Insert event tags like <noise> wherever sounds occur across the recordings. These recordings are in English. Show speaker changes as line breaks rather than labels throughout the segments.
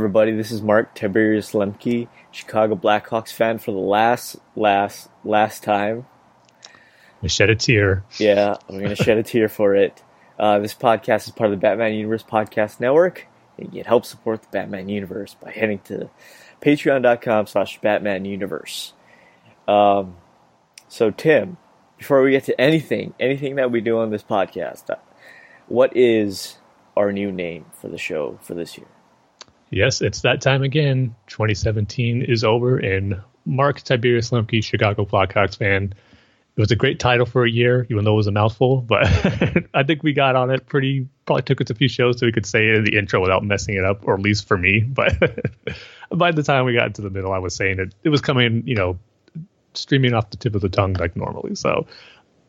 Everybody, this is Mark Tiberius Lemke, Chicago Blackhawks fan for the last, last, last time.
I shed a tear.
Yeah, I'm going to shed a tear for it. Uh, this podcast is part of the Batman Universe Podcast Network. And you can help support the Batman Universe by heading to patreon.com slash Batman Universe. Um, so Tim, before we get to anything, anything that we do on this podcast, uh, what is our new name for the show for this year?
Yes, it's that time again. 2017 is over, and Mark Tiberius Lemke, Chicago Blackhawks fan. It was a great title for a year, even though it was a mouthful. But <laughs> I think we got on it pretty. Probably took us a few shows so we could say it in the intro without messing it up, or at least for me. <laughs> But by the time we got into the middle, I was saying it. It was coming, you know, streaming off the tip of the tongue like normally. So,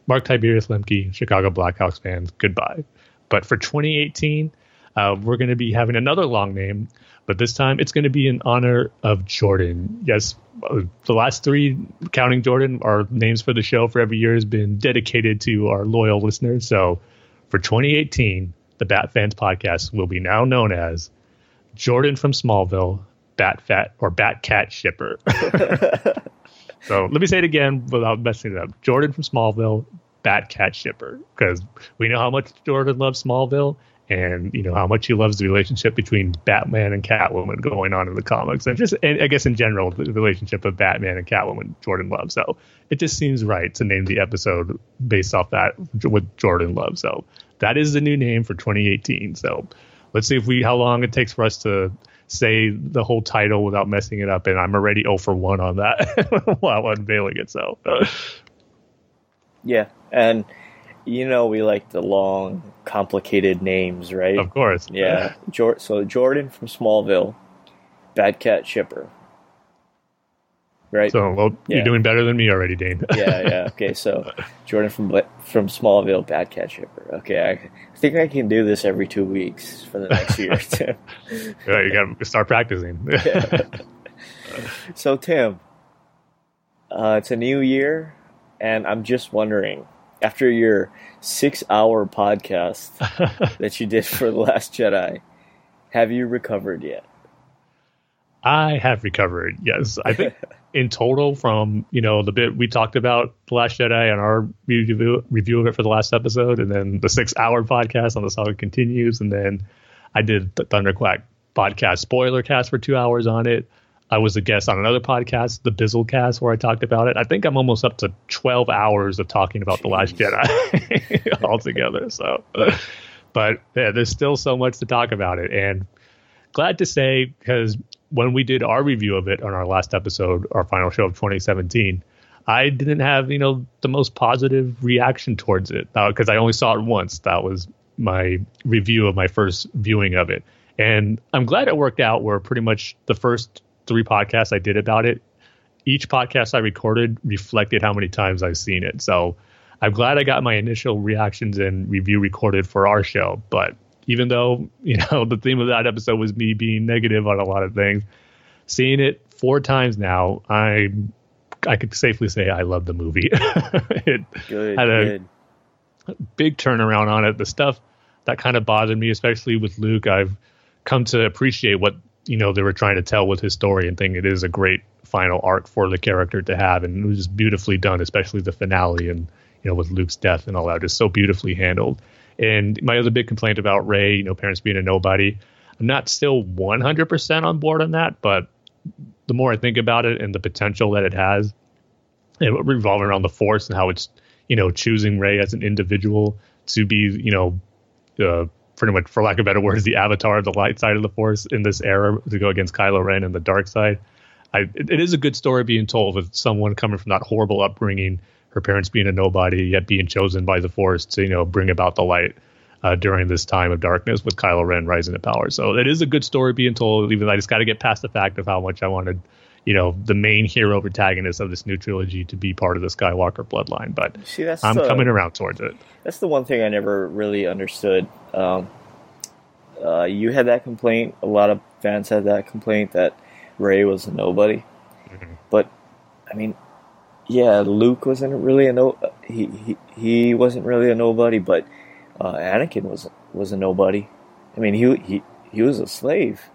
Mark Tiberius Lemke, Chicago Blackhawks fans, goodbye. But for 2018, uh, we're going to be having another long name, but this time it's going to be in honor of Jordan. Yes, uh, the last three, counting Jordan, our names for the show for every year has been dedicated to our loyal listeners. So for 2018, the Bat Fans podcast will be now known as Jordan from Smallville, Bat Fat or Bat Cat Shipper. <laughs> so let me say it again without messing it up. Jordan from Smallville, Bat Cat Shipper, because we know how much Jordan loves Smallville and you know how much he loves the relationship between Batman and Catwoman going on in the comics, and just and I guess in general the relationship of Batman and Catwoman Jordan loves. So it just seems right to name the episode based off that with Jordan Love. So that is the new name for 2018. So let's see if we how long it takes for us to say the whole title without messing it up, and I'm already 0 for one on that <laughs> while unveiling it. So
yeah, and you know we like the long, complicated names, right?
of course,
Yeah. So Jordan from Smallville, Bat Cat Shipper. Right?
So well,
Yeah.
you're doing better than me already, Dane. <laughs>
yeah, yeah. Okay, so <laughs> Jordan from from Smallville, Bat Cat Shipper. Okay, I, I think I can do this every two weeks for the next year. <laughs> Tim.
Yeah, you got to start practicing.
So Tim, uh, it's a new year, and I'm just wondering, after your six-hour podcast <laughs> that you did for the Last Jedi, have you recovered yet?
I have recovered. Yes, I think <laughs> in total from you know the bit we talked about the Last Jedi and our review review of it for the last episode, and then the six hour podcast on the saga continues, and then I did the Thunderquack podcast spoiler cast for two hours on it. I was a guest on another podcast, the Bizzle cast, where I talked about it. I think I'm almost up to 12 hours of talking about the Last Jedi <laughs> altogether. So, but yeah, there's still so much to talk about it, and glad to say because when we did our review of it on our last episode, our final show of 2017, I didn't have you know the most positive reaction towards it uh, because I only saw it once. That was my review of my first viewing of it, and I'm glad it worked out. Where pretty much the first three podcasts I did about it, each podcast I recorded reflected how many times I've seen it. So I'm glad I got my initial reactions and review recorded for our show, but even though <laughs> you know the theme of that episode was me being negative on a lot of things seeing it four times now i i could safely say i love the movie <laughs> it
Good,
had a
good.
big turnaround on it the stuff that kind of bothered me especially with luke i've come to appreciate what you know they were trying to tell with his story and think it is a great final arc for the character to have. And it was just beautifully done especially the finale and you know with luke's death and all that. Just so beautifully handled. And my other big complaint about Rey, you know, parents being a nobody, I'm not still 100% on board on that, but the more I think about it and the potential that it has, and revolving around the Force and how it's, you know, choosing Rey as an individual to be, you know, uh, pretty much, for lack of better words, the avatar of the light side of the Force in this era to go against Kylo Ren and the dark side. I, it, it is a good story being told with someone coming from that horrible upbringing her parents being a nobody, yet being chosen by the Force to you know bring about the light uh, during this time of darkness with Kylo Ren rising to power. So it is a good story being told. Even though I just got to get past the fact of how much I wanted, you know, the main hero protagonist of this new trilogy to be part of the Skywalker bloodline. But
See, that's
I'm
the,
coming around towards it.
That's the one thing I never really understood. Um, uh, you had that complaint. A lot of fans had that complaint that Rey was a nobody.
Mhm.
But I mean, yeah, Luke wasn't really a no. He he, he wasn't really a nobody, but uh, Anakin was was a nobody. I mean, he he he was a slave.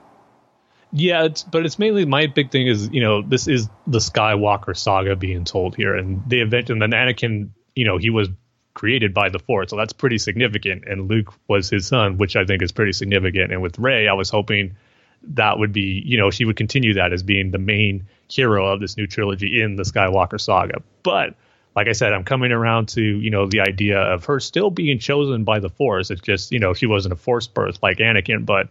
Yeah, it's, but it's mainly my big thing is you know this is the Skywalker saga being told here, and the event and then Anakin, you know, he was created by the Force, so that's pretty significant, and Luke was his son, which I think is pretty significant. And with Rey, I was hoping that would be you know she would continue that as being the main hero of this new trilogy in the Skywalker saga, but like I said, I'm coming around to you know the idea of her still being chosen by the Force. It's just you know she wasn't a Force birth like Anakin, but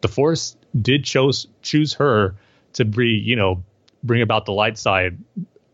the Force did chose choose her to be you know bring about the light side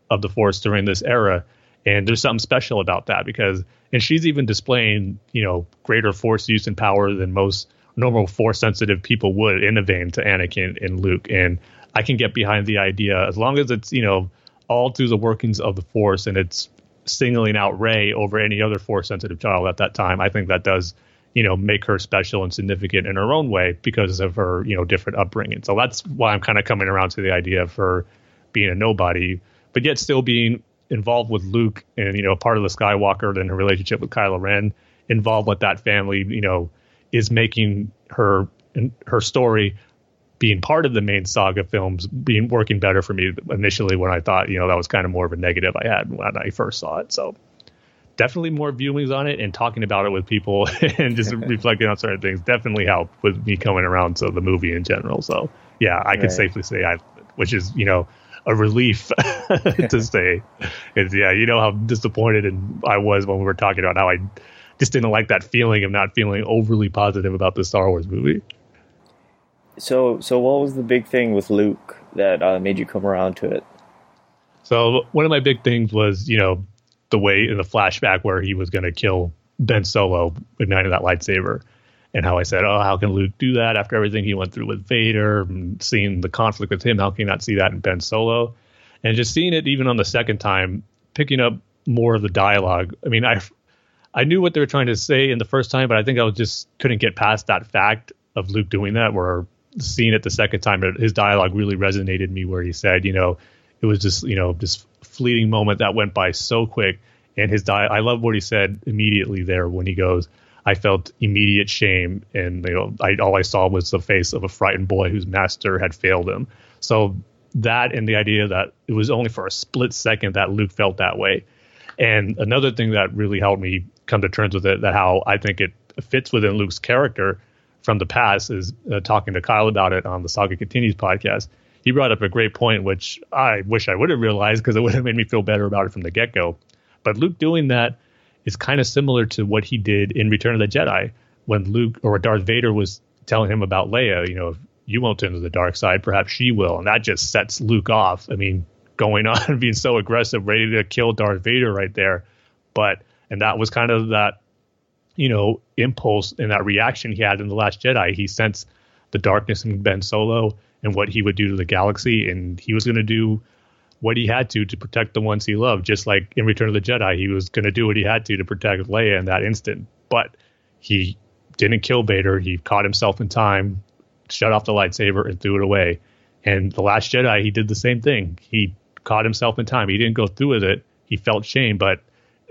of the Force during this era, and there's something special about that because and she's even displaying you know greater Force use and power than most normal Force sensitive people would in a vein to Anakin and Luke, and I can get behind the idea as long as it's you know all through the workings of the Force and it's singling out Rey over any other force sensitive child at that time, I think that does, you know, make her special and significant in her own way because of her, you know, different upbringing. So that's why I'm kind of coming around to the idea of her being a nobody, but yet still being involved with Luke and, you know, part of the Skywalker and her relationship with Kylo Ren, involved with that family, you know, is making her her story being part of the main saga films being working better for me initially when I thought, you know, that was kind of more of a negative I had when I first saw it. So definitely more viewings on it and talking about it with people <laughs> and just <laughs> reflecting on certain things definitely helped with me coming around to the movie in general. So yeah, I right. can safely say I, which is, you know, a relief <laughs> to say yeah, you know how disappointed and I was when we were talking about how I just didn't like that feeling of not feeling overly positive about the Star Wars movie.
So, so what was the big thing with Luke that uh, made you come around to it?
So, one of my big things was, you know, the way in the flashback where he was going to kill Ben Solo, igniting that lightsaber, and how I said, "Oh, how can Luke do that after everything he went through with Vader, and seeing the conflict with him? How can you not see that in Ben Solo?" And just seeing it even on the second time, picking up more of the dialogue. I mean, I I knew what they were trying to say in the first time, but I think I just couldn't get past that fact of Luke doing that, where seeing it the second time, his dialogue really resonated me where he said, you know, it was just, you know, this fleeting moment that went by so quick. And his di- I love what he said immediately there when he goes, I felt immediate shame, and you know, I, all I saw was the face of a frightened boy whose master had failed him. So that and the idea that it was only for a split second that Luke felt that way. And another thing that really helped me come to terms with it, that how I think it fits within Luke's character, from the past is uh, talking to Kyle about it on the Saga Continues podcast. He brought up a great point, which I wish I would have realized because it would have made me feel better about it from the get go. But Luke doing that is kind of similar to what he did in Return of the Jedi when Luke or Darth Vader was telling him about Leia. You know, if you won't turn to the dark side, perhaps she will, and that just sets Luke off. I mean, going <laughs> on and being so aggressive, ready to kill Darth Vader right there. But and that was kind of that you know, impulse and that reaction he had in The Last Jedi. He sensed the darkness in Ben Solo and what he would do to the galaxy, and he was going to do what he had to to protect the ones he loved. Just like in Return of the Jedi, he was going to do what he had to to protect Leia in that instant. But he didn't kill Vader. He caught himself in time, shut off the lightsaber, and threw it away. And The Last Jedi, he did the same thing. He caught himself in time. He didn't go through with it. He felt shame, but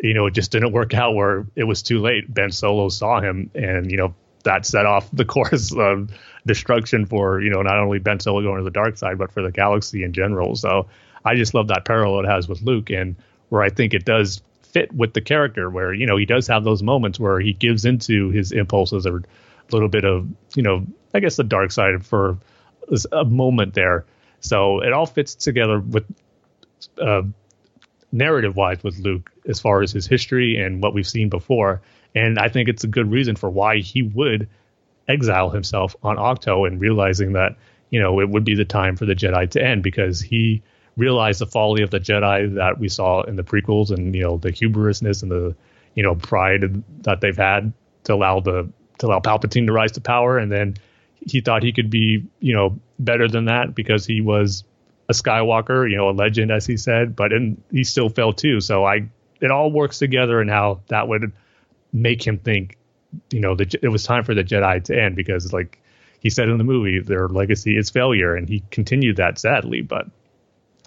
you know, it just didn't work out where it was too late. Ben Solo saw him and, you know, that set off the <laughs> course of destruction for, you know, not only Ben Solo going to the dark side, but for the galaxy in general. So I just love that parallel it has with Luke and where I think it does fit with the character where, you know, he does have those moments where he gives into his impulses or a little bit of, you know, I guess the dark side for a moment there. So it all fits together with uh, narrative wise with Luke as far as his history and what we've seen before. And I think it's a good reason for why he would exile himself on Ahch-To and realizing that, you know, it would be the time for the Jedi to end because he realized the folly of the Jedi that we saw in the prequels and, you know, the hubrisness and the, you know, pride that they've had to allow the to allow Palpatine to rise to power. And then he thought he could be, you know, better than that because he was a Skywalker, you know, a legend, as he said, but in, he still fell too. So I, it all works together and how that would make him think, you know, that it was time for the Jedi to end because, like he said in the movie, their legacy is failure, and he continued that sadly. But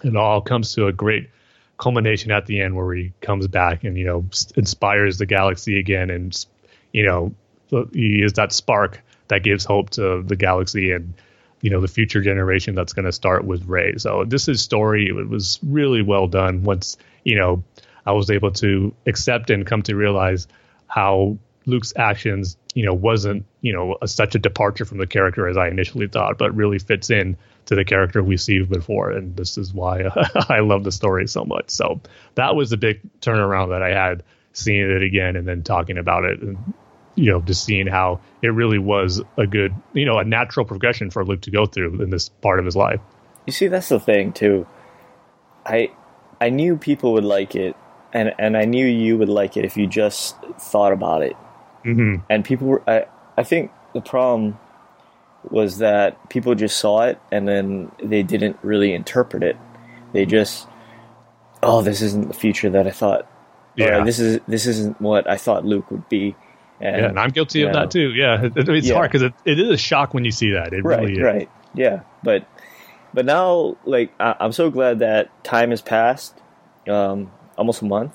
it all comes to a great culmination at the end where he comes back and you know inspires the galaxy again, and you know he is that spark that gives hope to the galaxy and you know the future generation that's going to start with Rey. So this is story. It was really well done. Once you know, I was able to accept and come to realize how Luke's actions, you know, wasn't you know a, such a departure from the character as I initially thought, but really fits in to the character we see before, and this is why <laughs> I love the story so much. So that was the big turnaround that I had seeing it again and then talking about it and you know just seeing how it really was a good you know a natural progression for Luke to go through in this part of his life.
You see, that's the thing too. I I knew people would like it, and and I knew you would like it if you just thought about it.
Mm-hmm.
And people were. I I think the problem was that people just saw it and then they didn't really interpret it. They just, oh, this isn't the future that I thought.
Yeah.
This is this isn't what I thought Luke would be. And,
yeah, and I'm guilty of
know,
that too. Yeah, <laughs> it, it's
Yeah.
hard because it, it is a shock when you see that. It
right,
really is.
right, yeah. But but now, like, I, I'm so glad that time has passed, um, almost a month,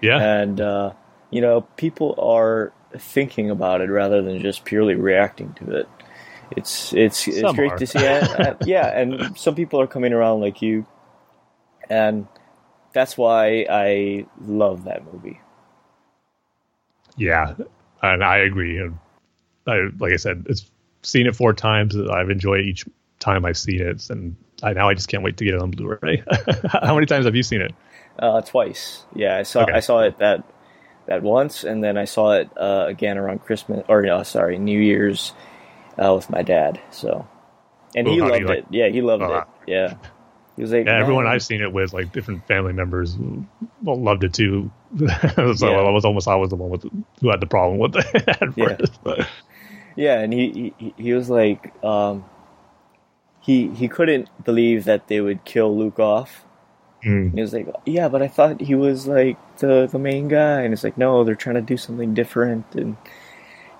Yeah,
and uh, you know, people are thinking about it rather than just purely reacting to it. It's it's it's
Some
great
are.
to see, and- <laughs> yeah, and some people are coming around like you, and that's why I love that movie.
yeah, and I agree. And I, like I said, it's seen it four times. I've enjoyed each time I've seen it, and I, now I just can't wait to get it on Blu-ray. <laughs> How many times have you seen it?
Uh, twice, yeah, I saw
Okay.
I saw it that that once, and then I saw it uh, again around Christmas, or no, sorry, New Year's uh, with my dad. So, and he
Ooh, do
loved
you like-
it. Yeah, he loved
Oh,
it. Yeah, he was like,
Yeah, everyone I've seen it with, like different family members, well, loved it too. <laughs> so
Yeah.
I was almost I was the one with who had the problem with it <laughs>
Yeah.
But,
Yeah, and he he, he was like, um, he he couldn't believe that they would kill Luke off.
Mm,
And he was like, "Yeah, but I thought he was like the the main guy." And it's like, "No, they're trying to do something different." And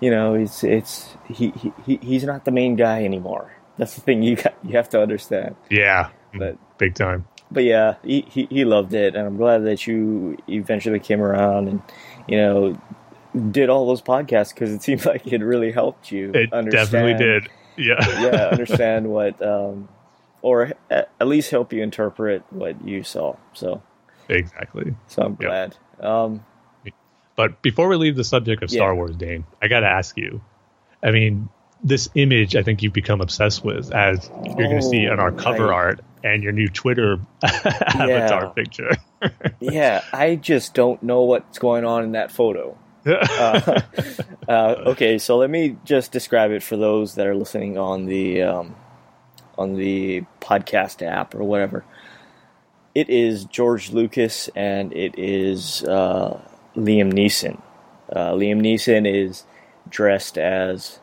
you know, it's it's he, he he- he's not the main guy anymore. That's the thing you got you have to understand.
yeah,
But
big time.
but yeah, he, he he loved it, and I'm glad that you eventually came around and you know did all those podcasts because it seemed like it really helped you.
It definitely
understand-
did. Yeah,
yeah, <laughs> understand what, um, or at least help you interpret what you saw. So,
exactly.
so I'm
Yep.
glad. Um,
But before we leave the subject of Star
Yeah.
Wars, Dane, I got to ask you. I mean, this image I think you've become obsessed with, as you're going to see on our
Oh,
cover
right.
art and your new Twitter <laughs> avatar picture. <laughs>
yeah, I just don't know what's going on in that photo. <laughs> Uh, uh, okay, so let me just describe it for those that are listening on the um, on the podcast app or whatever. It is George Lucas and it is uh, Liam Neeson. Uh, Liam Neeson is dressed as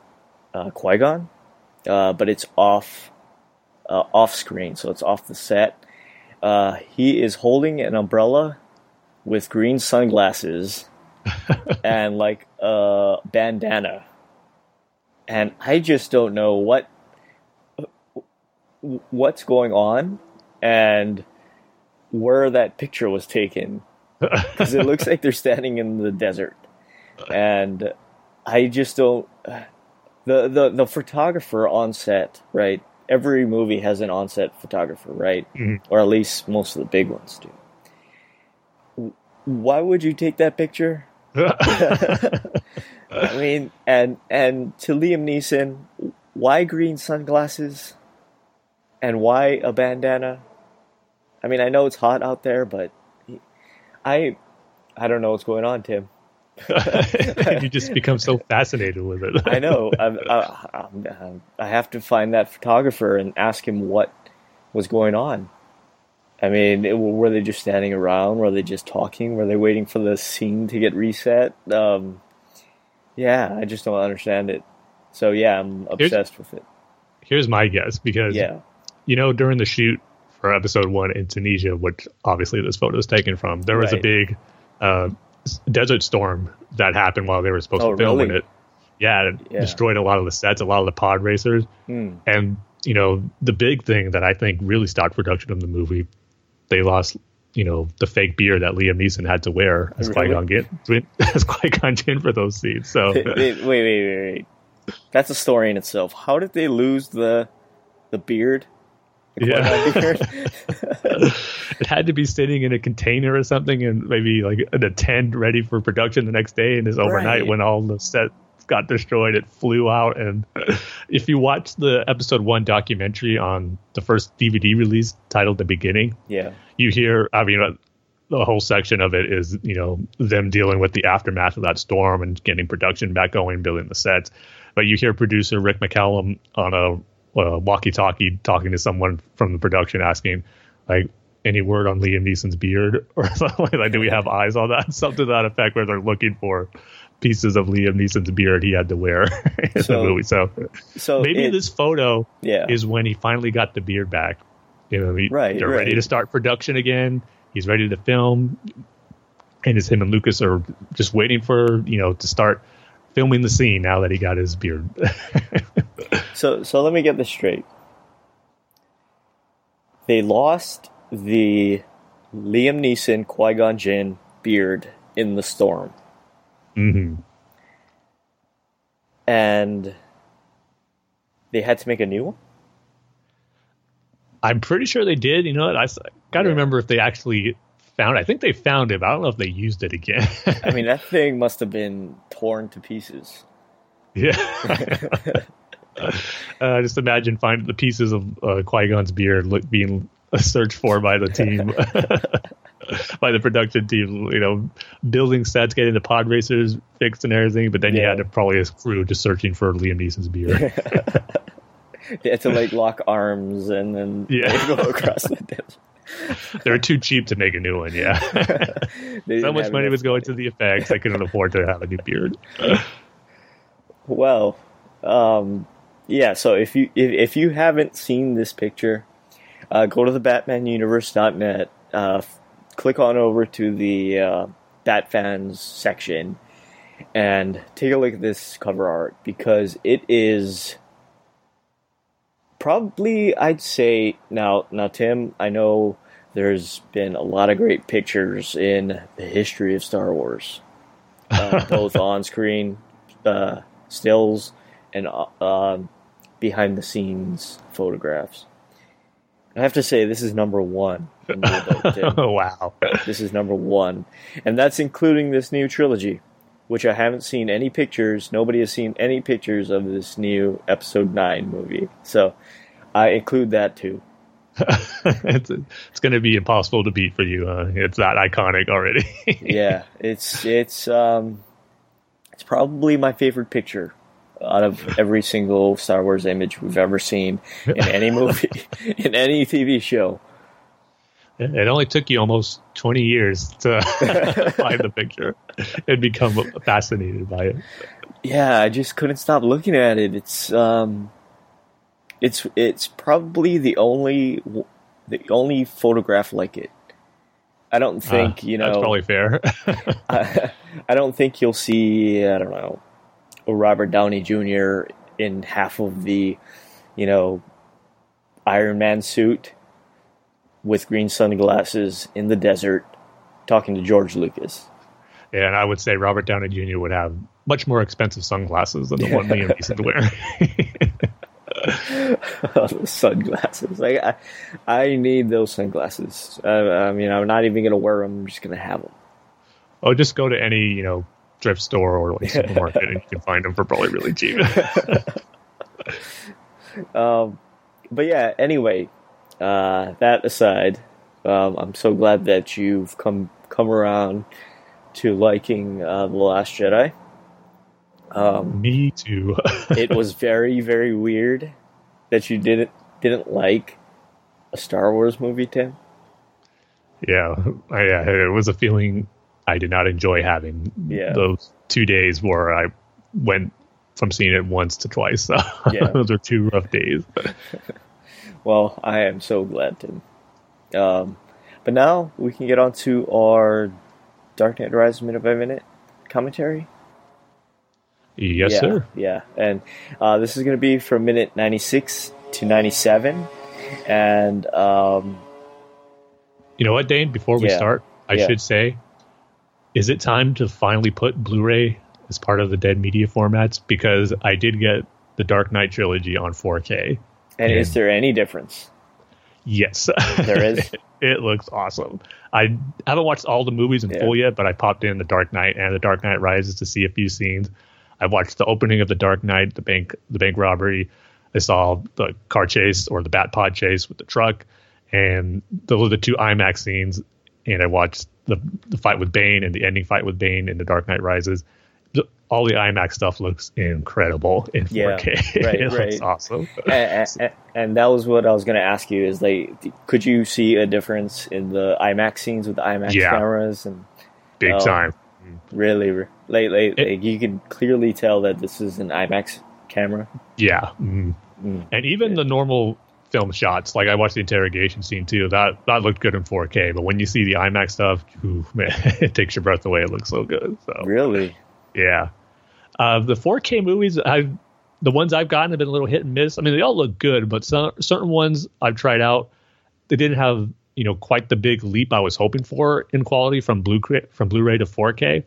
uh, Qui Gon, uh, but it's off uh, off screen, so it's off the set. Uh, he is holding an umbrella with green sunglasses <laughs> and like a bandana. And I just don't know what what's going on and where that picture was taken <laughs> because it looks like they're standing in the desert. And I just don't the the the photographer on set, right? Every movie has an on-set photographer, right?
Mhm.
Or at least most of the big ones do. Why would you take that picture? <laughs> I mean, and and to Liam Neeson, why green sunglasses? And why a bandana? I mean, I know it's hot out there, but he- I I don't know what's going on, Tim. <laughs>
you just become so fascinated with it.
I know. I'm, I, I'm, I'm- I have to find that photographer and ask him what was going on. I mean, it, were they just standing around? Were they just talking? Were they waiting for the scene to get reset? Um, yeah, I just don't understand it. So yeah, I'm
Here's-
obsessed with it.
Here's my guess because
Yeah,
you know during the shoot for episode one in Tunisia, which obviously this photo is taken from, there was a big uh, desert storm that happened while they were supposed
Oh,
to film
really?
it. Yeah, it
Yeah.
destroyed a lot of the sets, a lot of the pod racers,
Hmm.
and you know the big thing that I think really stopped production of the movie, they lost. You know the fake beard that Liam Neeson had to wear as
Really?
Qui Gon Jinn, <laughs> as Qui Gon Jinn for those scenes. So <laughs>
wait, wait, wait, wait, wait. That's a story in itself. How did they lose the the beard. The
Yeah.
Qui-Gon
it had to be sitting in a container or something and maybe like in a tent ready for production the next day and is overnight
Right.
when all the set got destroyed it flew out and <laughs> if you watch the episode one documentary on the first dvd release titled the beginning
yeah.
you hear i mean uh, the whole section of it is you know them dealing with the aftermath of that storm and getting production back going building the sets but you hear producer rick mccallum on a, a walkie-talkie talking to someone from the production asking like any word on liam neeson's beard <laughs> or something like do we have eyes on that <laughs> something to that effect where they're looking for pieces of liam neeson's beard he had to wear <laughs> in
So-
the movie so
So
maybe
it-
this photo
yeah.
is when he finally got the beard back. You know, he,
Right,
they're ready to start production again. He's ready to film, and it's him and Lucas are just waiting for you know to start filming the scene now that he got his beard. <laughs>
So so let me get this straight. They lost the Liam Neeson Qui Gon Jinn beard in the storm,
hmm
and they had to make a new one.
I'm pretty sure they did. You know what? I got to
Yeah.
remember if they actually found. I think they found it. But I don't know if they used it again. <laughs>
I mean, that <laughs> thing must have been torn to pieces.
Yeah. <laughs> uh, just imagine finding the pieces of uh, Qui Gon's beard look, being searched for by the team, by the production team. You know, building sets, getting the pod racers fixed and everything. But then you had to probably a crew just searching for Liam Neeson's beard.
They had to like lock arms and then
Yeah.
go across the desert. <laughs>
they were too cheap to make a new one. Yeah, <laughs> <laughs> so much money was going to the effects. I couldn't afford to have a new beard.
Well, um, yeah. So if you if, if you haven't seen this picture, uh, go to the BatmanUniverse.net. Uh, f- click on over to the uh, Bat Fans section and take a look at this cover art because it is probably I'd say now now Tim. I know there's been a lot of great pictures in the history of Star Wars, uh, <laughs> both on screen uh, stills and uh, um, behind the scenes photographs. I have to say this is number one. in your book, Tim.
oh wow.
This is number one, and that's including this new trilogy, which I haven't seen any pictures. Nobody has seen any pictures of this new Episode Nine movie, so I include that too. <laughs>
it's it's going to be impossible to beat for you. Uh, it's that iconic already. <laughs>
yeah, it's it's um, it's probably my favorite picture out of every single Star Wars image we've ever seen in any <laughs> movie, in any TV show.
It only took you almost 20 years to find the picture and become fascinated by it.
Yeah, I just couldn't stop looking at it. It's um, it's it's probably the only the only photograph like it. I don't think
Uh,
you know.
That's probably fair. <laughs>
I, I don't think you'll see I don't know a Robert Downey Jr. in half of the you know Iron Man suit with green sunglasses in the desert talking to George Lucas.
Yeah, and I would say Robert Downey Jr. would have much more expensive sunglasses than the one Liam Neeson's wearing. <laughs>
those sunglasses. Like I, I need those sunglasses. I, I mean, I'm not even gonna wear them. I'm just gonna have them.
oh, just go to any, you know, thrift store or like supermarket and you can find them for probably really cheap. <laughs>
Um, but yeah. Anyway, uh, that aside, um, I'm so glad that you've come come around to liking uh, the Last Jedi. Um,
Me too. <laughs>
it was very very weird that you didn't didn't like a Star Wars movie, Tim.
yeah, I, yeah, it was a feeling I did not enjoy having
Yeah.
those two days where I went from seeing it once to twice. So <laughs>
Yeah.
those are two rough days. <laughs>
Well, I am so glad, Tim. Um, but now we can get on to our Dark Knight Rises minute by minute commentary.
Yes,
yeah,
sir.
Yeah, and uh, this is going to be from minute 96 to 97. And um,
You know what, Dane? Before we
Yeah.
start, I
Yeah.
should say, is it time to finally put Blu-ray as part of the dead media formats? Because I did get the Dark Knight trilogy on 4K,
And, and is there any difference?
Yes,
there is. <laughs>
it looks awesome. I haven't watched all the movies in yeah. full yet, but I popped in The Dark Knight and The Dark Knight Rises to see a few scenes. I watched the opening of The Dark Knight, the bank, the bank robbery. I saw the car chase or the bat pod chase with the truck, and those are the two IMAX scenes. And I watched the the fight with Bane and the ending fight with Bane in The Dark Knight Rises all the IMAX stuff looks incredible in 4K. Yeah, right, <laughs> it right. looks awesome.
and, and, and, that was what I was going to ask you: is like, could you see a difference in the IMAX scenes with the IMAX yeah. cameras and
big uh, time?
Really, like, like, it, like, you can clearly tell that this is an IMAX camera.
Yeah, mm. Mm. and even yeah. the normal film shots. Like I watched the interrogation scene too. That that looked good in 4K. But when you see the IMAX stuff, <laughs> ooh, man, it takes your breath away. It looks so good. So
really,
yeah. Uh, the 4K movies, I the ones I've gotten have been a little hit and miss. I mean, they all look good, but some certain ones I've tried out, they didn't have you know quite the big leap I was hoping for in quality from blue from Blu-ray to 4K.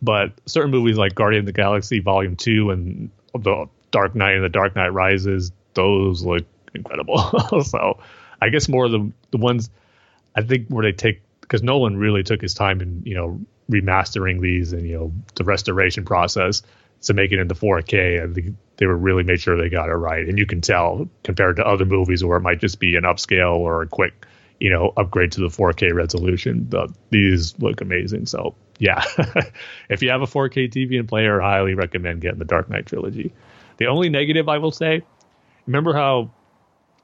But certain movies like Guardian of the Galaxy Volume Two and the Dark Knight and the Dark Knight Rises, those look incredible. <laughs> so I guess more of the the ones I think where they take because Nolan really took his time in you know remastering these and you know the restoration process to make it into 4K. and they, they were really made sure they got it right. And you can tell compared to other movies where it might just be an upscale or a quick, you know, upgrade to the 4K resolution. But these look amazing. So yeah, <laughs> if you have a 4K TV and player, I highly recommend getting the Dark Knight trilogy. The only negative I will say, remember how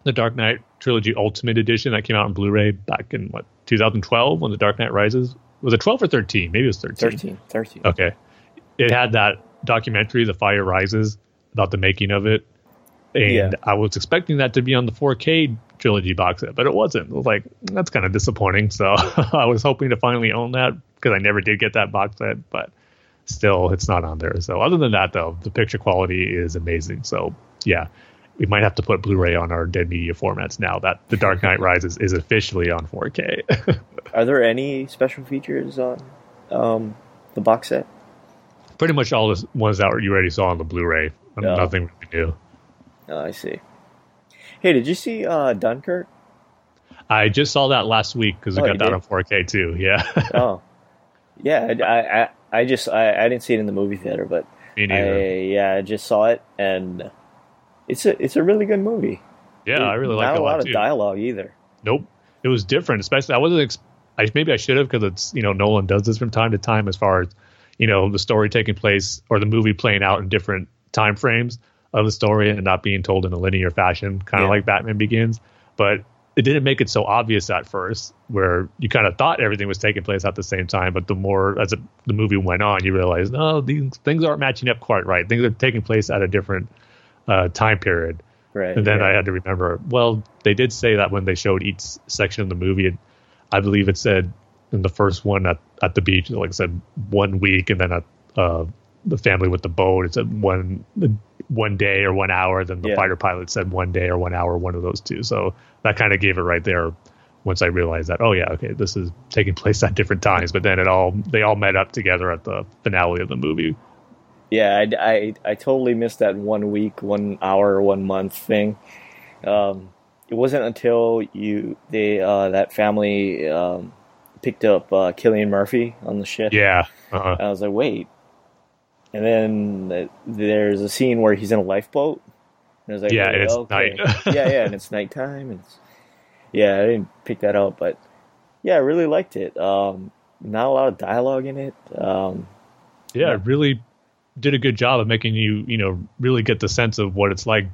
the Dark Knight trilogy Ultimate Edition that came out on Blu-ray back in what 2012 when the Dark Knight Rises was it 12 or 13? Maybe it was 13.
13. 13.
Okay, it had that documentary, The Fire Rises, about the making of it. And yeah. I was expecting that to be on the 4K trilogy box set, but it wasn't. It was like, that's kind of disappointing. So <laughs> I was hoping to finally own that because I never did get that box set, but still, it's not on there. So other than that, though, the picture quality is amazing. So yeah, we might have to put Blu-ray on our dead media formats now that The Dark <laughs> Knight Rises is officially on 4K. <laughs>
Are there any special features on um, the box set?
pretty much all the ones that you already saw on the Blu-ray. Oh. Nothing really new.
Oh, I see. Hey, did you see uh, Dunkirk?
I just saw that last week because oh, got that did? on 4K too. <laughs> Yeah.
oh, yeah. I, I, I just I, I didn't see it in the movie theater, but I, yeah, I just saw it and it's a it's a really good movie.
Yeah, it, I really like it.
A lot
too.
of dialogue either.
Nope, it was different. Especially I wasn't. Ex- I maybe I should have because it's you know Nolan does this from time to time as far as you know the story taking place or the movie playing out in different time frames of the story and not being told in a linear fashion, kind of yeah. like Batman Begins. But it didn't make it so obvious at first, where you kind of thought everything was taking place at the same time. But the more as it, the movie went on, you realize no, these things aren't matching up quite right. Things are taking place at a different uh, time period.
Right.
And then I had to remember. Well, they did say that when they showed each section of the movie, I believe it said in the first one at, at the beach, like I said, one week, and then at uh, the family with the boat, it said one one day or one hour. Then the yeah. fighter pilot said one day or one hour, one of those two. So that kind of gave it right there. Once I realized that, oh yeah, okay, this is taking <laughs> place at different times. But then it all they all met up together at the finale of the movie.
Yeah, I, I, I totally missed that one week, one hour, one month thing. Um, it wasn't until you they uh, that family um, picked up uh, Cillian Murphy on the ship.
Yeah. Uh-huh.
I was like, wait. And then there's a scene where he's in a lifeboat.
And I was like, yeah, it's okay.
night. <laughs> yeah, yeah, and it's nighttime. And it's, yeah, I didn't pick that up, but yeah, I really liked it. Um, not a lot of dialogue in it. Um,
yeah, yeah, it really did a good job of making you, you know, really get the sense of what it's like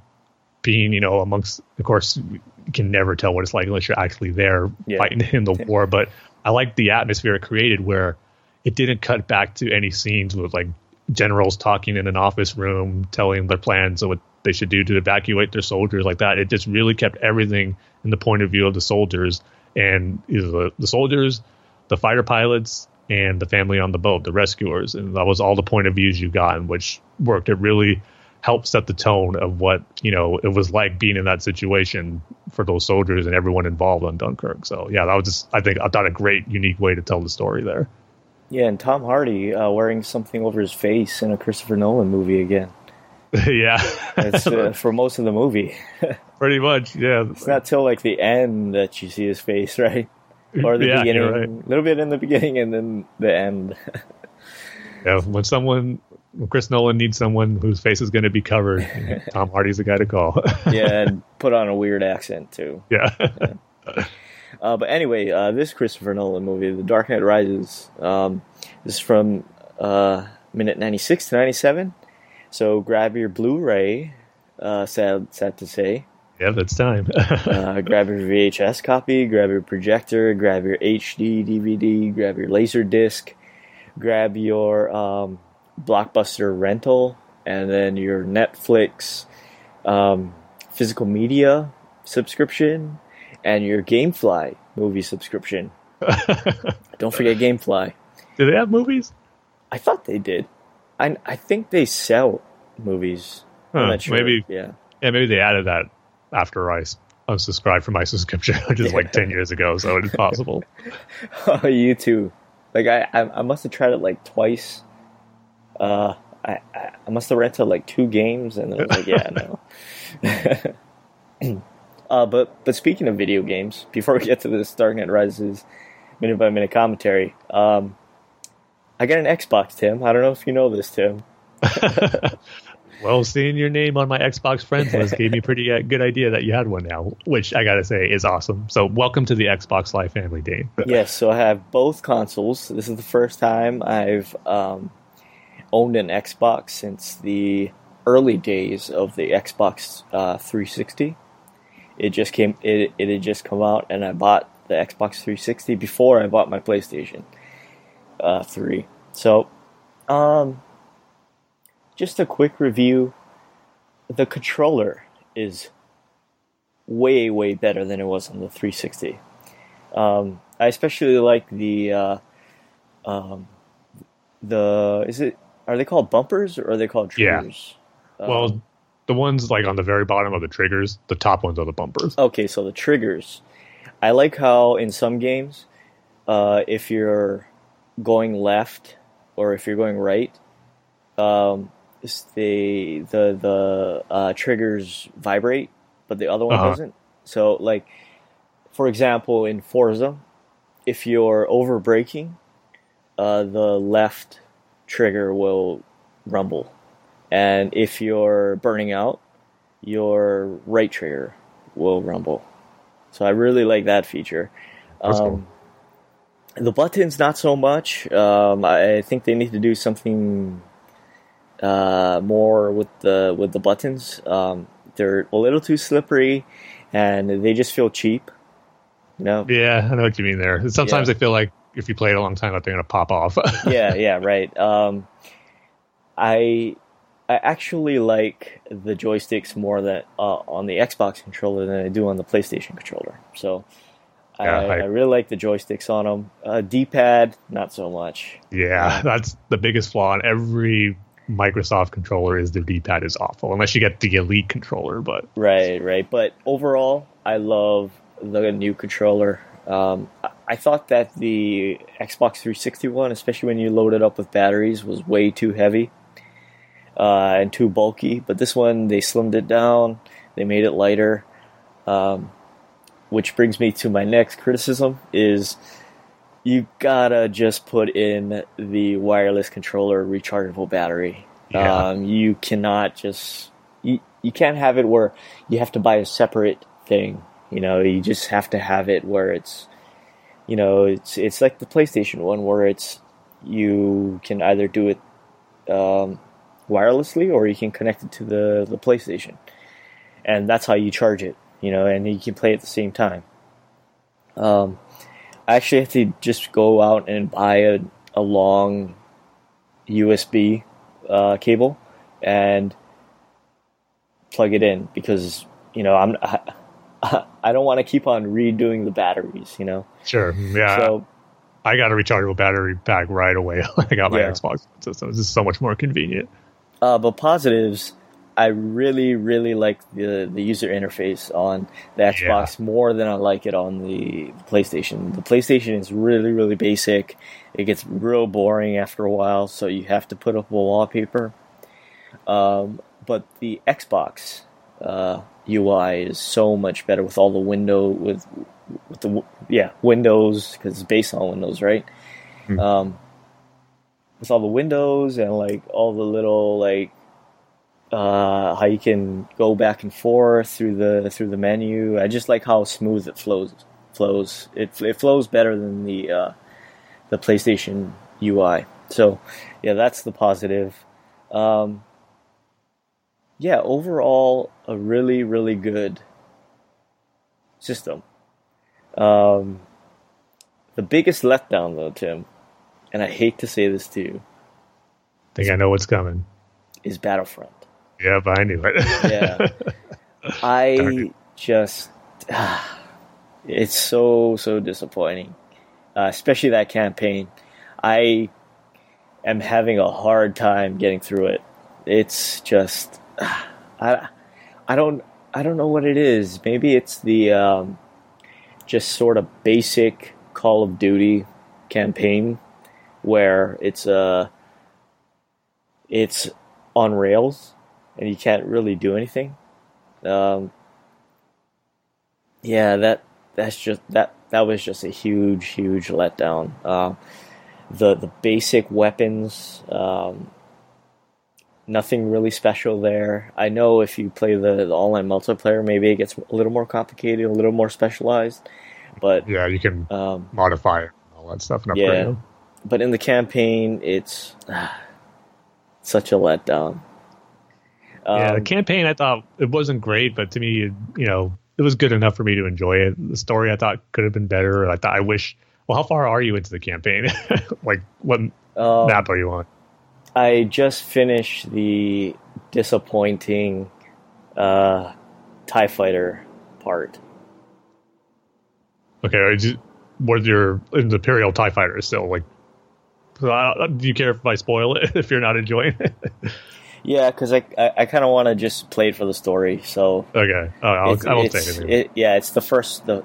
being, you know, amongst. Of course, you can never tell what it's like unless you're actually there yeah. fighting in the <laughs> war. But I like the atmosphere it created where it didn't cut back to any scenes with like generals talking in an office room, telling their plans of what they should do to evacuate their soldiers like that. It just really kept everything in the point of view of the soldiers and the, the soldiers, the fighter pilots, and the family on the boat, the rescuers. And that was all the point of views you got, which worked. It really helped set the tone of what you know it was like being in that situation for those soldiers and everyone involved on Dunkirk. So yeah, that was just I think I thought a great unique way to tell the story there.
Yeah, and Tom Hardy uh, wearing something over his face in a Christopher Nolan movie again. <laughs>
yeah,
It's uh, <laughs> for most of the movie. <laughs>
pretty much. Yeah,
It's not till like the end that you see his face, right? Or the
yeah,
beginning, a
right.
little bit in the beginning, and then the end.
Yeah, when someone, when Chris Nolan needs someone whose face is going to be covered, Tom Hardy's the guy to call.
yeah, and put on a weird accent too.
yeah,
Uh, but anyway, uh, this Christopher Nolan movie, The Dark Knight Rises, um, this is from uh, minute 96 to 97. So grab your Blu-ray, uh, sad, sad to say.
yeah, that's time. <laughs>
Uh, grab your VHS copy, grab your projector, grab your HD DVD, grab your laser disc, grab your um, Blockbuster rental, and then your Netflix um, physical media subscription, and your GameFly movie subscription. <laughs> Don't forget GameFly.
Do they have movies?
I thought they did. I I think they sell movies.
Huh,
sure.
Maybe,
yeah.
yeah, maybe they added that after I unsubscribed from my subscription, <laughs> which is like ten years ago, so it is possible. <laughs>
Oh, you too. Like I, I, I must have tried it like twice. Uh, I, I, I must have rented like two games, and then I was like, yeah, no. <clears throat> uh, but but speaking of video games, <laughs> before we get to this Dark Knight Rises minute by minute commentary, um, I got an Xbox, Tim. I don't know if you know this, Tim. <laughs>
Well, seeing your name on my Xbox friends list gave me a pretty uh, good idea that you had one now, which I gotta say is awesome. So, welcome to the Xbox Live family, Dane. <laughs>
yes, so I have both consoles. This is the first time I've um, owned an Xbox since the early days of the Xbox uh, 360. It just came. It it had just come out, and I bought the Xbox 360 before I bought my PlayStation uh, 3. So, um, just a quick review. The controller is way way better than it was on the 360. Um, I especially like the uh, um, the is it are they called bumpers or are they called
Yeah.
triggers? Um,
Well, the ones like on the very bottom of the triggers, the top ones are the bumpers.
okay, so the triggers. I like how in some games, uh, if you're going left or if you're going right, um, the the the uh, triggers vibrate, but the other one
Uh-huh.
doesn't. So, like, for example, in Forza, if you're over braking, uh, the left trigger will rumble, and if you're burning out, your right trigger will rumble. So I really like that feature.
That's cool.
Um, the buttons, not so much. Um, I think they need to do something uh, more with the with the buttons. Um, they're a little too slippery, and they just feel cheap. You know?
Yeah, I know what you mean there. Sometimes
Yeah.
I feel like if you play it a long time, that they're gonna pop off. <laughs>
yeah, yeah, right. Um, I I actually like the joysticks more than uh, on the Xbox controller than I do on the PlayStation controller. So
Yeah,
I,
I-
I really like the joysticks on them. Uh, D-pad, not so much.
yeah, that's the biggest flaw in every Microsoft controller is the D-pad is awful, unless you get the Elite controller. But
Right, right. But overall, I love the new controller. Um, I- I thought that the Xbox 360 one, especially when you load it up with batteries, was way too heavy uh, and too bulky. But this one, they slimmed it down. They made it lighter. Um, which brings me to my next criticism: is you gotta just put in the wireless controller rechargeable battery.
Yeah.
Um, you cannot just you, you can't have it where you have to buy a separate thing. You know, you just have to have it where it's you know, it's it's like the PlayStation one where it's you can either do it um, wirelessly or you can connect it to the the PlayStation, and that's how you charge it. You know, and you can play at the same time. Um, I actually have to just go out and buy a, a long USB uh, cable and plug it in because you know I'm <laughs> I, I don't want to keep on redoing the batteries. You know,
sure, yeah,
so
I got a rechargeable battery pack right away. <laughs> I got my
Yeah.
Xbox system. It's just so much more convenient.
Uh, but positives, I really, really like the the user interface on the Xbox more than I like it on the PlayStation. The PlayStation is really, really basic. It gets real boring after a while, so you have to put up a wallpaper. Um, but the Xbox uh, UI is so much better with all the window with with the yeah Windows because it's based on Windows, right?
Hmm.
Um, with all the windows and like all the little like uh, how you can go back and forth through the through the menu. I just like how smooth it flows. Flows it it flows better than the uh, the PlayStation UI. So yeah, that's the positive. Um, yeah, overall a really really good system. Um, the biggest letdown though, Tim, and I hate to say this to you,
think I know what's coming.
is Battlefront.
Yep, I knew it. <laughs>
Yeah. I just it's so so disappointing, uh, especially that campaign. I am having a hard time getting through it. It's just I I don't I don't know what it is. Maybe it's the um, just sort of basic Call of Duty campaign where it's uh it's on rails and you can't really do anything. Um, yeah, that that's just that that was just a huge huge letdown. Um, the the basic weapons, um, nothing really special there. I know if you play the, the online multiplayer, maybe it gets a little more complicated, a little more specialized, but
yeah, you can
um,
modify it all that stuff and
Yeah. But in the campaign, it's such a letdown.
yeah, the
Um,
campaign I thought it wasn't great, but to me, it, you know, it was good enough for me to enjoy it. The story I thought could have been better. I thought I wish. Well, how far are you into the campaign? <laughs> like, what
um,
map are you on?
I just finished the disappointing uh, Tie Fighter part.
Okay, you, what your Imperial Tie Fighter is still like? Uh, do you care if I spoil it <laughs> if you're not enjoying it?
Yeah, because I I, I kind of want to just play it for the story. So
okay, oh, I'll, I won't say anything.
it- yeah, it's the first the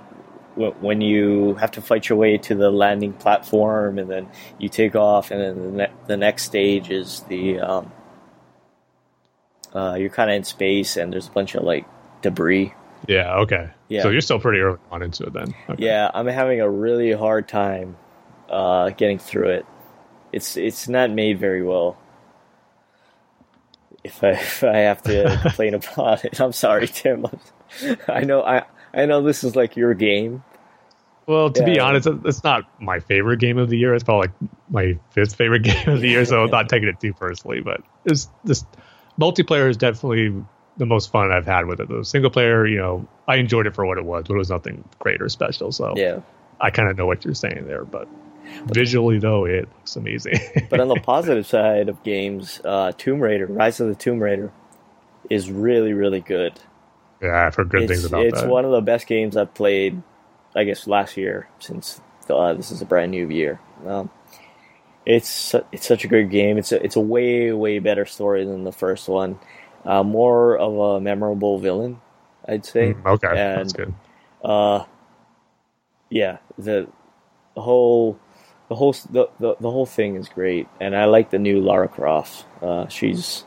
when you have to fight your way to the landing platform, and then you take off, and then the, ne- the next stage is the um, uh, you're kind of in space, and there's a bunch of like debris.
yeah, okay.
Yeah.
So you're still pretty early on into it then. Okay.
Yeah, I'm having a really hard time uh, getting through it. It's it's not made very well. If I if I have to <laughs> complain about it, I'm sorry, Tim. <laughs> I know I I know this is like your game.
Well, to be honest, it's not my favorite game of the year. It's probably like my fifth favorite <laughs> game of the year, so I'm not taking it too personally. But it's this multiplayer is definitely the most fun I've had with it. The single player, you know, I enjoyed it for what it was, but it was nothing great or special. So
Yeah,
I kind of know what you're saying there. But visually, though, it looks amazing. <laughs>
but on the positive side of games, uh, Tomb Raider, Rise of the Tomb Raider, is really really good.
yeah, I've heard good
it's
things about it.
it's
that.
one of the best games I've played, I guess, last year since uh, this is a brand new year. Um, it's it's such a great game. It's a it's a way way better story than the first one. Uh, more of a memorable villain, I'd say.
Mm, okay,
and-
that's good.
Uh, yeah, the the whole the whole the, the, the whole thing is great, and I like the new Lara Croft. Uh, she's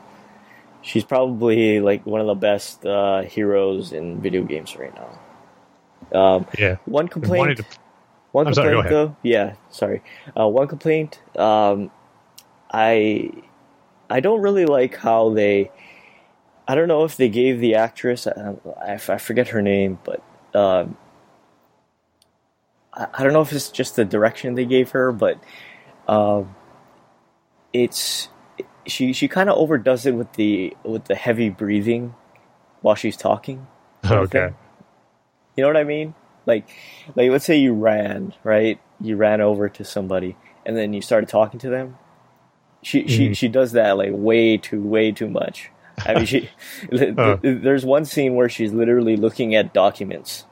she's probably like one of the best uh, heroes in video games right now. Um,
Yeah,
one complaint.
to-
One
I'm sorry,
complaint,
go
though. Yeah, sorry. Uh, one complaint. Um, I I don't really like how they. I don't know if they gave the actress. I, I, I forget her name, but um, I, don't know if it's just the direction they gave her, but um, it's she she kind of overdoes it with the with the heavy breathing while she's talking. <laughs>
okay.
You know what I mean? Like, like let's say you ran, right? You ran over to somebody, and then you started talking to them. She she
Mhm.
she does that like way too way too much. I mean, she <laughs>
Uh.
there's one scene where she's literally looking at documents,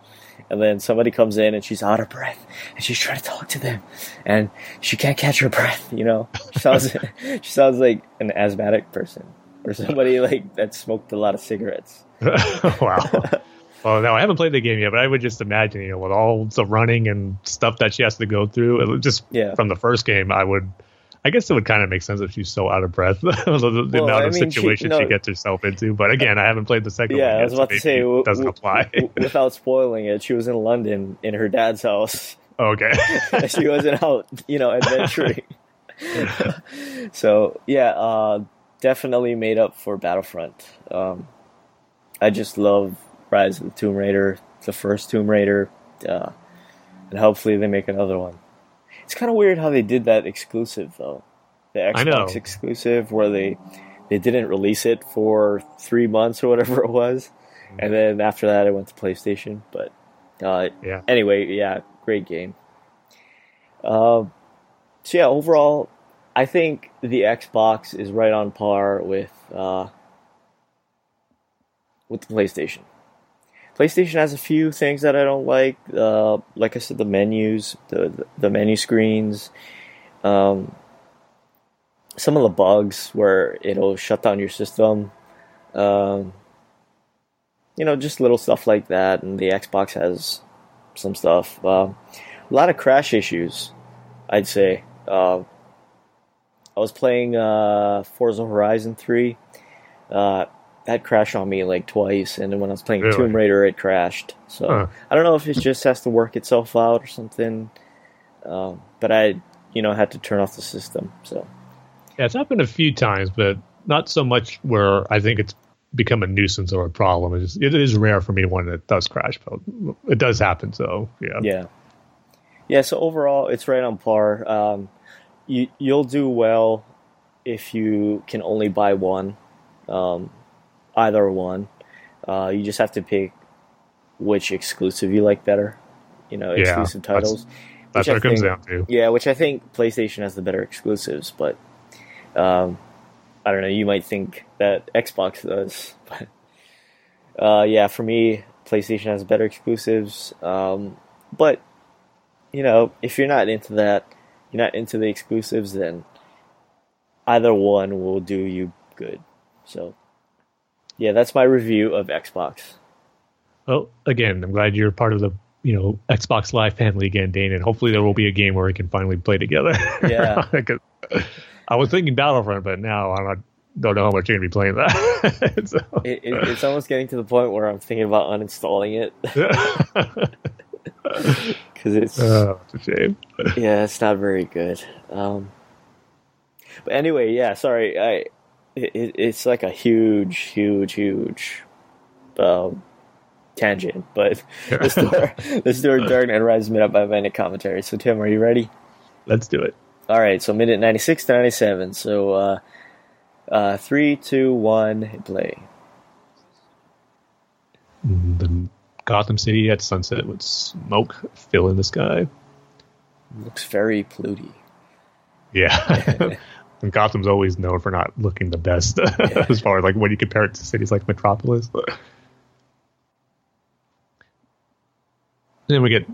and then somebody comes in and she's out of breath, and she's trying to talk to them, and she can't catch her breath. You know, she sounds <laughs> she sounds like an asthmatic person or somebody like that smoked a lot of cigarettes. <laughs>
wow. <laughs> Well, now I haven't played the game yet, but I would just imagine, you know, with all the running and stuff that she has to go through, it just
Yeah.
from the first game, I would, I guess it would kind of make sense if she's so out of breath, <laughs> the, the well, amount I of mean, situations she, no, she, gets herself into. But again, I haven't played the second
yeah,
one.
Yeah, I was about
to
say,
it doesn't apply.
without spoiling it, she was in London in her dad's house. <laughs>
Okay. <laughs>
she wasn't out, you know, adventuring. so yeah, uh, definitely made up for Battlefront. Um, I just love Rise of the Tomb Raider, the first Tomb Raider, uh, and hopefully they make another one. It's kind of weird how they did that exclusive though, the Xbox exclusive, where they they didn't release it for three months or whatever <laughs> it was, and then after that it went to PlayStation. But uh, yeah. Anyway, yeah, great game. Uh, so yeah, overall, I think the Xbox is right on par with uh, with the PlayStation. PlayStation has a few things that I don't like. Uh, like I said, the menus, the the, menu screens, um, some of the bugs where it'll shut down your system. Um, you know, just little stuff like that. And the Xbox has some stuff. Uh, a lot of crash issues, I'd say. Uh, I was playing uh, Forza Horizon 3. Uh, that crashed on me like twice, and then when I was playing really? Tomb Raider, it crashed. So huh. I don't know if it just has to work itself out or something. Um, but I, you know, had to turn off the system. So
yeah, it's happened a few times, but not so much where I think it's become a nuisance or a problem. It's, it is rare for me when it does crash, but it does happen. So yeah,
yeah, yeah. So overall, it's right on par. Um, you you'll do well if you can only buy one. Um, either one. Uh, you just have to pick which exclusive you like better. You know,
yeah,
exclusive titles.
That's, that's what it comes down to.
Yeah, which I think PlayStation has the better exclusives, but um, I don't know. You might think that Xbox does, <laughs> but uh, yeah, for me, PlayStation has better exclusives. Um, but you know, if you're not into that, you're not into the exclusives, then either one will do you good. So yeah, that's my review of Xbox.
Well, again, I'm glad you're part of the you know Xbox Live family again, Dane, and hopefully there will be a game where we can finally play together.
Yeah. <laughs>
I was thinking Battlefront, but now I don't know how much you're gonna be playing that. <laughs>
so. it, it, it's almost getting to the point where I'm thinking about uninstalling it. <laughs> Because it's,
oh, it's a shame.
yeah, it's not very good. Um, but anyway, yeah, sorry, I it, it's like a huge, huge, huge um, tangent. But let's do our, let's do our Dark Knight Rises minute by minute commentary. So Tim, are you ready?
Let's do it.
All right. So minute ninety six to ninety seven. So uh, uh, three, two, one, play.
The Gotham City at sunset with smoke filling the sky.
Looks very polluty.
Yeah. <laughs> And Gotham's always known for not looking the best <laughs> yeah. as far as like when you compare it to cities like Metropolis. then we get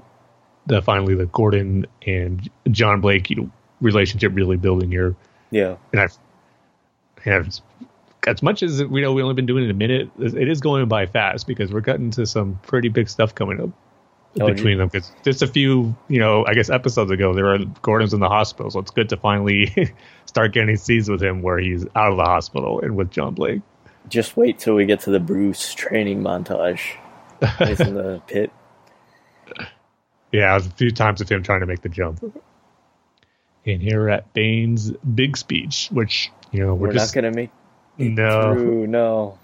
the finally the Gordon and John Blake you know, relationship really building here.
Yeah,
and I've have as much as we know we've only been doing it a minute, it is going by fast because we're getting to some pretty big stuff coming up Oh, between them. Because just a few, you know, I guess episodes ago, there were Gordon's in the hospital, so it's good to finally <laughs> start getting scenes with him where he's out of the hospital and with John Blake.
Just wait till we get to the Bruce training montage. He's in the <laughs> pit.
Yeah, a few times of him trying to make the jump. And here at Bane's big speech, which you know we're,
we're
just
not gonna make
no
through, no.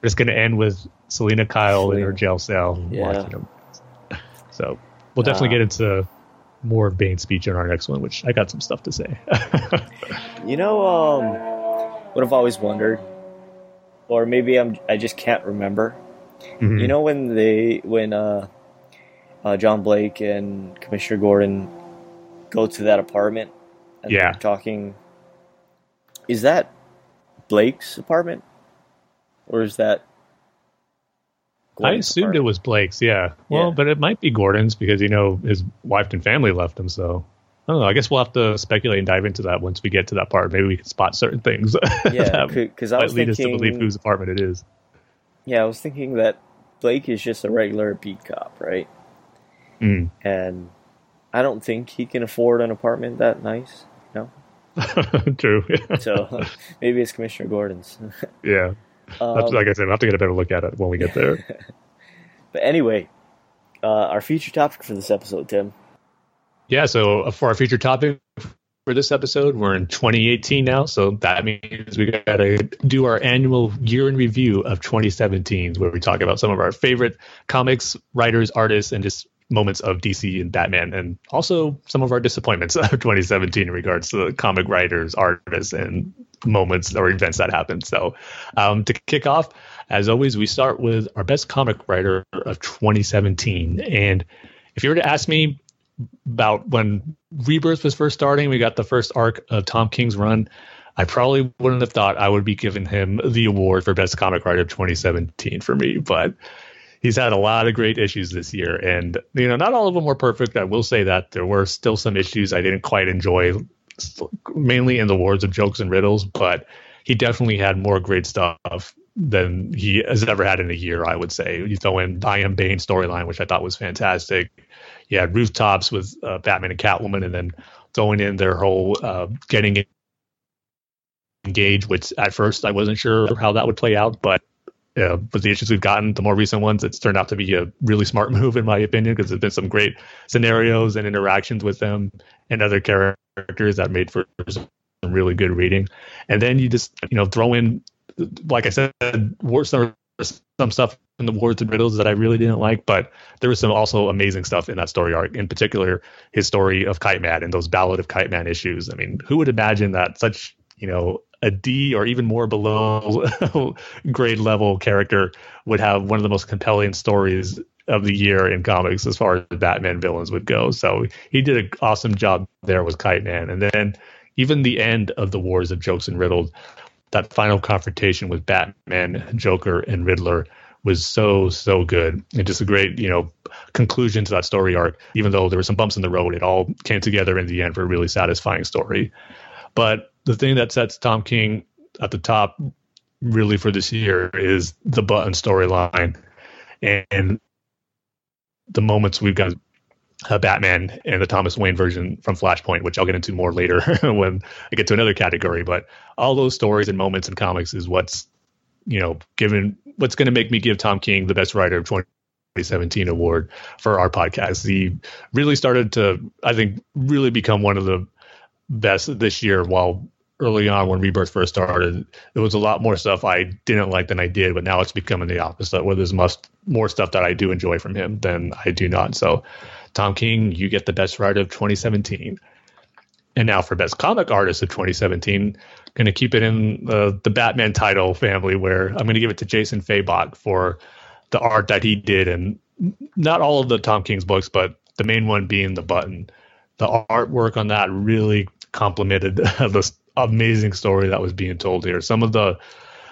We're just gonna end with Selina Kyle Selina. in her jail cell
yeah. watching him.
So we'll definitely uh, get into more of Bane's speech in our next one, which I got some stuff to say. <laughs>
you know, um, what I've always wondered, or maybe I'm I just can't remember. Mm-hmm. You know when they when uh, uh, John Blake and Commissioner Gordon go to that apartment and
yeah.
they're talking. Is that Blake's apartment, or is that
I assumed it was Blake's. Yeah. Well, yeah. but it might be Gordon's because you know his wife and family left him. So I don't know. I guess we'll have to speculate and dive into that once we get to that part. Maybe we can spot certain things. <laughs>
Yeah, because I was lead thinking,
us to believe whose apartment it is.
Yeah, I was thinking that Blake is just a regular beat cop, right?
Mm.
And I don't think he can afford an apartment that nice. No. <laughs>
True.
so <laughs> maybe it's Commissioner Gordon's.
yeah. Um, like I said, I'll have to get a better look at it when we get there. <laughs>
but anyway, uh, our feature topic for this episode, Tim.
Yeah, so uh, for our feature topic for this episode, we're in 2018 now, so that means we got to do our annual year in review of 2017, where we talk about some of our favorite comics, writers, artists, and just moments of DC and Batman, and also some of our disappointments <laughs> of 2017 in regards to comic writers, artists, and moments or events that happened. So, um, to kick off, as always, we start with our best comic writer of 2017. And if you were to ask me about when Rebirth was first starting, we got the first arc of Tom King's run. I probably wouldn't have thought I would be giving him the award for best comic writer of 2017 for me, but he's had a lot of great issues this year, and you know, not all of them were perfect. I will say that there were still some issues I didn't quite enjoy, mainly in the Wars of jokes and riddles. But he definitely had more great stuff than he has ever had in a year. I would say. You throw in I Am Bane storyline, which I thought was fantastic. You had rooftops with uh, Batman and Catwoman, and then throwing in their whole uh, getting engaged, which at first I wasn't sure how that would play out, but uh, with the issues we've gotten, the more recent ones, it's turned out to be a really smart <laughs> move in my opinion because there's been some great scenarios and interactions with them and other characters that made for some really good reading. And then you just you know throw in, like I said, some some stuff in the Wars and Riddles that I really didn't like, but there was some also amazing stuff in that story arc. In particular, his story of Kite Man and those Ballad of Kite Man issues. I mean, who would imagine that such you know a D or even more below <laughs> grade level character would have one of the most compelling stories of the year in comics as far as Batman villains would go. So he did an awesome job there with Kite Man. And then even the end of the Wars of Jokes and Riddles, that final confrontation with Batman, Joker, and Riddler was so so good and just a great you know conclusion to that story arc. Even though there were some bumps in the road, it all came together in the end for a really satisfying story. But the thing that sets Tom King at the top really for this year is the button storyline and the moments we've got uh, Batman and the Thomas Wayne version from Flashpoint, which I'll get into more later <laughs> when I get to another category. But all those stories and moments in comics is what's you know given what's going to make me give Tom King the best writer of 2017 award for our podcast. He really started to, I think, really become one of the best this year. While early on when Rebirth first started, there was a lot more stuff I didn't like than I did, but now it's becoming the opposite. Where there's much more stuff that I do enjoy from him than I do not. So, Tom King, you get the best writer of 2017. And now for best comic artist of 2017, going to keep it in the, the Batman title family, where I'm going to give it to Jason Fabok for the art that he did, and not all of the Tom King's books, but the main one being the button. The artwork on that really complemented <laughs> the amazing story that was being told here. Some of the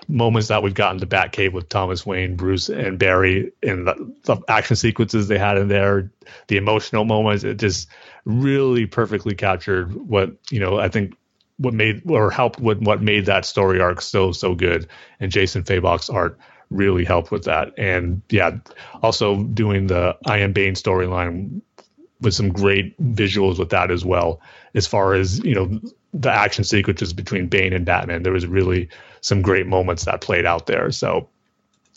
moments that we've gotten to Batcave with Thomas Wayne, Bruce, and Barry, and the, the, action sequences they had in there, the emotional moments, it just really perfectly captured what you know. I think what made or helped with what made that story arc so so good. And Jason Fabok's art really helped with that. And yeah, also doing the I Am Bane storyline with some great visuals with that as well. As far as you know, the action sequences between Bane and Batman, there was really some great moments that played out there. So,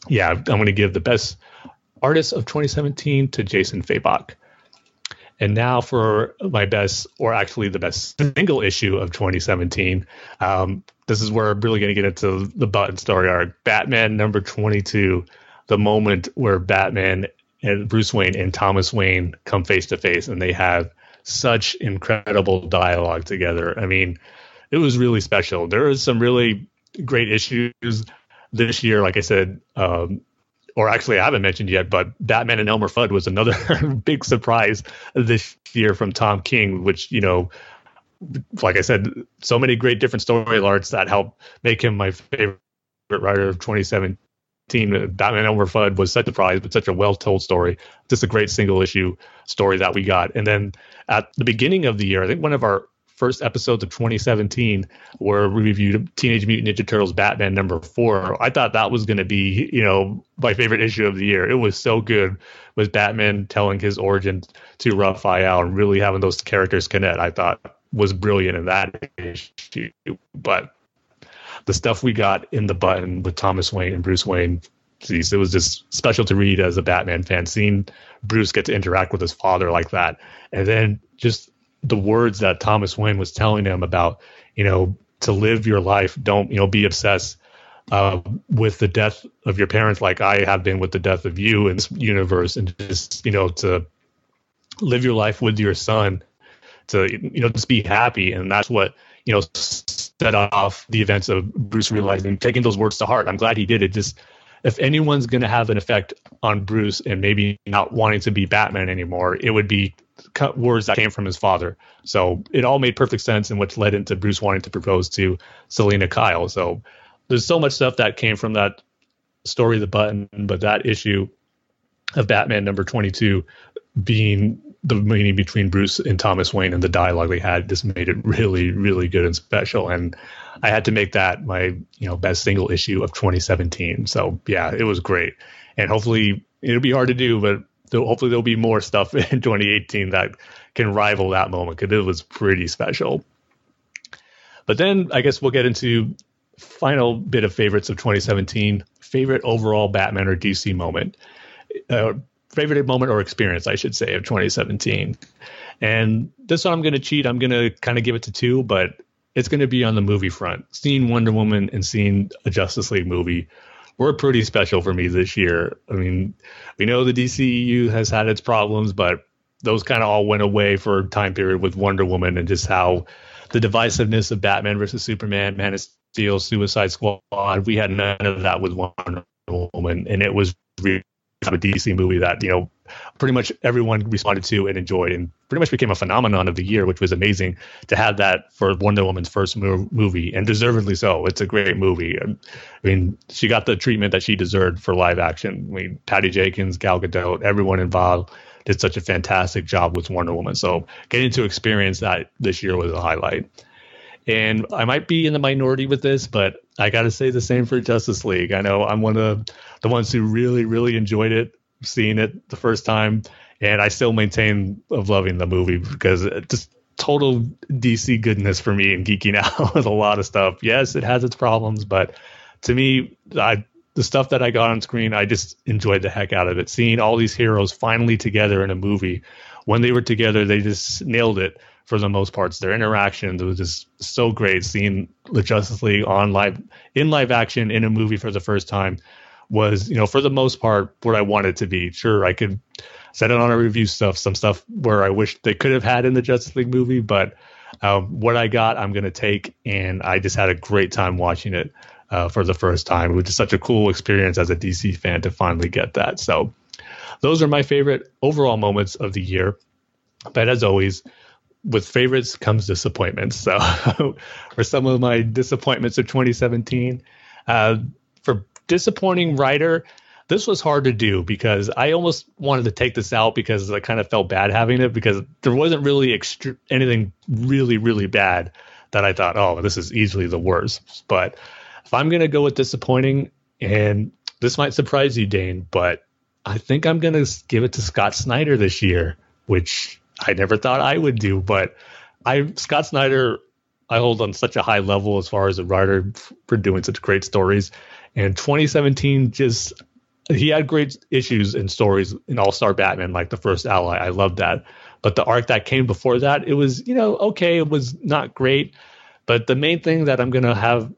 yeah, I'm going to give the best artist of 2017 to Jason Fabok. And now for my best, or actually the best single issue of 2017. Um, this is where I'm really going to get into the button story arc. Batman number 22, the moment where Batman and Bruce Wayne and Thomas Wayne come face to face and they have such incredible dialogue together. I mean, it was really special. There was some really great issues this year. Like I said, um, or actually I haven't mentioned yet, but Batman and Elmer Fudd was another <laughs> big surprise this year from Tom King, which you know, like I said, so many great different story arcs that helped make him my favorite writer of 2017 team, Batman Elmer Fudd was such a surprise, but such a well told story. Just a great single issue story that we got. And then at the beginning of the year, I think one of our first episodes of 2017 where we reviewed Teenage Mutant Ninja Turtles Batman number four. I thought that was going to be, you know, my favorite issue of the year. It was so good with Batman telling his origin to Raphael and really having those characters connect. I thought was brilliant in that issue. But the stuff we got in the button with Thomas Wayne and Bruce Wayne, geez, it was just special to read as a Batman fan. Seeing Bruce get to interact with his father like that, and then just the words that Thomas Wayne was telling him about, you know, to live your life, don't you know, be obsessed uh, with the death of your parents, like I have been with the death of you in this universe, and just you know to live your life with your son, to you know just be happy, and that's what you know set off the events of Bruce realizing taking those words to heart. I'm glad he did it. Just if anyone's going to have an effect on Bruce and maybe not wanting to be Batman anymore, it would be words that came from his father. So it all made perfect sense, and which led into Bruce wanting to propose to Selina Kyle. So there's so much stuff that came from that story, the button, but that issue of Batman number 22 being the meeting between Bruce and Thomas Wayne and the dialogue they had just made it really, really good and special. And I had to make that my, you know, best single issue of 2017. So yeah, it was great. And hopefully it'll be hard to do, but hopefully there'll be more stuff <laughs> in 2018 that can rival that moment because it was pretty special. But then I guess we'll get into final bit of favorites of 2017 favorite overall Batman or DC moment. Uh, favorite moment or experience, I should say, of 2017. And this one I'm going to cheat. I'm going to kind of give it to two, but it's going to be on the movie front. Seeing Wonder Woman and seeing a Justice League movie were pretty special for me this year. I mean, we know the DCEU has had its problems, but those kind of all went away for a time period with Wonder Woman and just how the divisiveness of Batman versus Superman, Man of Steel, Suicide Squad. We had none of that with Wonder Woman, and it was really a DC movie that you know pretty much everyone responded to and enjoyed, and pretty much became a phenomenon of the year, which was amazing to have that for Wonder Woman's first mo- movie, and deservedly so. It's a great movie. I mean, she got the treatment that she deserved for live action. I mean, Patty Jenkins, Gal Gadot, everyone involved did such a fantastic job with Wonder Woman. So getting to experience that this year was a highlight. And I might be in the minority with this, but I got to say the same for Justice League. I know I'm one of the ones who really, really enjoyed it, seeing it the first time, and I still maintain of loving the movie because it just total DC goodness for me and geeking <laughs> out with a lot of stuff. Yes, it has its problems, but to me, I the stuff that I got on screen, I just enjoyed the heck out of it. Seeing all these heroes finally together in a movie, when they were together, they just nailed it for the most parts. Their interaction was just so great. Seeing the Justice League on live in live action in a movie for the first time was, you know, for the most part, what I wanted to be. Sure, I could set it on a review stuff, some stuff where I wish they could have had in the Justice League movie, but um, what I got, I'm to take, and I just had a great time watching it uh, for the first time. It was just such a cool experience as a DC fan to finally get that. So, those are my favorite overall moments of the year. But as always, with favorites comes disappointments. So, <laughs> for some of my disappointments of 2017, uh, for disappointing writer, this was hard to do because I almost wanted to take this out because I kind of felt bad having it because there wasn't really anything really, really bad that I thought, oh, this is easily the worst. But if I'm going to go with disappointing, and this might surprise you, Dane, but I think I'm going to give it to Scott Snyder this year, which I never thought I would do. But I Scott Snyder, I hold on such a high level as far as a writer for doing such great stories. And 2017 just he had great issues and stories in All Star Batman, like the first Ally. I loved that. But the arc that came before that, it was you know okay, it was not great. But the main thing that I'm gonna have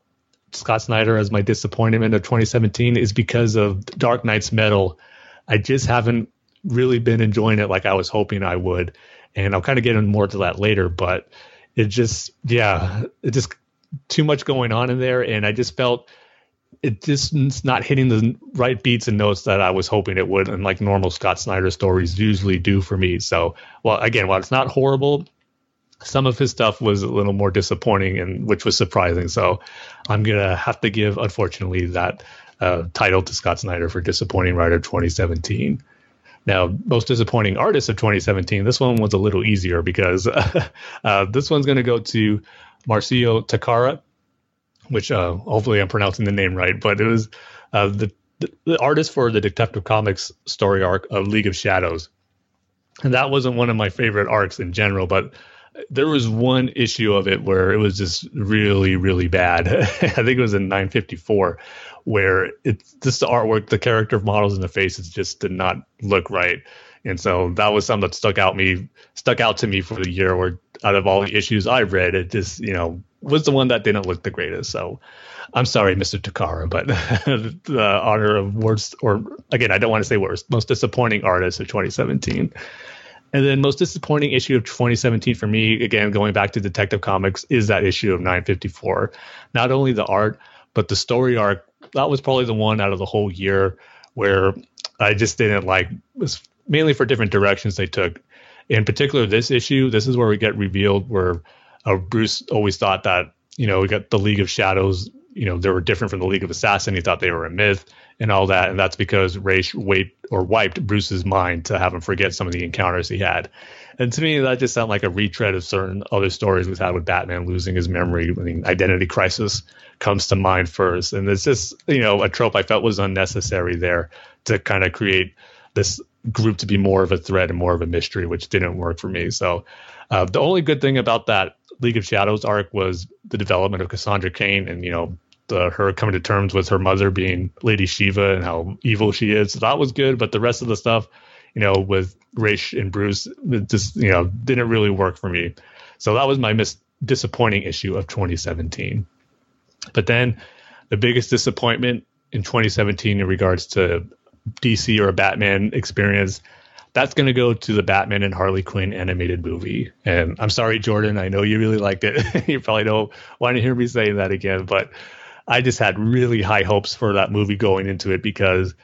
Scott Snyder as my disappointment of 2017 is because of Dark Nights Metal. I just haven't really been enjoying it like I was hoping I would. And I'll kind of get into more to that later, but it just, yeah, it just too much going on in there. And I just felt it just not hitting the right beats and notes that I was hoping it would, and like normal Scott Snyder stories usually do for me. So, well, again, while it's not horrible, some of his stuff was a little more disappointing, and which was surprising. So, I'm gonna have to give, unfortunately, that uh, title to Scott Snyder for disappointing writer 2017. Now, most disappointing artist of 2017. This one was a little easier because <laughs> uh, this one's going to go to Marcio Takara, which uh, hopefully I'm pronouncing the name right. But it was uh, the, the, the artist for the Detective Comics story arc of League of Shadows, and that wasn't one of my favorite arcs in general. But there was one issue of it where it was just really, really bad. <laughs> I think it was in 954, where it's just the artwork, the character models in the faces just did not look right. And so that was something that stuck out me, stuck out to me for the year. Where out of all the issues I've read, it just you know was the one that didn't look the greatest. So I'm sorry, Mr. Takara, but <laughs> the honor of worst, or again, I don't want to say worst, most disappointing artist of 2017. And then most disappointing issue of 2017 for me, again, going back to Detective Comics, is that issue of 954. Not only the art, but the story arc. That was probably the one out of the whole year where I just didn't like. Was mainly for different directions they took. In particular, this issue, this is where we get revealed where uh, Bruce always thought that you know we got the League of Shadows. You know they were different from the League of Assassins. He thought they were a myth and all that, and that's because Ra's wait or wiped Bruce's mind to have him forget some of the encounters he had. And to me, that just sounded like a retread of certain other stories we've had with Batman losing his memory. I mean, identity crisis comes to mind first, and it's just you know a trope I felt was unnecessary there to kind of create this group to be more of a threat and more of a mystery, which didn't work for me. So uh, the only good thing about that League of Shadows arc was the development of Cassandra Cain and you know the, her coming to terms with her mother being Lady Shiva and how evil she is. So that was good, but the rest of the stuff, you know, with Ra's and Bruce, just you know, didn't really work for me. So that was my mis- disappointing issue of 2017. But then the biggest disappointment in 2017 in regards to DC or a Batman experience that's going to go to the Batman and Harley Quinn animated movie. And I'm sorry, Jordan, I know you really liked it. <laughs> you probably don't want to hear me say that again, but I just had really high hopes for that movie going into it because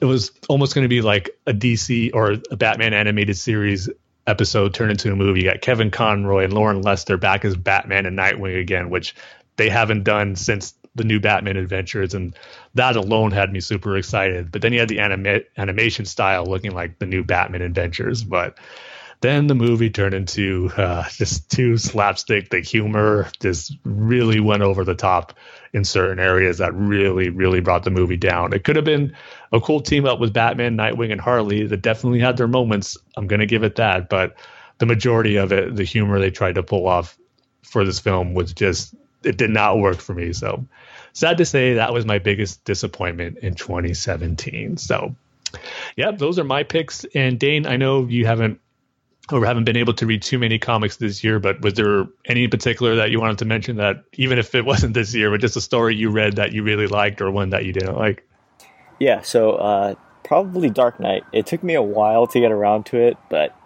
it was almost going to be like a DC or a Batman animated series episode turned into a movie. You got Kevin Conroy and Loren Lester back as Batman and Nightwing again, which they haven't done since the new Batman Adventures, and that alone had me super excited. But then you had the anima- animation style looking like the new Batman Adventures, but then the movie turned into uh, just too slapstick. The humor just really went over the top in certain areas that really, really brought the movie down. It could have been a cool team up with Batman, Nightwing, and Harley that definitely had their moments. I'm going to give it that. But the majority of it, the humor they tried to pull off for this film was just, it did not work for me. So sad to say that was my biggest disappointment in 2017. So, yeah, those are my picks. And Dane, I know you haven't or haven't been able to read too many comics this year, but was there any in particular that you wanted to mention that even if it wasn't this year, but just a story you read that you really liked or one that you didn't like?
Yeah, so uh, probably Dark Night. It took me a while to get around to it, but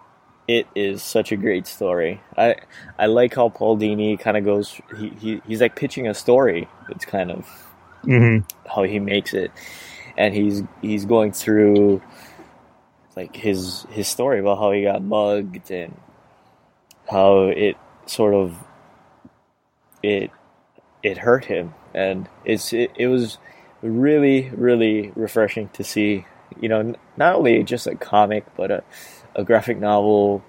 it is such a great story. I I like how Paul Dini kind of goes. He, he he's like pitching a story. It's kind of mm-hmm. how he makes it, and he's he's going through like his his story about how he got mugged and how it sort of it it hurt him and it's it, it was really really refreshing to see you know not only just a comic but a, a graphic novel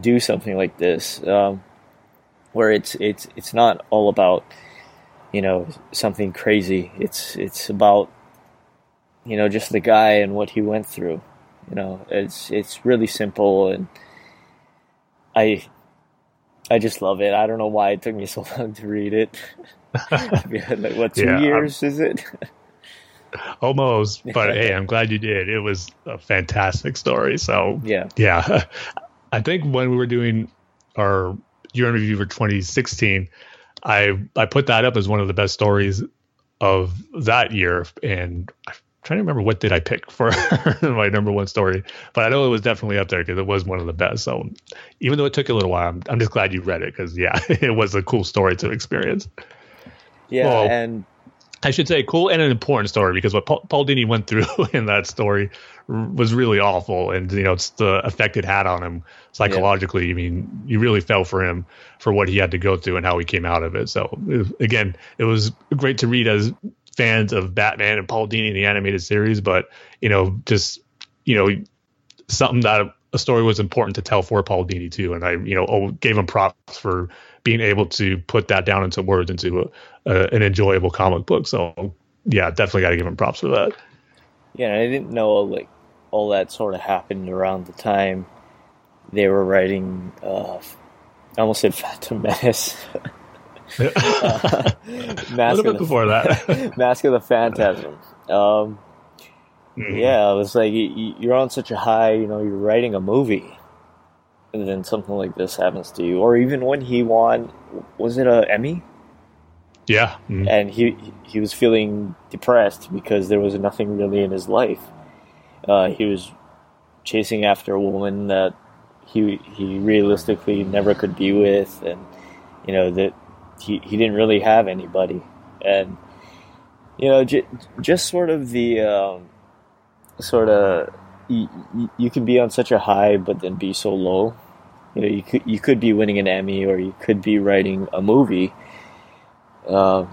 do something like this um, where it's it's it's not all about you know something crazy it's it's about you know, just the guy and what he went through. You know, it's it's really simple, and I I just love it. I don't know why it took me so <laughs> long to read it. <laughs> <laughs> like, what two yeah, years I'm, is it?
Almost, <laughs> but hey, I'm glad you did. It was a fantastic story. So yeah, yeah. <laughs> I think when we were doing our year in review for 2016, I I put that up as one of the best stories of that year, and I'm trying to remember what did I pick for <laughs> my number one story, but I know it was definitely up there because it was one of the best. So even though it took a little while, I'm, I'm just glad you read it because yeah, it was a cool story to experience.
Yeah, well, and
I should say cool and an important story because what Paul, Paul Dini went through <laughs> in that story was really awful, and you know it's the effect it had on him psychologically. Yeah. I mean, you really felt for him for what he had to go through and how he came out of it. So again, it was great to read as fans of Batman and Paul Dini in the animated series, but you know, just you know, something that a story was important to tell for Paul Dini too, and I you know oh, gave him props for being able to put that down into words into a, a, an enjoyable comic book. So yeah, definitely got to give him props for that.
Yeah, I didn't know like all that sort of happened around the time they were writing. Uh, I almost said Phantom Menace.
uh, <laughs> a little bit before that. <laughs>
Mask of the Phantasm. Um, mm-hmm. Yeah, it was like you're on such a high. You know, you're writing a movie, and then something like this happens to you. Or even when he won, was it a Emmy?
Yeah,
mm-hmm. and he he was feeling depressed because there was nothing really in his life. Uh, he was chasing after a woman that he he realistically never could be with, and you know that he he didn't really have anybody, and you know j- just sort of the um, sort of you, you can be on such a high, but then be so low. You know, you could you could be winning an Emmy, or you could be writing a movie, uh,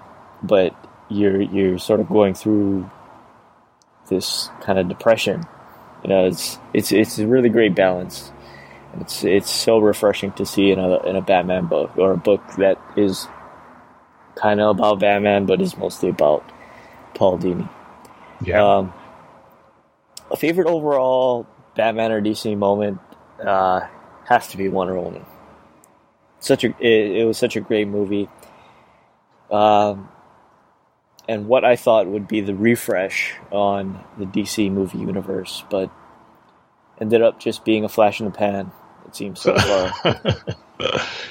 but you're you're sort of going through this kind of depression. You know, it's it's it's a really great balance. It's it's so refreshing to see in a in a Batman book or a book that is kind of about Batman, but is mostly about Paul Dini.
Yeah. Um,
a favorite overall Batman or DC moment uh, has to be Wonder Woman. Such a it, it was such a great movie. Um, and what I thought would be the refresh on the DC movie universe, but ended up just being a flash in the pan. It seems so <laughs> far.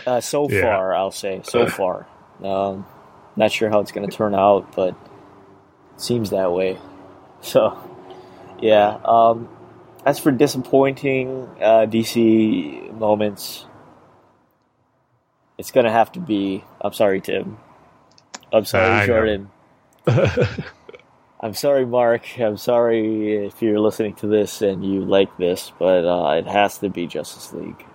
uh, so yeah. far, I'll say so far. Um, not sure how it's going to turn out, but it seems that way. <laughs> So, yeah. Um, as for disappointing uh, DC moments, it's going to have to be. I'm sorry, Tim. I'm sorry, I Jordan. <laughs> I'm sorry, Mark. I'm sorry if you're listening to this and you like this, but uh, it has to be Justice League.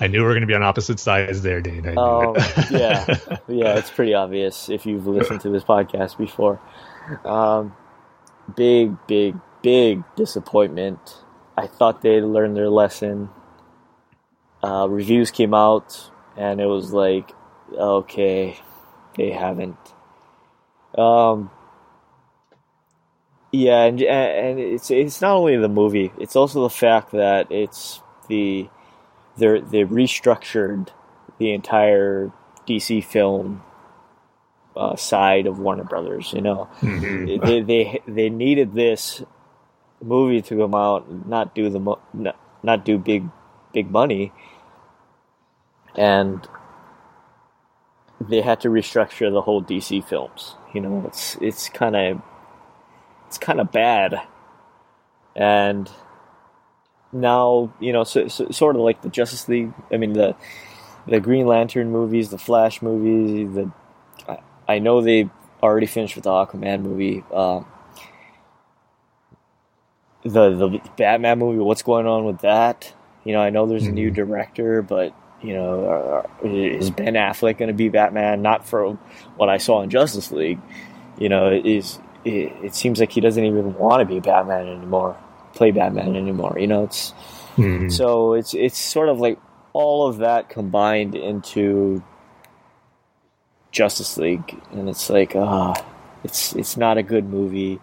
I knew we were going to be on opposite sides there, Dane.
Um, yeah, <laughs> yeah, it's pretty obvious if you've listened to this podcast before. Um, big, big, big disappointment. I thought they'd learned their lesson. Uh, reviews came out, and it was like, okay, they haven't. Um, yeah, and and it's it's not only the movie; it's also the fact that it's the they they restructured the entire DC film uh, side of Warner Brothers. You know, mm-hmm. they they they needed this movie to come out, and not do the mo- not, not do big big money, and they had to restructure the whole DC films. You know, it's it's kind of it's kind of bad, and now you know, so, so, sort of like the Justice League. I mean the the Green Lantern movies, the Flash movies. The I, I know they already finished with the Aquaman movie. Uh, the the Batman movie. What's going on with that? You know, I know there's a new mm-hmm. director, but you know, is Ben Affleck going to be Batman? Not from what I saw in Justice League. You know, is it, it seems like he doesn't even want to be Batman anymore, play Batman anymore. You know, it's mm-hmm. so it's it's sort of like all of that combined into Justice League, and it's like ah, uh, it's it's not a good movie.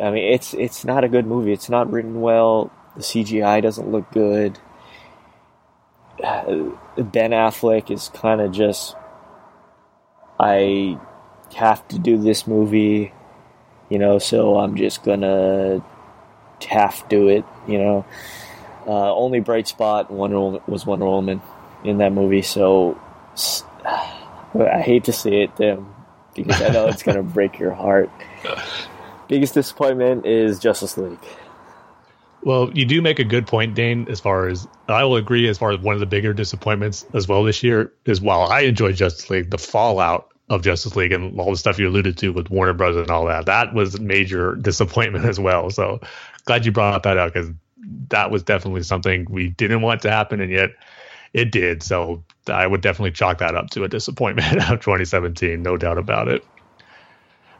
I mean, it's it's not a good movie. It's not written well. The CGI doesn't look good. Ben Affleck is kind of just I have to do this movie, you know, so I'm just gonna half do it, you know. Uh, only bright spot Wonder Woman, was Wonder Woman in that movie, so <sighs> I hate to say it, Tim, because I know it's gonna <laughs> break your heart. <laughs> Biggest disappointment is Justice League.
Well, you do make a good point, Dane, as far as I will agree, as far as one of the bigger disappointments as well this year is while I enjoyed Justice League, the fallout of Justice League and all the stuff you alluded to with Warner Brothers and all that, that was a major disappointment <laughs> as well. So glad you brought that up because that was definitely something we didn't want to happen, and yet it did. So I would definitely chalk that up to a disappointment <laughs> of 2017, no doubt about it.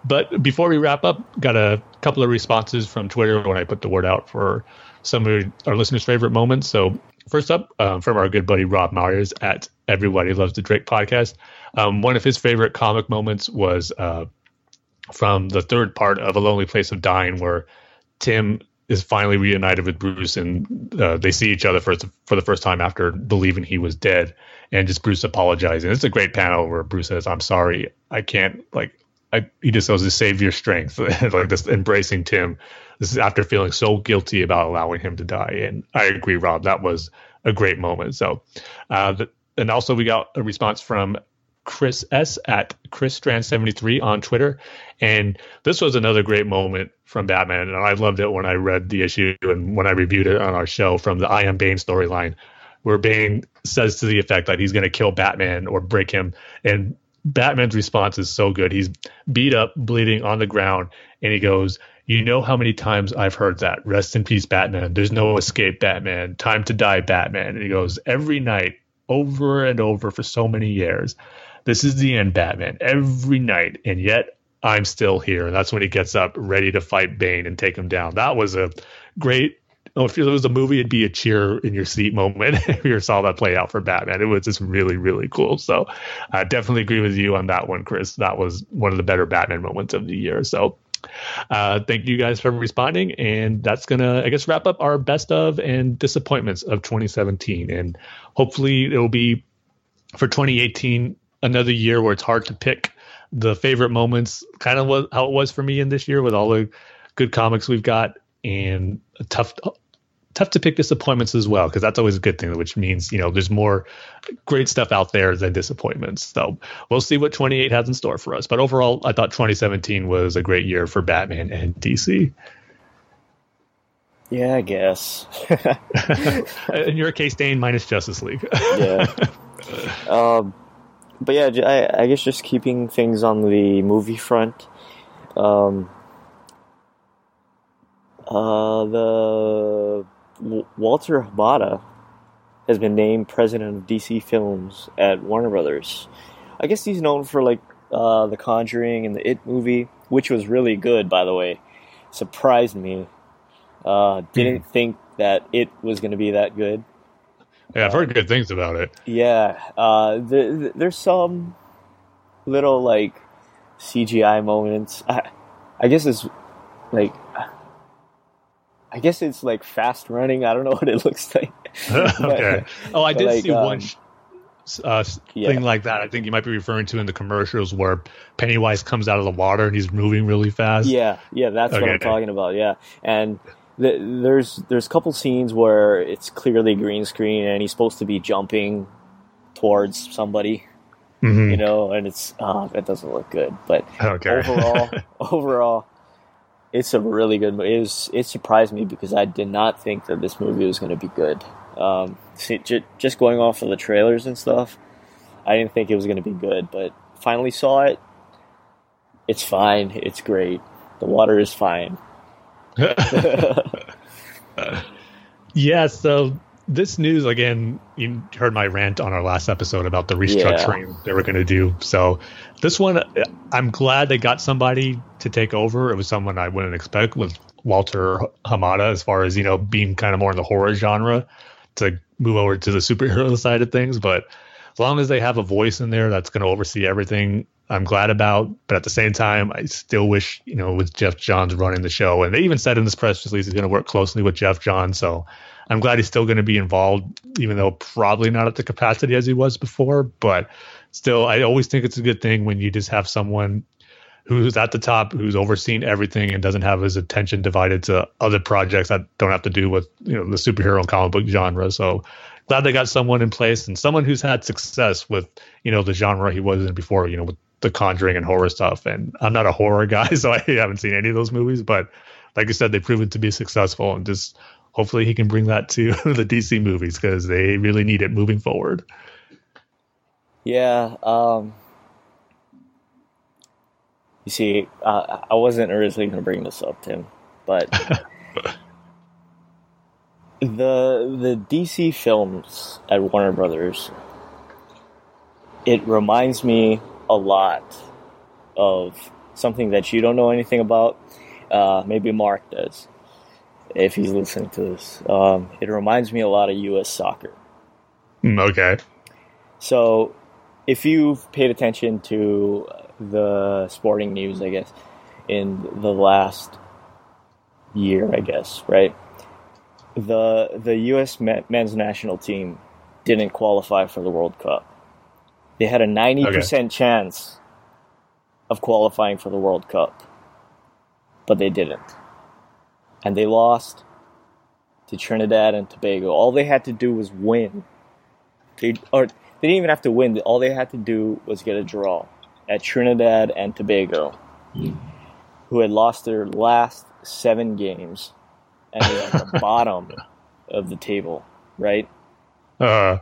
But before we wrap up, got a couple of responses from Twitter when I put the word out for some of our listeners' favorite moments. So first up, um, from our good buddy Rob Myers at Everybody Loves the Drake podcast. Um, one of his favorite comic moments was uh, from the third part of A Lonely Place of Dying, where Tim is finally reunited with Bruce, and uh, they see each other for for the first time after believing he was dead, and just Bruce apologizing. It's a great panel where Bruce says, "I'm sorry, I can't like." I, he just goes to save your strength, <laughs> like this embracing Tim. This is after feeling so guilty about allowing him to die, and I agree, Rob. That was a great moment. So, uh, the, and also we got a response from Chris S at Chris Strand 73 on Twitter. And this was another great moment from Batman. And I loved it when I read the issue and when I reviewed it on our show from the I Am Bane storyline, where Bane says to the effect that he's going to kill Batman or break him. And Batman's response is so good. He's beat up, bleeding on the ground, and he goes, You know how many times I've heard that. Rest in peace, Batman. There's no escape, Batman. Time to die, Batman. And he goes, Every night, over and over for so many years. This is the end, Batman. Every night, and yet I'm still here. And That's when he gets up, ready to fight Bane and take him down. That was a great. Oh, if it was a movie, it'd be a cheer in your seat moment <laughs> if you saw that play out for Batman. It was just really, really cool. So, I uh, definitely agree with you on that one, Chris. That was one of the better Batman moments of the year. So, uh, thank you guys for responding. And that's going to, I guess, wrap up our best of and disappointments of 2017. And hopefully it'll be for 2018 another year where it's hard to pick the favorite moments, kind of what, how it was for me in this year with all the good comics we've got and tough tough to pick disappointments as well because that's always a good thing which means you know there's more great stuff out there than disappointments. So we'll see what 28 has in store for us. But overall i thought 2017 was a great year for batman and dc
yeah i guess. <laughs>
In your case dane minus justice league. <laughs>
Yeah. Um but yeah, I, I, guess just keeping things on the movie front. Um, uh, the Walter Hamada has been named president of DC Films at Warner Brothers. I guess he's known for like uh, the Conjuring and the It movie, which was really good, by the way. Surprised me. Uh, didn't mm. think that it was going to be that good.
Yeah, I've heard good things about it.
Yeah, uh, the, the, there's some little like CGI moments. I, I guess it's like, I guess it's like fast running. I don't know <laughs> what it looks like. <laughs>
okay. oh, I did like, see um, one uh, yeah. thing like that. I think you might be referring to in the commercials where Pennywise comes out of the water and he's moving really fast.
Yeah, yeah, that's okay. what I'm talking about. Yeah, and the, there's there's a couple scenes where it's clearly green screen and he's supposed to be jumping towards somebody, mm-hmm. you know, and it's uh, it doesn't look good. But okay. <laughs> overall, overall, it's a really good. It was it surprised me because I did not think that this movie was going to be good. Um, see, j- just going off of the trailers and stuff, I didn't think it was going to be good, but finally saw it. It's fine. It's great. The water is fine. <laughs>
yeah, so this news again, you heard my rant on our last episode about the restructuring yeah. they were going to do. So this one, I'm glad they got somebody to take over. It was someone I wouldn't expect with Walter Hamada, as far as you know, being kind of more in the horror genre to move over to the superhero <laughs> side of things. But as long as they have a voice in there that's going to oversee everything, I'm glad about. But at the same time, I still wish, you know, with Geoff Johns running the show, and they even said in this press release he's going to work closely with Geoff Johns. So I'm glad he's still going to be involved, even though probably not at the capacity as he was before. But still, I always think it's a good thing when you just have someone who's at the top, who's overseeing everything and doesn't have his attention divided to other projects that don't have to do with, you know, the superhero and comic book genre. So glad they got someone in place and someone who's had success with, you know, the genre he was in before, you know, with the Conjuring and horror stuff. And I'm not a horror guy, <laughs> so I haven't seen any of those movies. But like I said, they've proven to be successful, and just hopefully he can bring that to <laughs> the DC movies because they really need it moving forward.
Yeah. Um, you see, uh, I wasn't originally going to bring this up, Tim, but <laughs> the the DC films at Warner Brothers. It reminds me a lot of something that you don't know anything about. Uh, maybe Mark does, if he's listening to this. Um, it reminds me a lot of U.S. soccer.
Hmm, okay.
So, if you've paid attention to the sporting news, I guess, in the last year, I guess, right? The the U.S. men's national team didn't qualify for the World Cup. They had a ninety okay. percent chance of qualifying for the World Cup, but they didn't, and they lost to Trinidad and Tobago. All they had to do was win. They or they didn't even have to win. All they had to do was get a draw at Trinidad and Tobago, who had lost their last seven games and they're at the <laughs> bottom of the table, right?
Uh.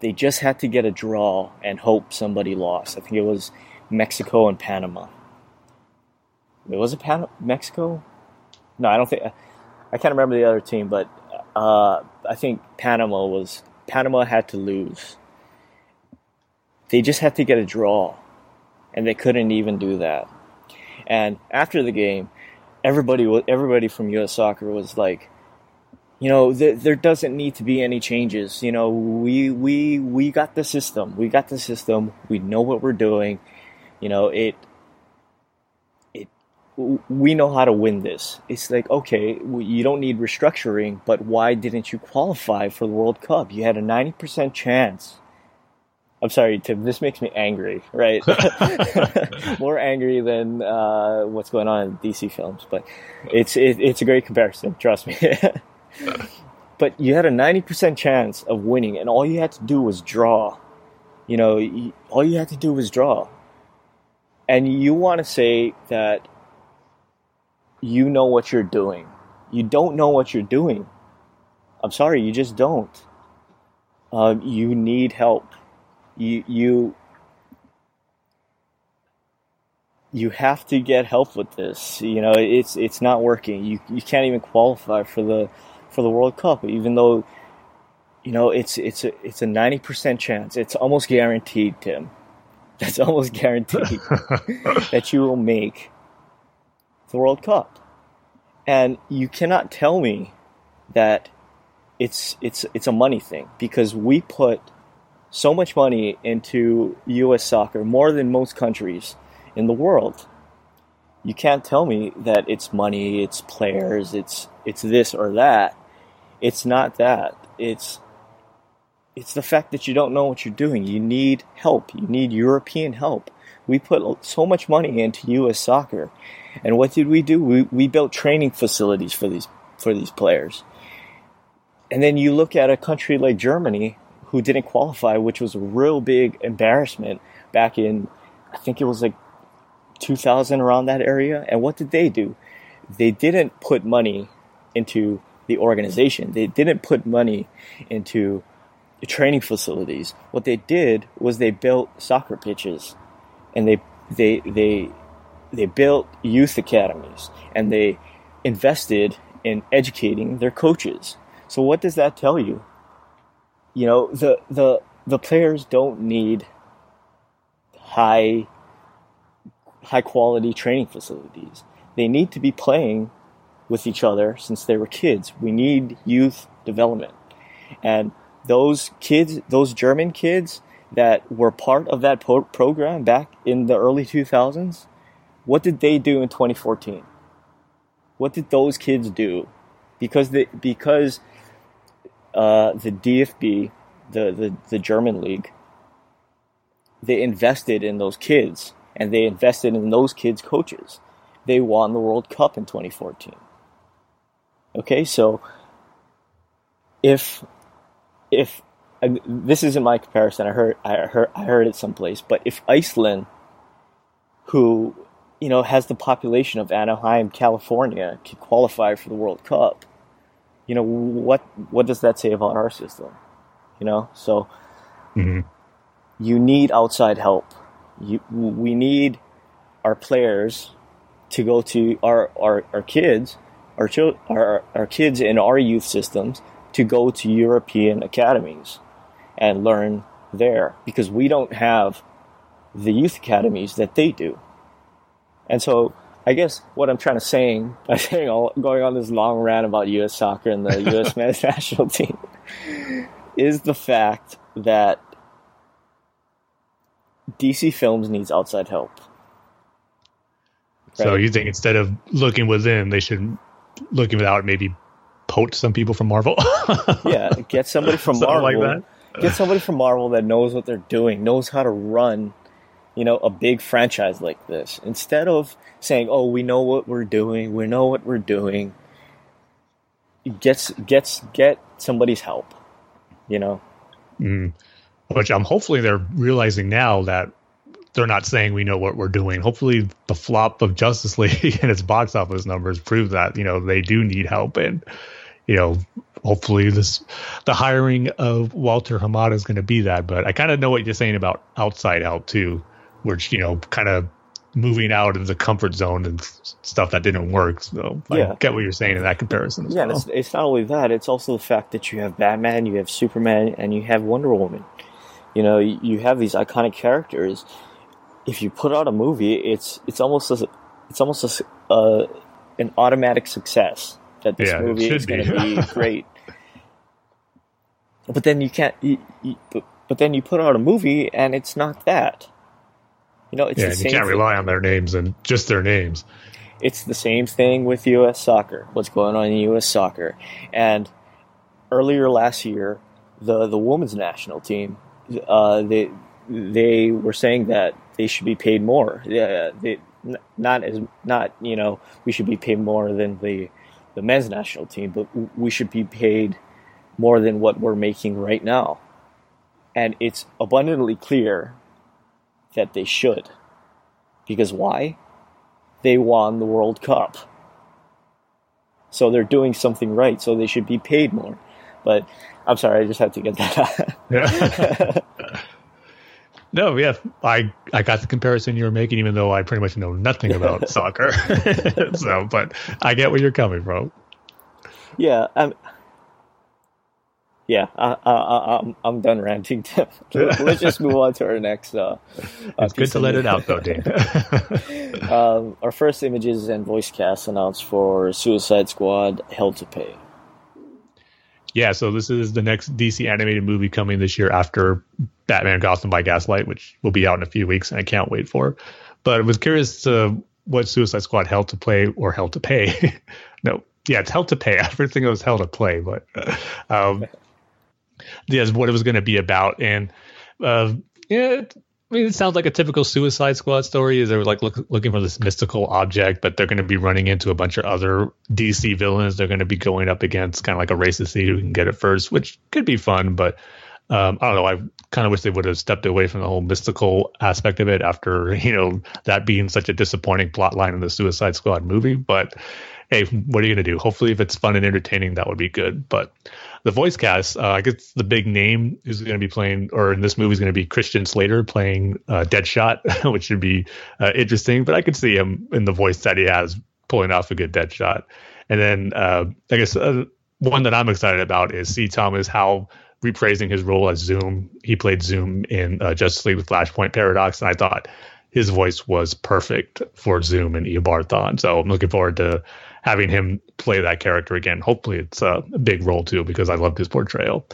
They just had to get a draw and hope somebody lost. I think it was Mexico and Panama. It was it Pan- Mexico? No, I don't think. I can't remember the other team, but uh, I think Panama was Panama had to lose. They just had to get a draw, and they couldn't even do that. And after the game, everybody everybody from U.S. Soccer was like, you know, th- there doesn't need to be any changes. You know, we we we got the system. We got the system. We know what we're doing. You know, it it we know how to win this. It's like, okay, you don't need restructuring, but why didn't you qualify for the World Cup? You had a 90% chance I'm sorry, Tim. This makes me angry, right? <laughs> <laughs> More angry than uh, what's going on in DC films, but it's it, it's a great comparison. Trust me. <laughs> but you had a 90% chance of winning, and all you had to do was draw. You know, you, all you had to do was draw. And you want to say that you know what you're doing. You don't know what you're doing. I'm sorry, you just don't. Um, you need help you you you have to get help with this. You know, it's it's not working. You you can't even qualify for the for the World Cup, even though you know it's it's a it's a ninety percent chance. It's almost guaranteed, Tim. <laughs> That's almost guaranteed <laughs> that you will make the World Cup, and you cannot tell me that it's it's it's a money thing because we put so much money into U.S. soccer, more than most countries in the world. You can't tell me that it's money, it's players, it's it's this or that. It's not that. It's it's the fact that you don't know what you're doing. You need help. You need European help. We put so much money into U.S. soccer, and what did we do? We we built training facilities for these for these players. And then you look at a country like Germany, who didn't qualify, which was a real big embarrassment back in, I think it was like 2000 around that area. And what did they do? They didn't put money into the organization. They didn't put money into training facilities. What they did was they built soccer pitches, and they they they they built youth academies, and they invested in educating their coaches. So what does that tell you? You know the the the players don't need high high quality training facilities. They need to be playing with each other since they were kids. We need youth development. And those kids, those German kids that were part of that pro- program back in the early 2000s, what did they do in 2014? What did those kids do? Because they, because uh, the DFB, the, the, the German league, they invested in those kids and they invested in those kids' coaches. They won the World Cup in 2014. Okay, so if if this isn't my comparison, I heard I heard I heard it someplace, but if Iceland, who you know has the population of Anaheim, California, can qualify for the World Cup, you know what what does that say about our system? You know so mm-hmm. you need outside help. You we need our players to go to our our, our kids our, our our kids in our youth systems to go to European academies and learn there because we don't have the youth academies that they do. And so I guess what I'm trying to saying <laughs> by saying all, going on this long rant about U.S. soccer and the <laughs> U.S. <laughs> men's national team is the fact that DC Films needs outside help.
Right? So you think instead of looking within, they should looking without maybe poach some people from Marvel.
yeah, get somebody from Marvel. Like that. Get somebody from Marvel that knows what they're doing, knows how to run, you know, a big franchise like this. Instead of saying, "Oh, we know what we're doing. We know what we're doing." Gets gets get somebody's help. You know.
Mm. Which I'm hopefully they're realizing now that they're not saying we know what we're doing. Hopefully, the flop of Justice <laughs> League and its box office numbers prove that you know they do need help, and you know hopefully this the hiring of Walter Hamada is going to be that. But I kind of know what you're saying about outside help too, which you know kind of moving out of the comfort zone and stuff that didn't work. So yeah. I get what you're saying in that comparison.
yeah,
well.
it's, it's not only that; it's also the fact that you have Batman, you have Superman, and you have Wonder Woman. You know, you have these iconic characters if you put out a movie, it's it's almost a, it's almost a, uh, an automatic success that this yeah, movie is going to be <laughs> great. But then you can't. You, you, but, but, then you put out a movie and it's not that. You know, it's
yeah,
you
can't
thing.
rely on their names and just their names.
It's the same thing with U.S. soccer. What's going on in U.S. soccer? And earlier last year, the the women's national team, uh, they they were saying that they should be paid more. Yeah, they, not as not you know we should be paid more than the the men's national team, but we should be paid more than what we're making right now. And it's abundantly clear that they should. Because why? They won the World Cup. So they're doing something right, so they should be paid more. But I'm sorry, I just had to get that out.
Yeah. <laughs> No, yeah, I I got the comparison you were making, even though I pretty much know nothing about <laughs> soccer. <laughs> so, but I get where you're coming from.
Yeah, I'm. Yeah, I, I, I'm I'm done ranting. <laughs> Let's just move on to our next. Uh,
uh it's good to let it out, though, Dan. <laughs> <laughs>
um, our first images and voice cast announced for Suicide Squad: Hell to Pay
yeah, so this is the next DC animated movie coming this year after Batman Gotham by Gaslight, which will be out in a few weeks, and I can't wait for. But I was curious to what Suicide Squad Hell to play or Hell to pay. no, yeah, it's Hell to pay. I think it was Hell to play, but um, yeah, what it was going to be about, and uh, yeah, I mean, it sounds like a typical Suicide Squad story. Is they're like look, looking for this mystical object, but they're going to be running into a bunch of other DC villains. They're going to be going up against kind of like a race to see who can get it first, which could be fun. But um, I don't know. I kind of wish they would have stepped away from the whole mystical aspect of it after <laughs> you know that being such a disappointing plot line in the Suicide Squad movie. But hey, what are you going to do? Hopefully, if it's fun and entertaining, that would be good. But the voice cast, uh, I guess the big name is going to be playing, or in this movie is going to be Christian Slater playing uh, Deadshot, <laughs> which should be uh, interesting. But I could see him in the voice that he has pulling off a good Deadshot. And then uh, I guess uh, one that I'm excited about is C. Thomas Howell reprising his role as Zoom. He played Zoom in uh, Justice League with Flashpoint Paradox, and I thought his voice was perfect for Zoom and Eobard Thawne. So I'm looking forward to having him play that character again. Hopefully, it's a big role too because I love his portrayal.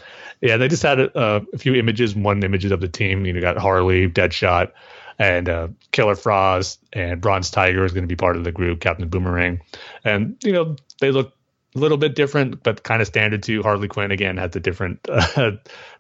Yeah, they just had a, a few images, one images of the team. You know, got Harley, Deadshot, and uh, Killer Frost, and Bronze Tiger is going to be part of the group. Captain Boomerang, and you know they look a little bit different, but kind of standard too. Harley Quinn again has a different <laughs> uh,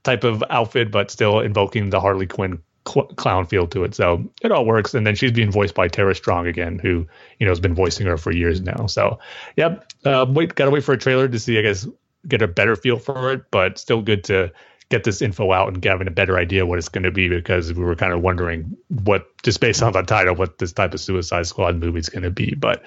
type of outfit, but still invoking the Harley Quinn cl- clown feel to it. So it all works. And then she's being voiced by Tara Strong again, who you know has been voicing her for years now. So yep, uh, wait, gotta wait for a trailer to see. I guess get a better feel for it, but still good to get this info out and having a better idea what it's going to be because we were kind of wondering what just based on the title what this type of Suicide Squad movie is going to be, but.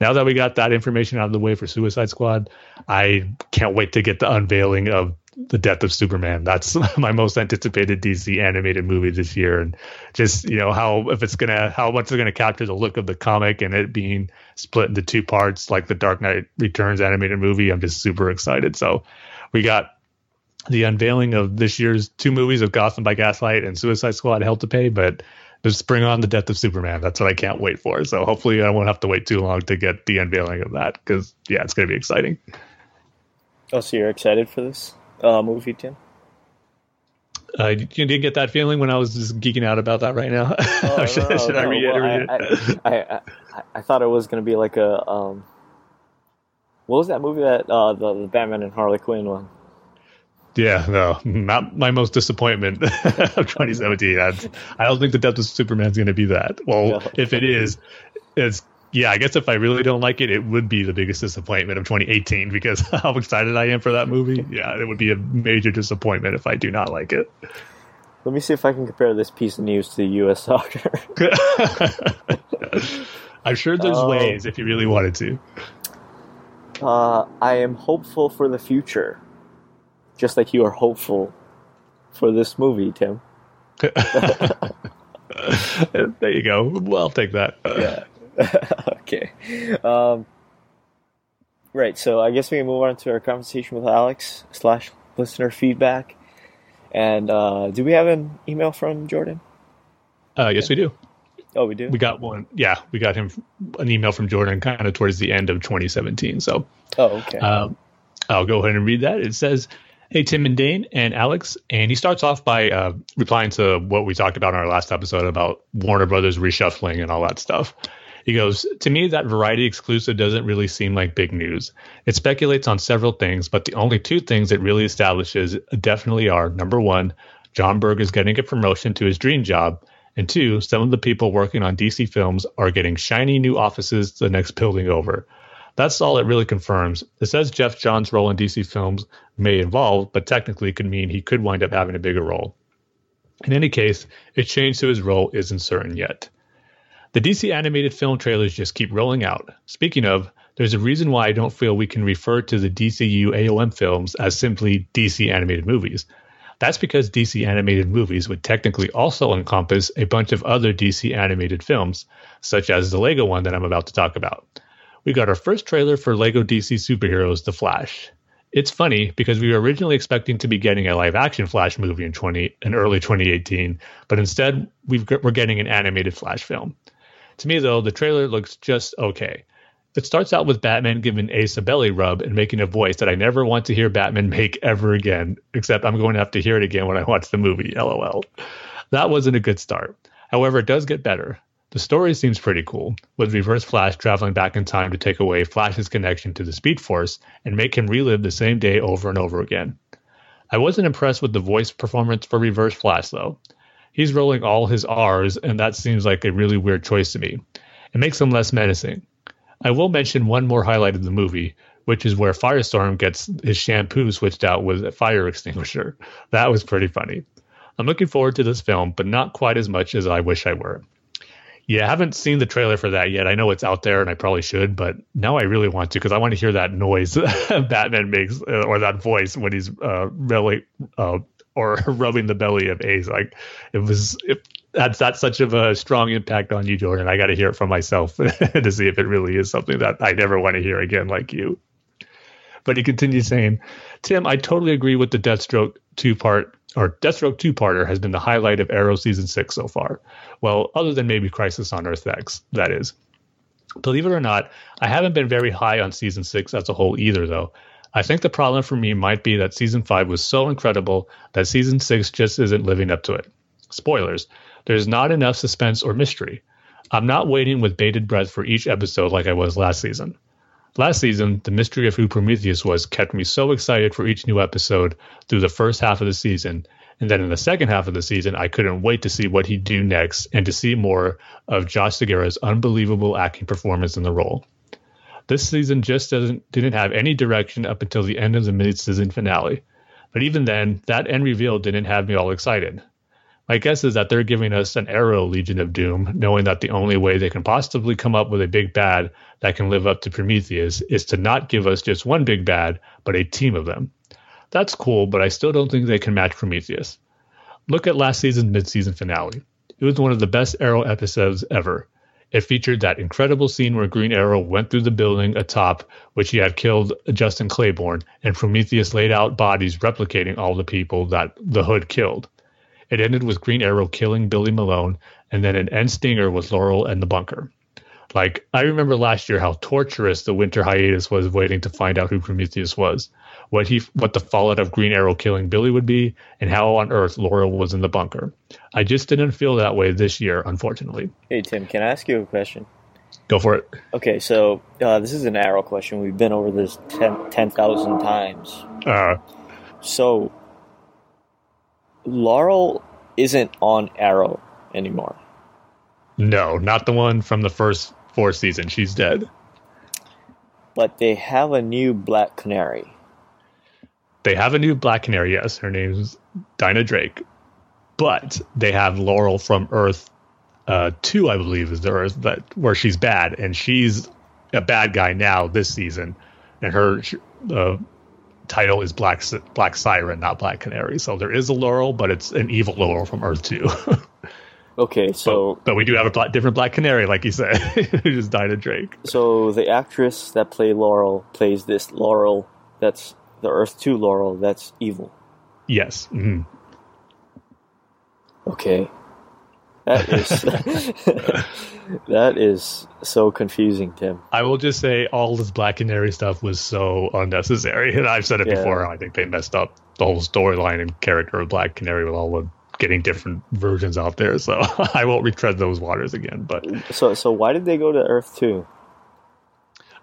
Now that we got that information out of the way for Suicide Squad, I can't wait to get the unveiling of the death of Superman. That's <laughs> my most anticipated DC animated movie this year, and just you know how if it's gonna how much it's gonna capture the look of the comic and it being split into two parts like the Dark Knight Returns animated movie. I'm just super excited. So we got the unveiling of this year's two movies of Gotham by Gaslight and Suicide Squad Hell to Pay, but just bring on the death of Superman. That's what I can't wait for. So hopefully I won't have to wait too long to get the unveiling of that because yeah, it's gonna be exciting.
Oh, so you're excited for this? Uh, movie, Tim?
Uh, you didn't get that feeling when I was just geeking out about that right now. <laughs> Oh, should,
no, should no. I reiterate well, I, I, I, I, I, thought it was going to be like a um, What was that movie that uh, the, the Batman and Harley Quinn one?
Yeah, no, not my most disappointment <laughs> of 2017. I, I don't think the Death of Superman is going to be that. Well, no. if it is, it's yeah. I guess if I really don't like it, it would be the biggest disappointment of 2018 because <laughs> how excited I am for that movie. Yeah, it would be a major disappointment if I do not like it.
Let me see if I can compare this piece of news to the U.S. soccer.
I'm sure there's um, ways if you really wanted to.
Uh, I am hopeful for the future, just like you are hopeful for this movie, Tim. <laughs>
there you go. Well, I'll take that.
Yeah. <laughs> okay. Um, right. So I guess we can move on to our conversation with Alex slash listener feedback. And uh, do we have an email from Jordan?
Uh, yes, we do.
Oh, we do.
We got one. Yeah, we got him an email from Jordan kind of towards the end of 2017. So,
oh, okay.
Um, I'll go ahead and read that. It says, "Hey Tim and Dane and Alex," and he starts off by uh, replying to what we talked about in our last episode about Warner Brothers reshuffling and all that stuff. He goes, To me, that variety exclusive doesn't really seem like big news. It speculates on several things, but the only two things it really establishes definitely are number one, Jon Berg is getting a promotion to his dream job. And two, some of the people working on DC films are getting shiny new offices the next building over. That's all it really confirms. It says Geoff Johns' role in DC films may involve, but technically could mean he could wind up having a bigger role. In any case, a change to his role isn't certain yet. The DC animated film trailers just keep rolling out. Speaking of, there's a reason why I don't feel we can refer to the DCU AOM films as simply DC animated movies. That's because DC animated movies would technically also encompass a bunch of other DC animated films, such as the Lego one that I'm about to talk about. We got our first trailer for Lego DC Superheroes The Flash. It's funny because we were originally expecting to be getting a live action Flash movie in 20 in early 2018, but instead we are getting an animated Flash film. To me, though, the trailer looks just okay. It starts out with Batman giving Ace a belly rub and making a voice that I never want to hear Batman <laughs> make ever again, except I'm going to have to hear it again when I watch the movie, <laughs> lol. That wasn't a good start. However, it does get better. The story seems pretty cool, with Reverse Flash traveling back in time to take away Flash's connection to the Speed Force and make him relive the same day over and over again. I wasn't impressed with the voice performance for Reverse Flash, though he's rolling all his R's, and that seems like a really weird choice to me. It makes him less menacing. I will mention one more highlight of the movie, which is where Firestorm gets his shampoo switched out with a fire extinguisher. That was pretty funny. I'm looking forward to this film, but not quite as much as I wish I were. Yeah, I haven't seen the trailer for that yet. I know it's out there and I probably should, but now I really want to because I want to hear that noise <laughs> Batman makes uh, or that voice when he's uh, really uh, or <laughs> rubbing the belly of Ace. Like it was, it, that's that's such of a strong impact on you, Jordan. I got to hear it from myself <laughs> to see if it really is something that I never want to hear again, like you. But he continues saying, Tim, I totally agree with the Deathstroke two part or Deathstroke two parter has been the highlight of Arrow season six so far. Well, other than maybe Crisis on Earth X, that is. Believe it or not, I haven't been very high on season six as a whole either, though. I think the problem for me might be that season 5 was so incredible that season 6 just isn't living up to it. Spoilers there's not enough suspense or mystery. I'm not waiting with bated breath for each episode like I was last season. Last season, the mystery of who Prometheus was kept me so excited for each new episode through the first half of the season, and then in the second half of the season, I couldn't wait to see what he'd do next and to see more of Josh Segarra's unbelievable acting performance in the role. This season just doesn't didn't have any direction up until the end of the mid-season finale. But even then, that end reveal didn't have me all excited. My guess is that they're giving us an Arrow Legion of Doom, knowing that the only way they can possibly come up with a big bad that can live up to Prometheus is to not give us just one big bad, but a team of them. That's cool, but I still don't think they can match Prometheus. Look at last season's mid-season finale. It was one of the best Arrow episodes ever. It featured that incredible scene where Green Arrow went through the building atop which he had killed Justin Claiborne, and Prometheus laid out bodies replicating all the people that the Hood killed. It ended with Green Arrow killing Billy Malone, and then an end stinger with Laurel and the bunker. Like, I remember last year how torturous the winter hiatus was waiting to find out who Prometheus was, what he, what the fallout of Green Arrow killing Billy would be, and how on earth Laurel was in the bunker. I just didn't feel that way this year, unfortunately.
Hey Tim, can I ask you a question?
Go for it.
Okay, so uh, this is an Arrow question. We've been over this 10 10,000 times.
Uh,
So, Laurel isn't on Arrow anymore.
no, not the one from the first four seasons. She's dead.
But they have a new Black Canary.
They have a new Black Canary. Yes, her name's Dinah Drake. But they have Laurel from Earth uh, Two, I believe, is the Earth that where she's bad, and she's a bad guy now this season, and her uh, title is Black Black Siren, not Black Canary. So there is a Laurel, but it's an evil Laurel from Earth Two. <laughs>
Okay, so
but, but we do have a black, different Black Canary, like you said, <laughs> who is Dinah Drake.
so the actress that played Laurel plays this Laurel that's the Earth 2 Laurel that's evil.
Yes. mhm.
Okay. That is <laughs> <laughs> that is so confusing, Tim.
I will just say all this Black Canary stuff was so unnecessary, and I've said it
Yeah.
before. I think they messed up the whole storyline and character of Black Canary with all the getting different versions out there. So <laughs> I won't retread those waters again. But
So so why did they go to Earth 2?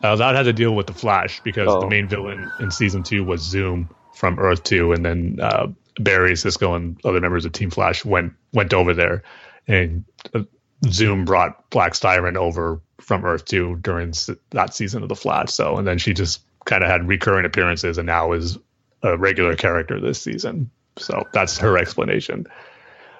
Uh, that had to deal with the Flash because
Oh.
the main villain in season two was Zoom from Earth Two, and then uh, Barry, Cisco, and other members of Team Flash went went over there, and uh, Zoom brought Black Siren over from Earth Two during s- that season of the Flash. So, and then she just kind of had recurring appearances, and now is a regular character this season. So that's her explanation.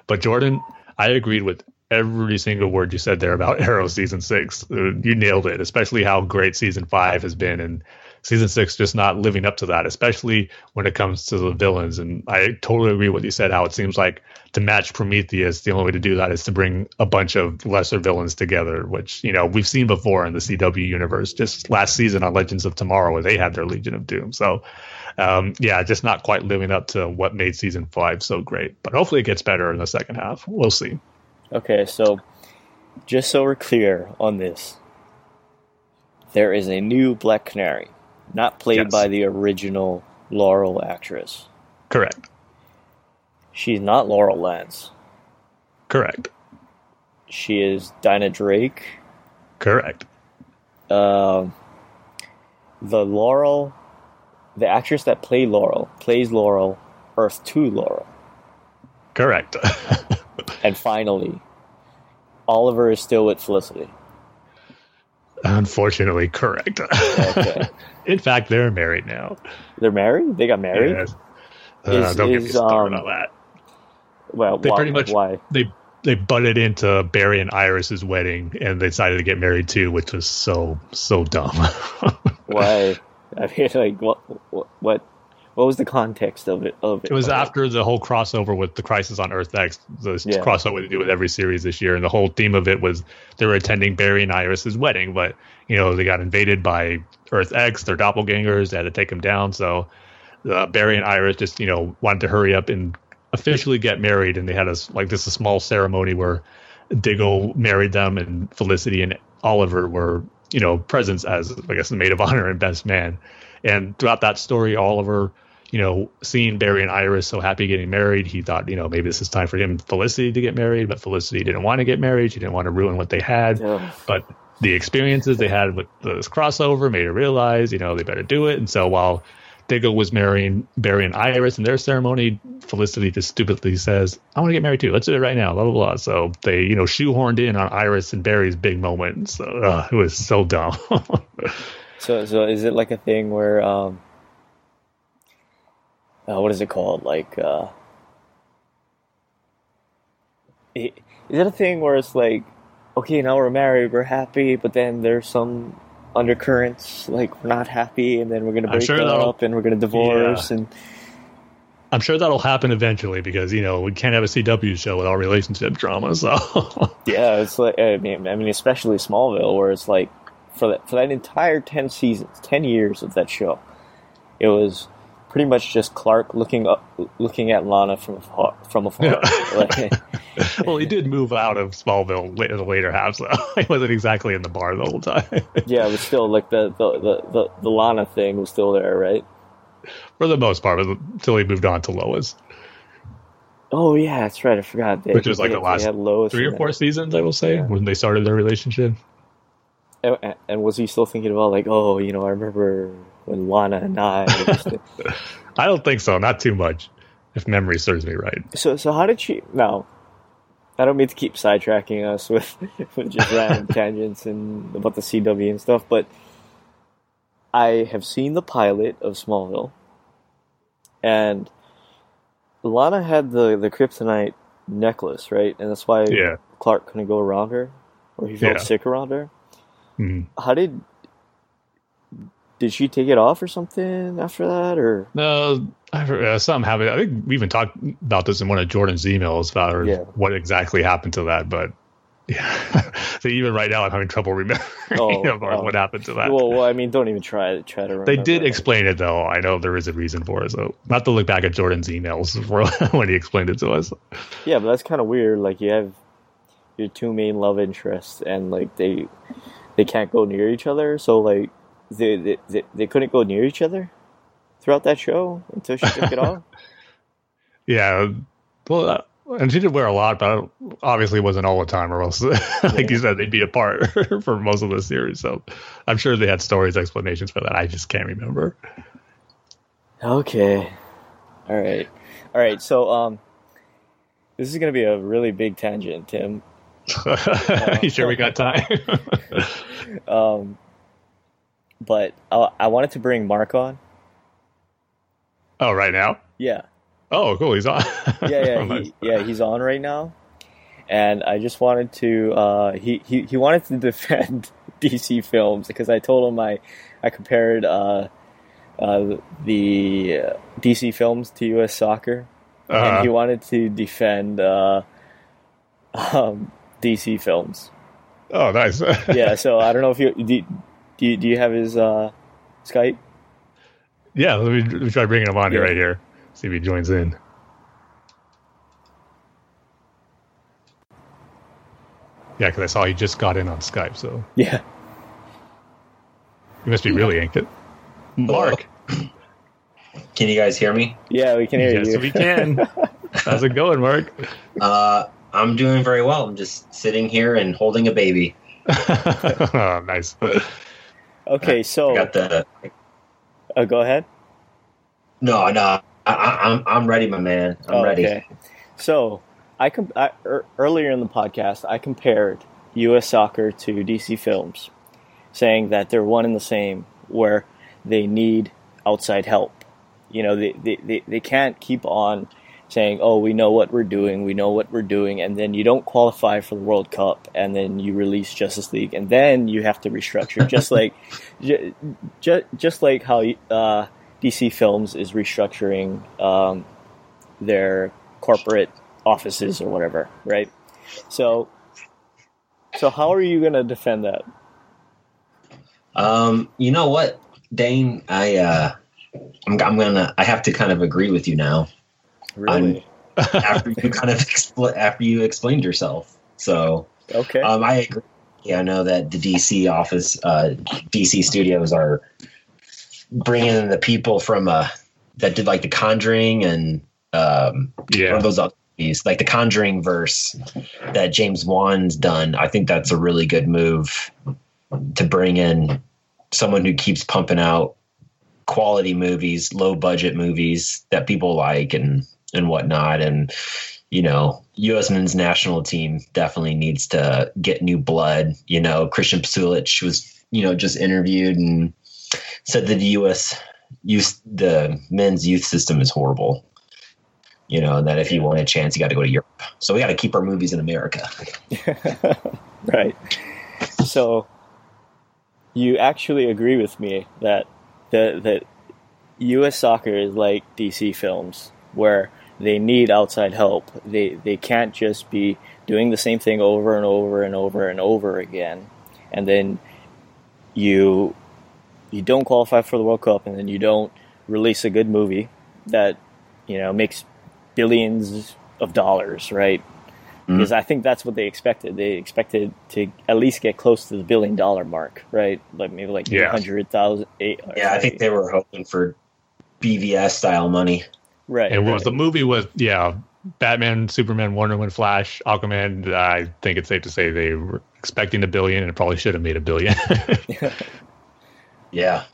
But Jordan, I agreed with every single word you said there about <laughs> Arrow season six. Uh, You nailed it, especially how great season five has been, and season six just not living up to that, especially when it comes to the villains. And I totally agree with what you said. How it seems like to match Prometheus, the only way to do that is to bring a bunch of lesser villains together, which you know we've seen before in the CW universe. Just last season on Legends of Tomorrow, where they had their Legion of Doom. So um, yeah, just not quite living up to what made season five so great. But hopefully it gets better in the second half. We'll see.
Okay, so just so we're clear on this, there is a new Black Canary, not played
Yes.
by the original Laurel actress.
Correct.
She's not Laurel Lance.
Correct.
She is Dinah Drake.
Correct.
Um, the Laurel, the actress that played Laurel, plays Laurel, Earth 2 Laurel.
Correct. <laughs>
And finally, Oliver is still with Felicity.
Unfortunately, correct.
Okay. <laughs>
in fact, they're married now.
They're married? They got married?
Yes. Uh,
Is-
don't get me
is,
started
um,
on that.
Well,
They
why,
pretty much
why?
they they butted into Barry and Iris's wedding, and they decided to get married too, which was so so dumb. <laughs>
Why? I mean, like, what, what, what, was the context of it? Of it,
It was after the whole crossover with the Crisis on Earth X, the
Yeah.
crossover they do with every series this year, and the whole theme of it was they were attending Barry and Iris's wedding, but you know they got invaded by Earth X, their doppelgangers. They had to take them down, so uh, Barry and Iris just you know wanted to hurry up and officially get married, and they had a like this a small ceremony where Diggle married them, and Felicity and Oliver were you know presents as I guess the maid of honor and best man. And throughout that story, Oliver, you know, seeing Barry and Iris so happy getting married, he thought, you know, maybe this is time for him and Felicity to get married, but Felicity didn't want to get married. She didn't want to ruin what they had.
Yeah.
But the experiences they had with this crossover made her realize, you know, they better do it. And so while Diggle was marrying Barry and Iris in their ceremony, Felicity just stupidly says, I want to get married too. Let's do it right now. Blah, blah, blah. So they, you know, shoehorned in on Iris and Barry's big moment. So uh, it was so dumb. <laughs>
So, so is it like a thing where, um, uh, what is it called? Like, uh, is it a thing where it's like, okay, now we're married, we're happy, but then there's some undercurrents, like we're not happy, and then we're gonna break
sure
up, and we're gonna divorce, and
I'm sure that'll happen eventually because, you know, we can't have a CW show without relationship drama. So <laughs>
yeah, it's like I mean, I mean, especially Smallville, where it's like for that for that entire ten seasons, ten years of that show, it was pretty much just Clark looking up, looking at Lana from afar. From afar. <laughs> Like, <laughs>
well, he did move out of Smallville la- in the later half, so <laughs> he wasn't exactly in the bar the whole time.
yeah, but still, like the the, the, the the Lana thing was still there, right?
For the most part, until he moved on to Lois,
Oh yeah, that's right. I forgot. They,
which was like the last three or four seasons, I will say, when they started their relationship.
And, and was he still thinking about like, oh, you know, I remember when Lana and I. <laughs>
I don't think so. Not too much, if memory serves me right.
so, so how did she? Now, I don't mean to keep sidetracking us with <laughs> with just random <laughs> tangents and about the CW and stuff, but I have seen the pilot of Smallville, and Lana had the the kryptonite necklace, right? And that's why
Yeah.
Clark couldn't go around her, or he felt
Yeah.
sick around her.
Mhm.
How did did she take it off or something after that, or
No, I, uh, something happened. I think we even talked about this in one of Jordan's emails about
Yeah.
what exactly happened to that. But yeah, <laughs> so even right now, I'm having trouble remembering <laughs>
Oh, <laughs> oh.
what happened to that.
well, well, I mean, don't even try to try to. Remember.
they did explain it though. I know there is a reason for it. So not to look back at Jordan's emails for when he explained it to us.
Yeah, but that's kind of weird. Like you have your two main love interests, and like they they can't go near each other. So like they they, they, they couldn't go near each other throughout that show until she took it off. <laughs>
Yeah. Well, uh, and she did wear a lot, but obviously it wasn't all the time, or else, <laughs> like you said, they'd be apart <laughs> for most of the series. So I'm sure they had stories, explanations for that. I just can't remember.
Okay. All right. All right. So um, this is gonna be a really big tangent, Tim. <laughs>
you sure we got time? <laughs>
Um, but I, I wanted to bring Mark on.
oh, right now?
Yeah.
Oh, cool. He's on.
yeah, yeah, <laughs>
Oh,
he, yeah. He's on right now, and I just wanted to. Uh, he, he he wanted to defend DC films because I told him I I compared uh, uh, the uh, DC films to U.S. soccer, and
Uh-huh.
he wanted to defend uh, um, DC films.
Oh, nice. <laughs>
Yeah, so I don't know if you do. Do you, do you have his uh, Skype?
yeah. Let me, let me try bringing him on here right here. See if he joins in. Yeah, because I saw he just got in on Skype, so
Yeah.
he must be really inked it. Mark,
Can you guys hear me?
Yeah, we can hear
yes,
you.
we can. <laughs> How's it going, Mark?
Uh, I'm doing very well. I'm just sitting here and holding a baby. <laughs>
oh, nice.
okay,
I
so
got the
uh, go ahead.
no, no. I, I, I'm I'm ready, my man. I'm
Oh,
ready.
Okay. So I, com- I er, earlier in the podcast I compared U.S. soccer to DC films, saying that they're one and the same, where they need outside help. You know, they, they, they, they can't keep on saying, "Oh, we know what we're doing, we know what we're doing," and then you don't qualify for the World Cup, and then you release Justice League, and then you have to restructure, just <laughs> like, ju- ju- just like how uh, DC Films is restructuring um, their corporate offices or whatever, right? So, so how are you going to defend that?
Um, you know what, Dane? I uh, I'm, I'm gonna. I have to kind of agree with you now
Really?
after you kind of expl- after you explained yourself. So
okay.
Um, I agree. Yeah, I know that the DC office, uh, DC studios are bringing in the people from uh, that did like The Conjuring and um, one
Yeah.
of those other movies, like The Conjuring verse that James Wan's done. I think that's a really good move to bring in someone who keeps pumping out quality movies, low budget movies that people like and and whatnot. And you know, U.S. men's national team definitely needs to get new blood. You know, Christian Pulisic was, you know, just interviewed and said that the U.S. youth, the men's youth system is horrible. You know, that if you want a chance, you got to go to Europe. So we got to keep our movies in America. <laughs>
right. So, you actually agree with me that the that U.S. soccer is like DC films, where they need outside help. They they can't just be doing the same thing over and over and over and over again, and then you you don't qualify for the World Cup, and then you don't release a good movie that you know makes billions of dollars, right?
Mhm.
Because I think that's what they expected. They expected to at least get close to the billion dollar mark, right? Like maybe like
Yeah.
eight hundred thousand. Eight.
Yeah, I think they were hoping for BVS style money.
Right.
And what was the movie was yeah, Batman, Superman, Wonder Woman, Flash, Aquaman. I think it's safe to say they were- expecting a billion and it probably should have made a billion. <laughs>
yeah.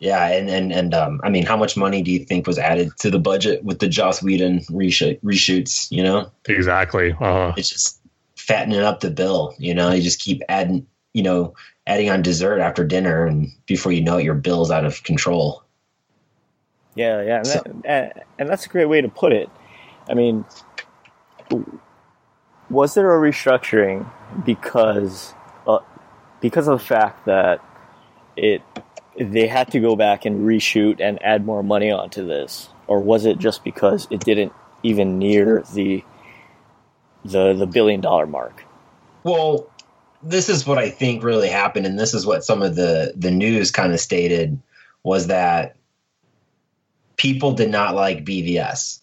Yeah, and and and um, I mean, how much money do you think was added to the budget with the Joss Whedon reshoot, reshoots? You know,
exactly. Uh,
it's just fattening up the bill. You know, you just keep adding, you know, adding on dessert after dinner, and before you know it, your bill's out of control.
Yeah, yeah, and, so, that, and that's a great way to put it. I mean, was there a restructuring because uh, because of the fact that it they had to go back and reshoot and add more money onto this, or was it just because it didn't even near the the the billion dollar mark?
Well, this is what I think really happened, and this is what some of the the news kind of stated was that people did not like BVS,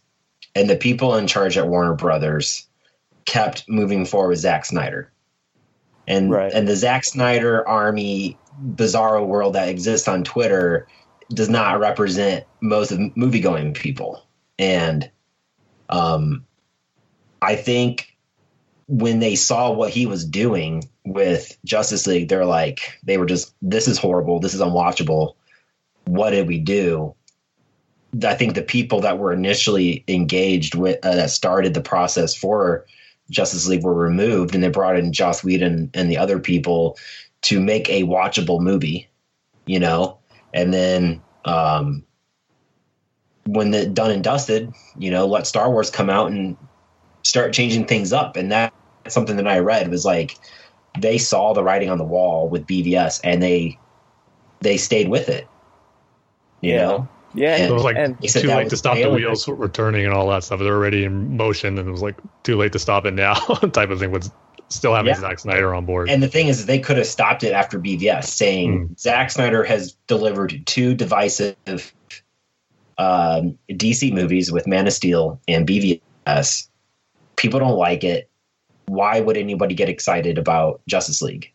and the people in charge at Warner Brothers kept moving forward with Zack Snyder, and right. and the Zack Snyder army bizarro world that exists on Twitter does not represent most of movie going people. And um, I think when they saw what he was doing with Justice League, they're like, they were just, this is horrible. This is unwatchable. What did we do? I think the people that were initially engaged with, uh, that started the process for Justice League were removed, and they brought in Joss Whedon and the other people to make a watchable movie, you know, and then um, when the done and dusted, you know, let Star Wars come out and start changing things up. And that's something that I read was like they saw the writing on the wall with BVS and they they stayed with it. You
yeah.
know?
Yeah,
and, it was like too late to stop the wheels returning and all that stuff. They're already in motion, and it was like too late to stop it now, <laughs> type of thing. Was still having yeah. Zack Snyder on board.
And the thing is, they could have stopped it after BVS, saying mm. Zack Snyder has delivered two divisive um, DC movies with Man of Steel and BVS. People don't like it. Why would anybody get excited about Justice League?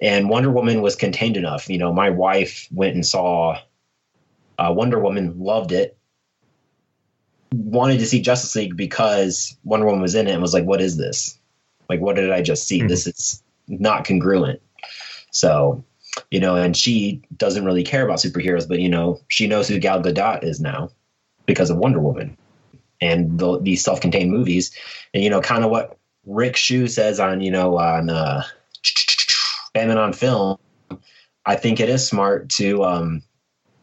And Wonder Woman was contained enough. You know, my wife went and saw uh, Wonder Woman, loved it, wanted to see Justice League because Wonder Woman was in it and was like, what is this? Like, what did I just see? Mm-hmm. This is not congruent. So, you know, and she doesn't really care about superheroes, but you know, she knows who Gal Gadot is now because of Wonder Woman and the, these self-contained movies. And you know, kind of what Rick Shu says on you know on uh, Batman on film. I think it is smart to um,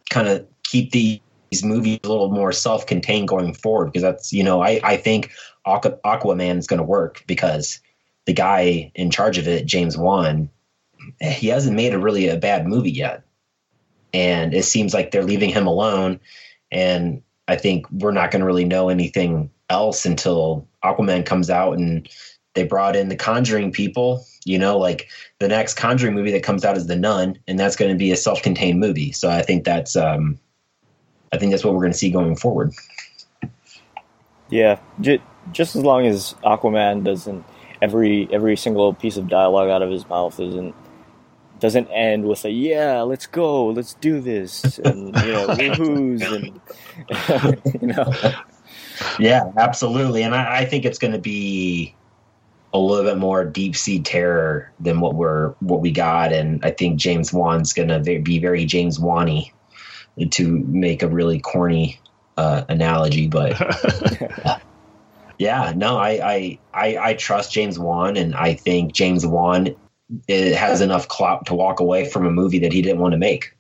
kind of keep these movies a little more self-contained going forward because that's you know I I think Aquaman is going to work because the guy in charge of it, James Wan, he hasn't made a really a bad movie yet. And it seems like they're leaving him alone. And I think we're not going to really know anything else until Aquaman comes out and they brought in the Conjuring people. You know, like the next Conjuring movie that comes out is The Nun, and that's going to be a self-contained movie. So I think that's um, I think that's what we're going to see going forward.
Yeah, just as long as Aquaman doesn't every every single piece of dialogue out of his mouth isn't doesn't end with a yeah, let's go, let's do this, and you know, <laughs> woohoo's, and <laughs> you know.
Yeah, absolutely, and I, I think it's going to be a little bit more deep sea terror than what we're what we got, and I think James Wan's going to be very James Wany to make a really corny uh, analogy, but <laughs> Yeah, no, I, I, I I trust James Wan, and I think James Wan has enough clout to walk away from a movie that he didn't want to make.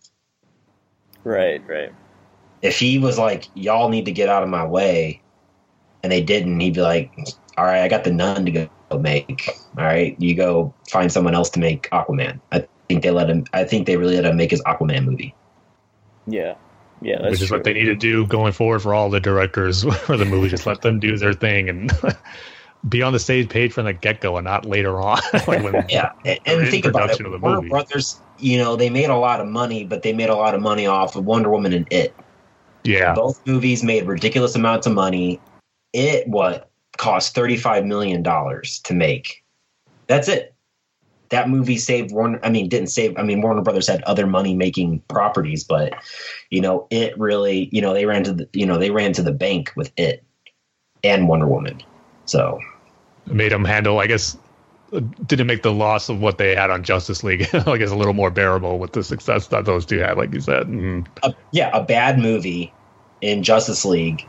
Right, right.
If he was like, "Y'all need to get out of my way," and they didn't, he'd be like, "All right, I got the nun to go make. All right, you go find someone else to make Aquaman." I think they let him. I think they really let him make his Aquaman movie.
Yeah, yeah,
which is true. what they need to do going forward for all the directors <laughs> for the movie. Just let them do their thing and <laughs> be on the stage page from the get go and not later on. <laughs>
like when yeah, and, and think about it. Warner movie. Brothers, you know, they made a lot of money, but they made a lot of money off of Wonder Woman and It.
Yeah,
both movies made ridiculous amounts of money. It what cost thirty five million dollars to make. That's it that movie saved Warner. I mean, didn't save. I mean, Warner Brothers had other money making properties, but you know, it really, you know, they ran to the, you know, they ran to the bank with it and Wonder Woman. So
it made them handle, I guess, didn't make the loss of what they had on Justice League <laughs> I guess, a little more bearable with the success that those two had, like you said. Mm-hmm.
A, yeah, a bad movie in Justice League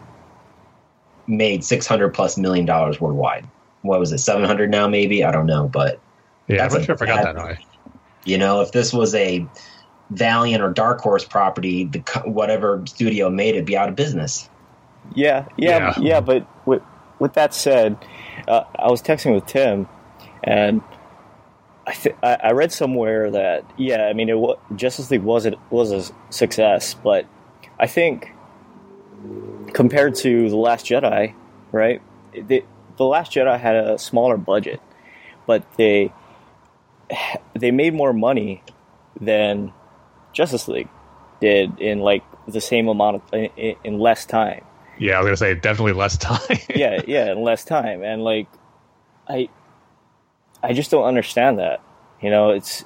made six hundred plus million dollars worldwide. What was it, seven hundred now? Maybe I don't know, but
yeah, I'm not sure I got that high.
You know, if this was a Valiant or Dark Horse property, the whatever studio made it be out of business.
Yeah, yeah, yeah. yeah but with with that said, uh, I was texting with Tim, and I, th- I read somewhere that yeah, I mean, it was, Justice League was it was a success, but I think compared to the Last Jedi, right? the Last Jedi had a smaller budget, but they they made more money than Justice League did in like the same amount of in, in less time.
Yeah, I was gonna say definitely less time. <laughs>
yeah, yeah, in less time, and like I, I just don't understand that. You know, it's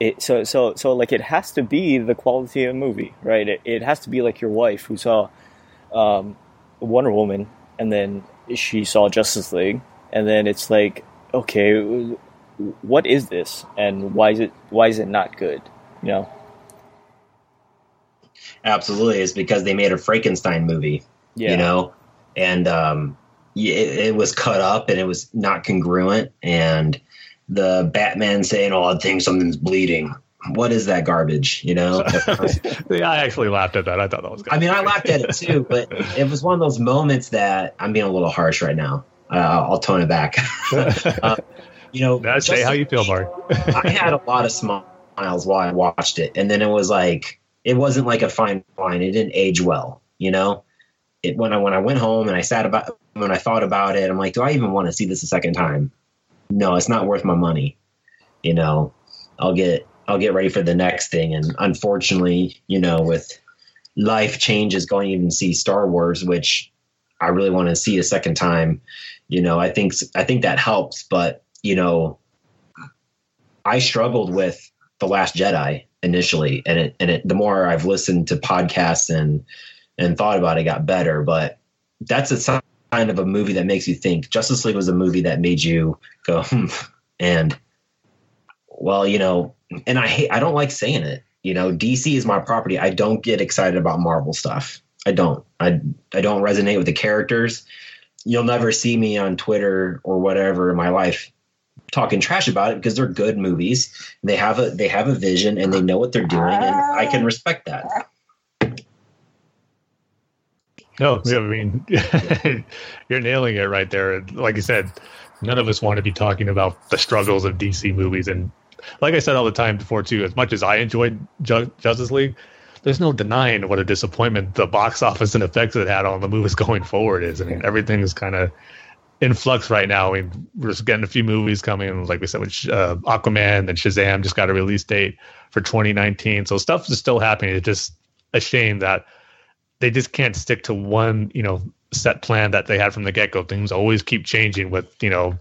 it. So so so like it has to be the quality of a movie, right? It, it has to be like your wife who saw um, Wonder Woman and then she saw Justice League, and then it's like, okay, what is this, and why is it why is it not good? You know.
Absolutely, it's because they made a Frankenstein movie. Yeah. You know, and um, it, it was cut up and it was not congruent, and the Batman saying, "Oh, I think something's bleeding." What is that garbage? You know. <laughs>
yeah, I actually laughed at that. I thought that was.
good. I mean, I laughed at it too, but it was one of those moments that I'm being a little harsh right now. Uh, I'll tone it back. uh, <laughs> <laughs> you know,
That's say how you feel, Mark. <laughs>
I had a lot of smiles while I watched it, and then it was like it wasn't like a fine wine. It didn't age well, you know. It when I when I went home and I sat about when I thought about it, I'm like, do I even want to see this a second time? No, it's not worth my money. You know, I'll get I'll get ready for the next thing. And unfortunately, you know, with life changes, going to even see Star Wars, which I really want to see a second time. You know, I think I think that helps, but you know, I struggled with the Last Jedi initially, and it and it the more I've listened to podcasts and and thought about it, got better. But that's a sign of a movie that makes you think. Justice League was a movie that made you go, hmm, and well, you know, and I hate I don't like saying it. You know, DC is my property. I don't get excited about Marvel stuff. I don't. I I don't resonate with the characters. You'll never see me on Twitter or whatever in my life talking trash about it because they're good movies. They have a they have a vision and they know what they're doing, and I can respect that.
No, I mean <laughs> you're nailing it right there. Like you said, none of us want to be talking about the struggles of DC movies, and like I said all the time before too. As much as I enjoyed Ju- Justice League, there's no denying what a disappointment the box <laughs> office and effects it had on the movies <laughs> going forward is. I mean, everything is kind of in flux right now. Mean, we're just getting a few movies coming, like we said, with uh, Aquaman and Shazam just got a release date for 2019. So stuff is still happening. It's just a shame that they just can't stick to one, you know, set plan that they had from the get go. Things always keep changing with, you know,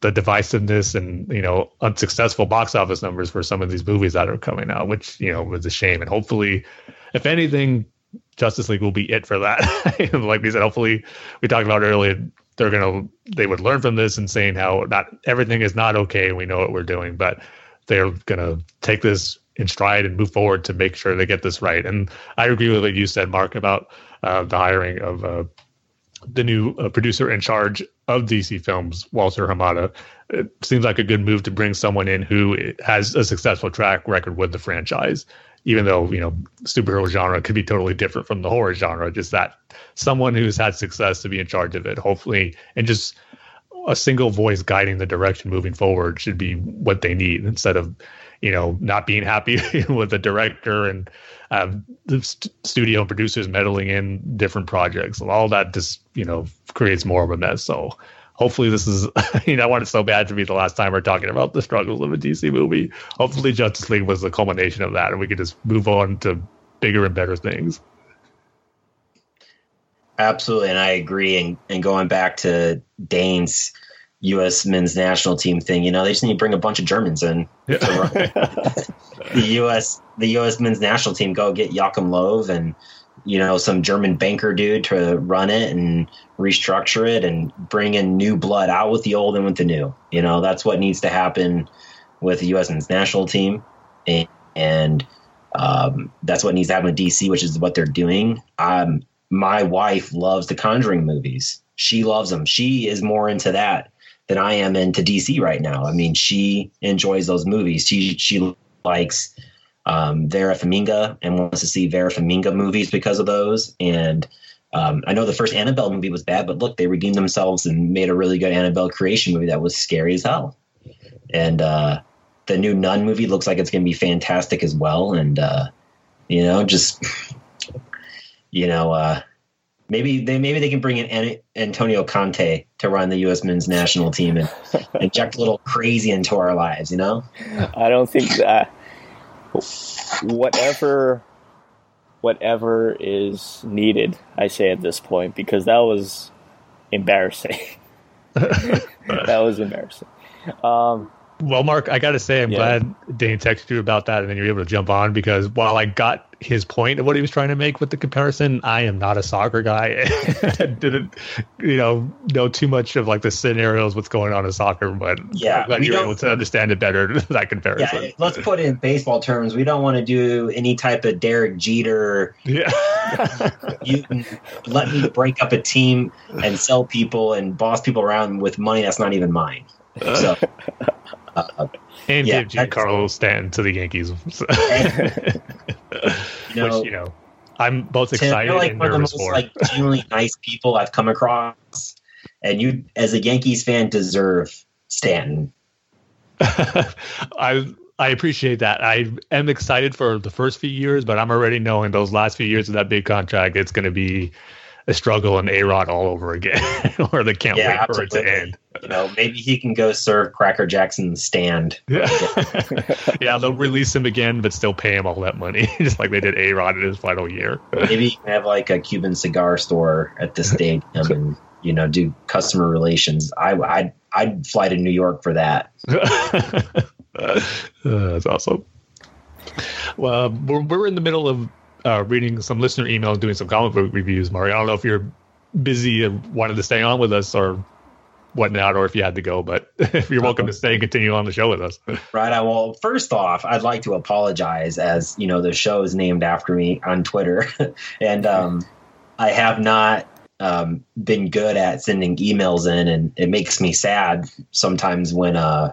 the divisiveness and you know unsuccessful box office numbers for some of these movies that are coming out, which you know was a shame. And hopefully, if anything, Justice League will be it for that. <laughs> like we said, hopefully we talked about earlier, they're gonna they would learn from this and saying how not everything is not okay. We know what we're doing, but they're gonna take this in stride and move forward to make sure they get this right. And I agree with what you said, Mark, about uh, the hiring of uh, the new uh, producer in charge of DC Films, Walter Hamada. It seems like a good move to bring someone in who has a successful track record with the franchise even though you know superhero genre could be totally different from the horror genre just that someone who's had success to be in charge of it hopefully and just a single voice guiding the direction moving forward should be what they need instead of you know not being happy <laughs> with the director and um, the st- studio producers meddling in different projects. And all that just you know creates more of a mess. So hopefully this is <laughs> you know I want it so bad to be the last time we're talking about the struggles of a DC movie. Hopefully Justice League was the culmination of that and we could just move on to bigger and better things.
Absolutely, and I agree. And and going back to Dane's U.S. men's national team thing, you know, they just need to bring a bunch of Germans in. Yeah. <laughs> the U.S. the U.S. men's national team go get Joachim Löw and you know some German banker dude to run it and restructure it and bring in new blood out with the old and with the new. You know that's what needs to happen with the U.S. men's national team, and, and um, that's what needs to happen with DC, which is what they're doing. Um, my wife loves the Conjuring movies. She loves them. She is more into that than I am into DC right now. I mean, she enjoys those movies. She she likes um, Vera Farmiga and wants to see Vera Farmiga movies because of those. And um, I know the first Annabelle movie was bad, but look, they redeemed themselves and made a really good Annabelle creation movie that was scary as hell. And uh, the new Nun movie looks like it's going to be fantastic as well. And uh, you know, just <laughs> you know, uh, maybe they maybe they can bring in Antonio Conte to run the U.S. men's national team and inject a little crazy into our lives. You know,
I don't think that whatever whatever is needed. I say at this point because that was embarrassing. <laughs> <laughs> that was embarrassing. Um,
well, Mark, I got to say, I'm yeah. glad Dane texted you about that, and then you're able to jump on because while I got his point of what he was trying to make with the comparison, I am not a soccer guy. <laughs> I didn't, you know, know too much of like the scenarios, what's going on in soccer, but
yeah,
I'm glad you're able to understand it better <laughs> that comparison.
Yeah, let's put it in baseball terms. We don't want to do any type of Derek Jeter.
Yeah, <laughs>
you let me break up a team and sell people and boss people around with money that's not even mine. So.
Uh, and yeah, give Giancarlo Stanton to the Yankees. <laughs> <laughs> You know, Which, you know, I'm both excited you're like and one of the most for.
like genuinely <laughs> nice people I've come across, and you, as a Yankees fan, deserve Stanton.
I I appreciate that. I am excited for the first few years, but I'm already knowing those last few years of that big contract, it's going to be struggle and A Rod all over again, <laughs> or they can't yeah, wait absolutely. for it to end.
You know, maybe he can go serve Cracker Jackson's stand. <laughs>
Yeah. yeah, they'll release him again, but still pay him all that money, <laughs> just like they did A Rod in his final year.
maybe he can have like a Cuban cigar store at the stadium and you know do customer relations. I I'd I'd fly to New York for that.
uh, that's awesome. Well, we're, we're in the middle of uh, reading some listener emails, doing some comic book reviews. Mario, I don't know if you're busy and wanted to stay on with us or whatnot, or if you had to go, but <laughs> if you're welcome to stay and continue on the show with us. <laughs>
Right. I will. first off, I'd like to apologize as you know the show is named after me on Twitter, <laughs> and um, I have not um, been good at sending emails in, and it makes me sad sometimes when uh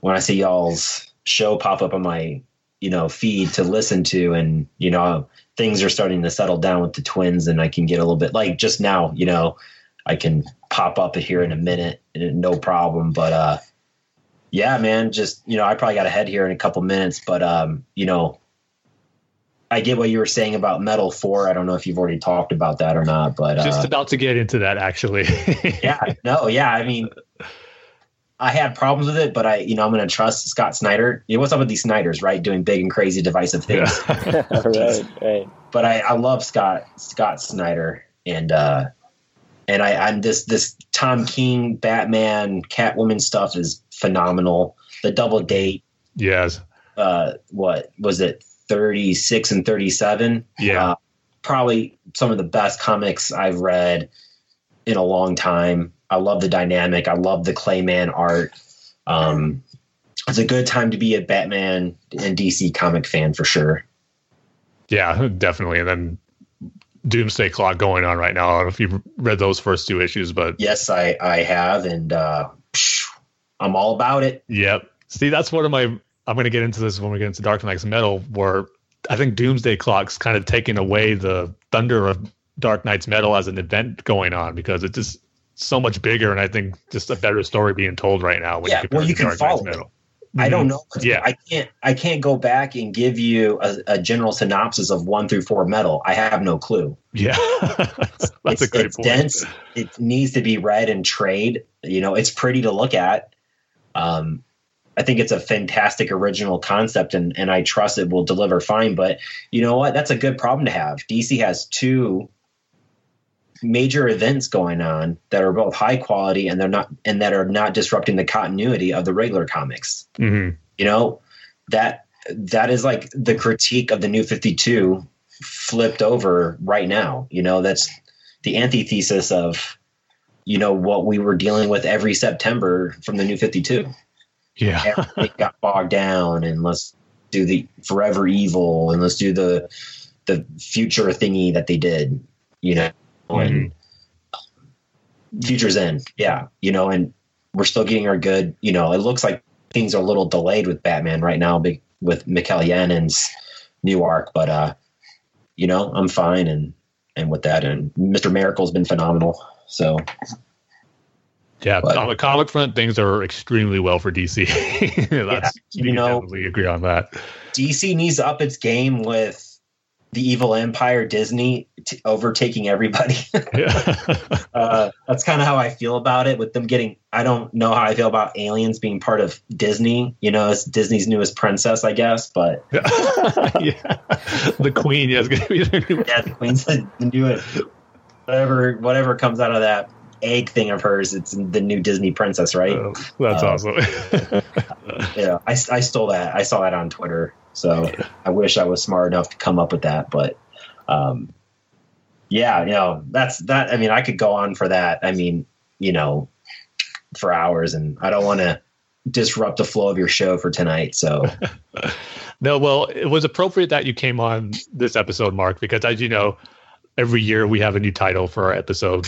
when I see y'all's show pop up on my you know feed to listen to and you know things are starting to settle down with the twins and i can get a little bit like just now you know i can pop up here in a minute and no problem but uh yeah man just you know i probably got a head here in a couple minutes but um you know I get what you were saying about Metal Four. I don't know if you've already talked about that or not, but
just uh, about to get into that actually. <laughs>
yeah, no, yeah. I mean, I had problems with it, but I, you know, I'm going to trust Scott Snyder. You know, what's up with these Snyders, right? Doing big and crazy divisive things.
Yeah. <laughs> right, right.
But I, I love Scott Scott Snyder, and uh, and I, I'm this this Tom King Batman Catwoman stuff is phenomenal. The double date.
Yes.
Uh, what was it? Thirty six and thirty seven.
Yeah.
Uh, probably some of the best comics I've read in a long time. I love the dynamic. I love the Clay Mann art. Um, it's a good time to be a Batman and DC comic fan for sure.
Yeah, definitely. And then Doomsday Clock going on right now. I don't know if you've read those first two issues, but
yes, I I have, and uh, I'm all about it.
Yep. See, that's one of my. I'm going to get into this when we get into Dark Nights Metal, where I think Doomsday Clock's kind of taking away the thunder of Dark Nights Metal as an event going on because it just so much bigger, and I think just a better story being told right now.
When yeah, you well, you can follow it. Mm-hmm. I don't know.
Yeah,
I can't. I can't go back and give you a, a, general synopsis of one through four metal. I have no clue.
Yeah, <laughs>
that's it's, a great point. it's point. dense. It needs to be read and trade. You know, it's pretty to look at. Um, I think it's a fantastic original concept, and and I trust it will deliver fine. But you know what? That's a good problem to have. DC has two major events going on that are both high quality and they're not and that are not disrupting the continuity of the regular comics.
Mm-hmm.
You know that that is like the critique of the New Fifty Two flipped over right now. You know, that's the antithesis of you know what we were dealing with every September from the New Fifty Two.
Yeah, <laughs>
it got bogged down, and let's do the Forever Evil, and let's do the the future thingy that they did. You know, and mm-hmm. Future's End, yeah, you know, and we're still getting our good. You know, it looks like things are a little delayed with Batman right now, with Mikel Janín's new arc, but uh, you know, I'm fine and and with that, and Mr. Miracle's been phenomenal. So
yeah, but, on the comic front, things are extremely well for DC. <laughs> That's
yeah, you know,
we agree on that.
DC needs to up its game with the evil empire Disney t- overtaking everybody. <laughs> <laughs> uh, that's kind of how I feel about it with them getting. I don't know how I feel about aliens being part of Disney. You know, it's Disney's newest princess, I guess. But <laughs>
yeah, the queen, yeah,
going to be yeah, the queen's the new whatever whatever comes out of that egg thing of hers. It's the new Disney princess, right? Oh,
that's uh, awesome.
yeah, I, I stole that. I saw that on Twitter. So I wish I was smart enough to come up with that, but um, yeah, you know, that's that. I mean, I could go on for that. I mean, you know, for hours, and I don't want to disrupt the flow of your show for tonight. So, <laughs>
no, well, it was appropriate that you came on this episode, Mark, because as you know, every year we have a new title for our episode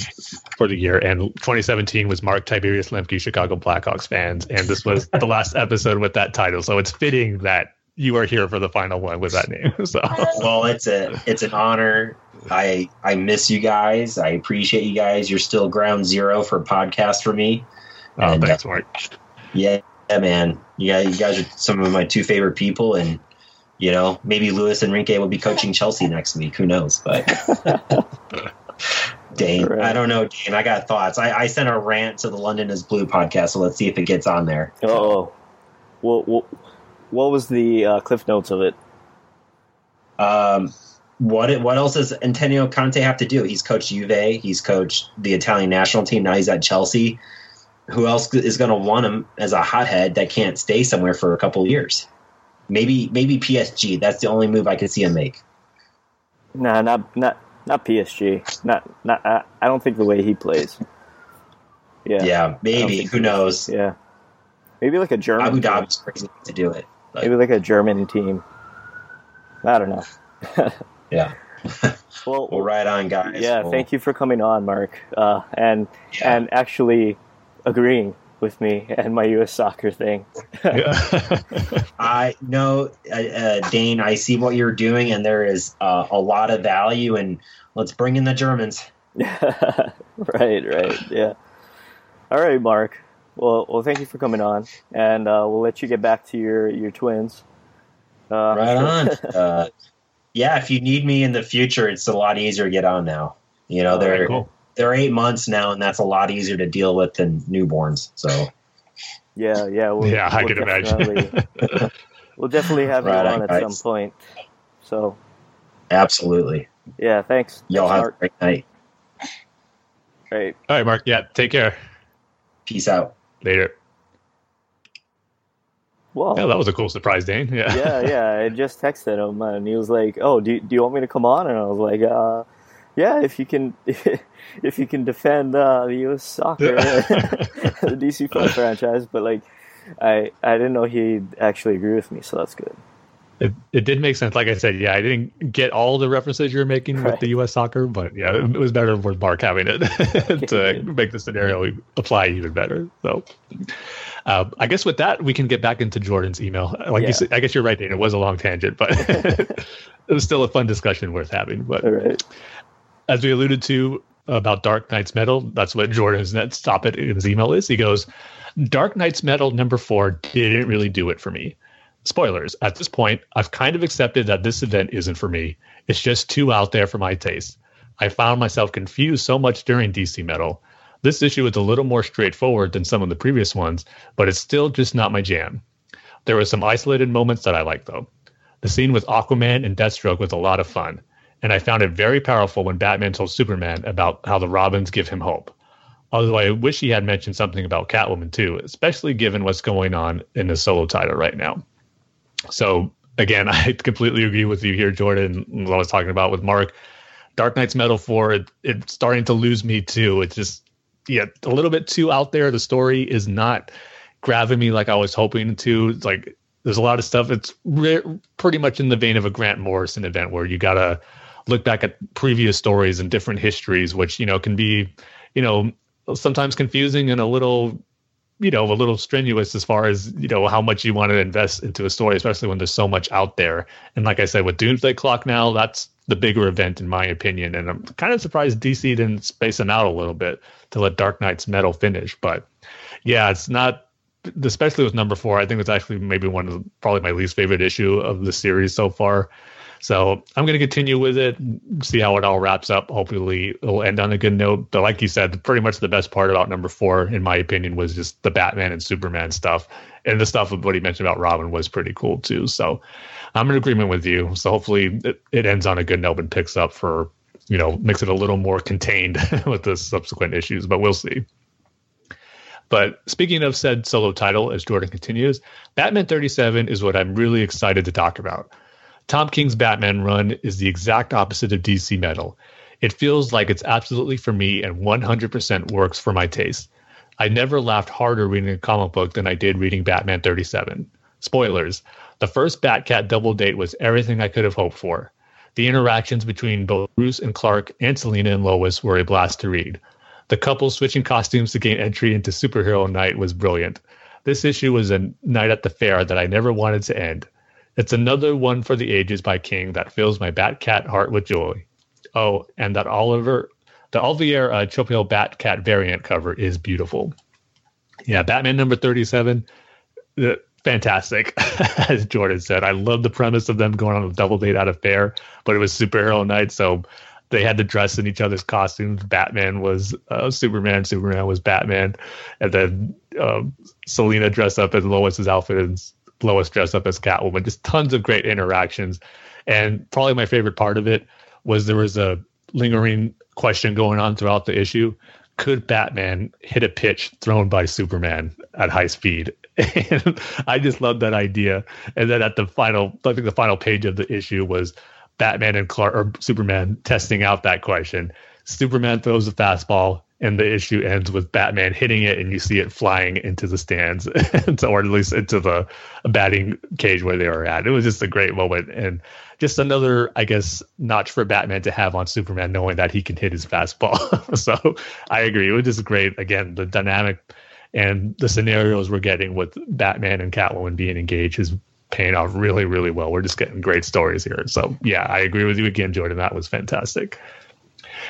for the year, and 2017 was Mark Tiberius Lemke, Chicago Blackhawks fans, and this was the last episode with that title. So it's fitting that you are here for the final one with that name. <laughs> So
well, it's a it's an honor. I I miss you guys. I appreciate you guys. You're still ground zero for podcast for me.
Oh, and, uh, thanks, Mark.
Yeah, yeah, man. Yeah, you guys are some of my two favorite people, and you know maybe Luis Enrique will be coaching Chelsea next week. Who knows? But. <laughs> Dane, right. I don't know, Dane. I got thoughts. I, I sent a rant to the London is Blue podcast, so let's see if it gets on there.
Oh, well, well what was the uh, cliff notes of it?
Um, what what else does Antonio Conte have to do? He's coached Juve. He's coached the Italian national team. Now he's at Chelsea. Who else is going to want him as a hothead that can't stay somewhere for a couple years? Maybe maybe PSG. That's the only move I could see him make.
Nah, not not not PSG. Not not. I don't think the way he plays.
Yeah. Yeah, maybe. Who knows?
Yeah. Maybe like a German.
Abu Dhabi's crazy to do it.
Maybe like a German team. I don't know. <laughs>
yeah. <laughs> well, well, right on, guys.
Yeah, well, thank you for coming on, Mark, uh, and yeah. and actually agreeing with me and my U.S. soccer thing. <laughs>
I know, uh, uh, Dane. I see what you're doing, and there is uh, a lot of value. And let's bring in the Germans.
right, right, yeah. All right, Mark. Well, well, thank you for coming on, and uh, we'll let you get back to your your twins.
Uh, right <laughs> on. uh, yeah, if you need me in the future, it's a lot easier to get on now. You know, they're right, cool. they're eight months now, and that's a lot easier to deal with than newborns. So.
Yeah, yeah,
we'll, yeah. I we'll can imagine. <laughs>
we'll definitely have right you on, on at some point. So.
Absolutely.
Yeah. Thanks.
Y'all
thanks,
have Mark. a great night.
Great.
All right, Mark. Yeah. Take care.
Peace out.
Later.
Well,
yeah, that was a cool surprise, Dane. <laughs> Yeah,
yeah, yeah. I just texted him, and he was like, "Oh, do do you want me to come on?" And I was like, uh, "Yeah, if you can, <laughs> if you can defend uh, the U.S. soccer, <laughs> the DC franchise." But like, I I didn't know he'd actually agree with me, so that's good.
It, it did make sense. Like I said, yeah, I didn't get all the references you were making right. with the U.S. soccer, but yeah, it, was better with Mark having it <laughs> to make the scenario apply even better. So, uh, I guess with that, we can get back into Jordan's email. Like yeah. you said, I guess you're right, Dane. It was a long tangent, but <laughs> it was still a fun discussion worth having. But
right.
as we alluded to about Dark Nights Metal, that's what Jordan's net stop it in his email is. He goes, Dark Nights Metal number four didn't really do it for me. Spoilers, at this point, I've kind of accepted that this event isn't for me. It's just too out there for my taste. I found myself confused so much during DC Metal. This issue is a little more straightforward than some of the previous ones, but it's still just not my jam. There were some isolated moments that I liked, though. The scene with Aquaman and Deathstroke was a lot of fun, and I found it very powerful when Batman told Superman about how the Robins give him hope. Although I wish he had mentioned something about Catwoman too, especially given what's going on in the solo title right now. So again, <laughs> I completely agree with you here, Jordan. What I was talking about with Mark, Dark Nights Metal Four, it, it's starting to lose me too. It's just yeah, a little bit too out there. The story is not grabbing me like I was hoping to. It's like there's a lot of stuff. It's re- pretty much in the vein of a Grant Morrison event where you gotta look back at previous stories and different histories, which you know can be, you know, sometimes confusing and a little you know a little strenuous as far as you know how much you want to invest into a story especially when there's so much out there. And like i said with doomsday clock now that's the bigger event in my opinion. And i'm kind of surprised dc didn't space them out a little bit to let dark nights metal finish. But yeah it's not especially with number four i think it's actually maybe one of the, probably my least favorite issue of the series so far so I'm going to continue with it, see how it all wraps up. Hopefully, it'll end on a good note. But like you said, pretty much the best part about number four, in my opinion, was just the Batman and Superman stuff, and the stuff of what he mentioned about Robin was pretty cool too. So I'm in agreement with you. So hopefully, it, it ends on a good note and picks up for you know makes it a little more contained <laughs> with the subsequent issues. But we'll see. But speaking of said solo title, as Jordan continues, Batman 37 is what I'm really excited to talk about. Tom King's Batman run is the exact opposite of DC Metal. It feels like it's absolutely for me and 100% works for my taste. I never laughed harder reading a comic book than I did reading Batman 37. Spoilers the first Batcat double date was everything I could have hoped for. The interactions between both Bruce and Clark and Selina and Lois were a blast to read. The couple switching costumes to gain entry into superhero night was brilliant. This issue was a night at the fair that I never wanted to end. It's another one for the ages by King that fills my Batcat heart with joy. Oh, and that Oliver, the Olivier uh, Batcat variant cover is beautiful. Yeah, Batman number 37, uh, fantastic, <laughs> as Jordan said. I love the premise of them going on a double date out of fair, but it was superhero night, so they had to dress in each other's costumes. Batman was uh, Superman, Superman was Batman, and then uh, Selina dressed up in Lois's outfit and Lois dressed up as Catwoman. Just tons of great interactions. And probably my favorite part of it was there was a lingering question going on throughout the issue. Could Batman hit a pitch thrown by Superman at high speed? <laughs> And I just love that idea. And then at the final, I think the final page of the issue was Batman and Clark or Superman testing out that question. Superman throws a fastball, and the issue ends with Batman hitting it, and you see it flying into the stands, <laughs> or at least into the batting cage where they were at. It was just a great moment, and just another, I guess, notch for Batman to have on Superman, knowing that he can hit his fastball. <laughs> so I agree. It was just great. Again, the dynamic and the scenarios we're getting with Batman and Catwoman being engaged is paying off really, really well. We're just getting great stories here. So yeah, I agree with you again, Jordan. That was fantastic.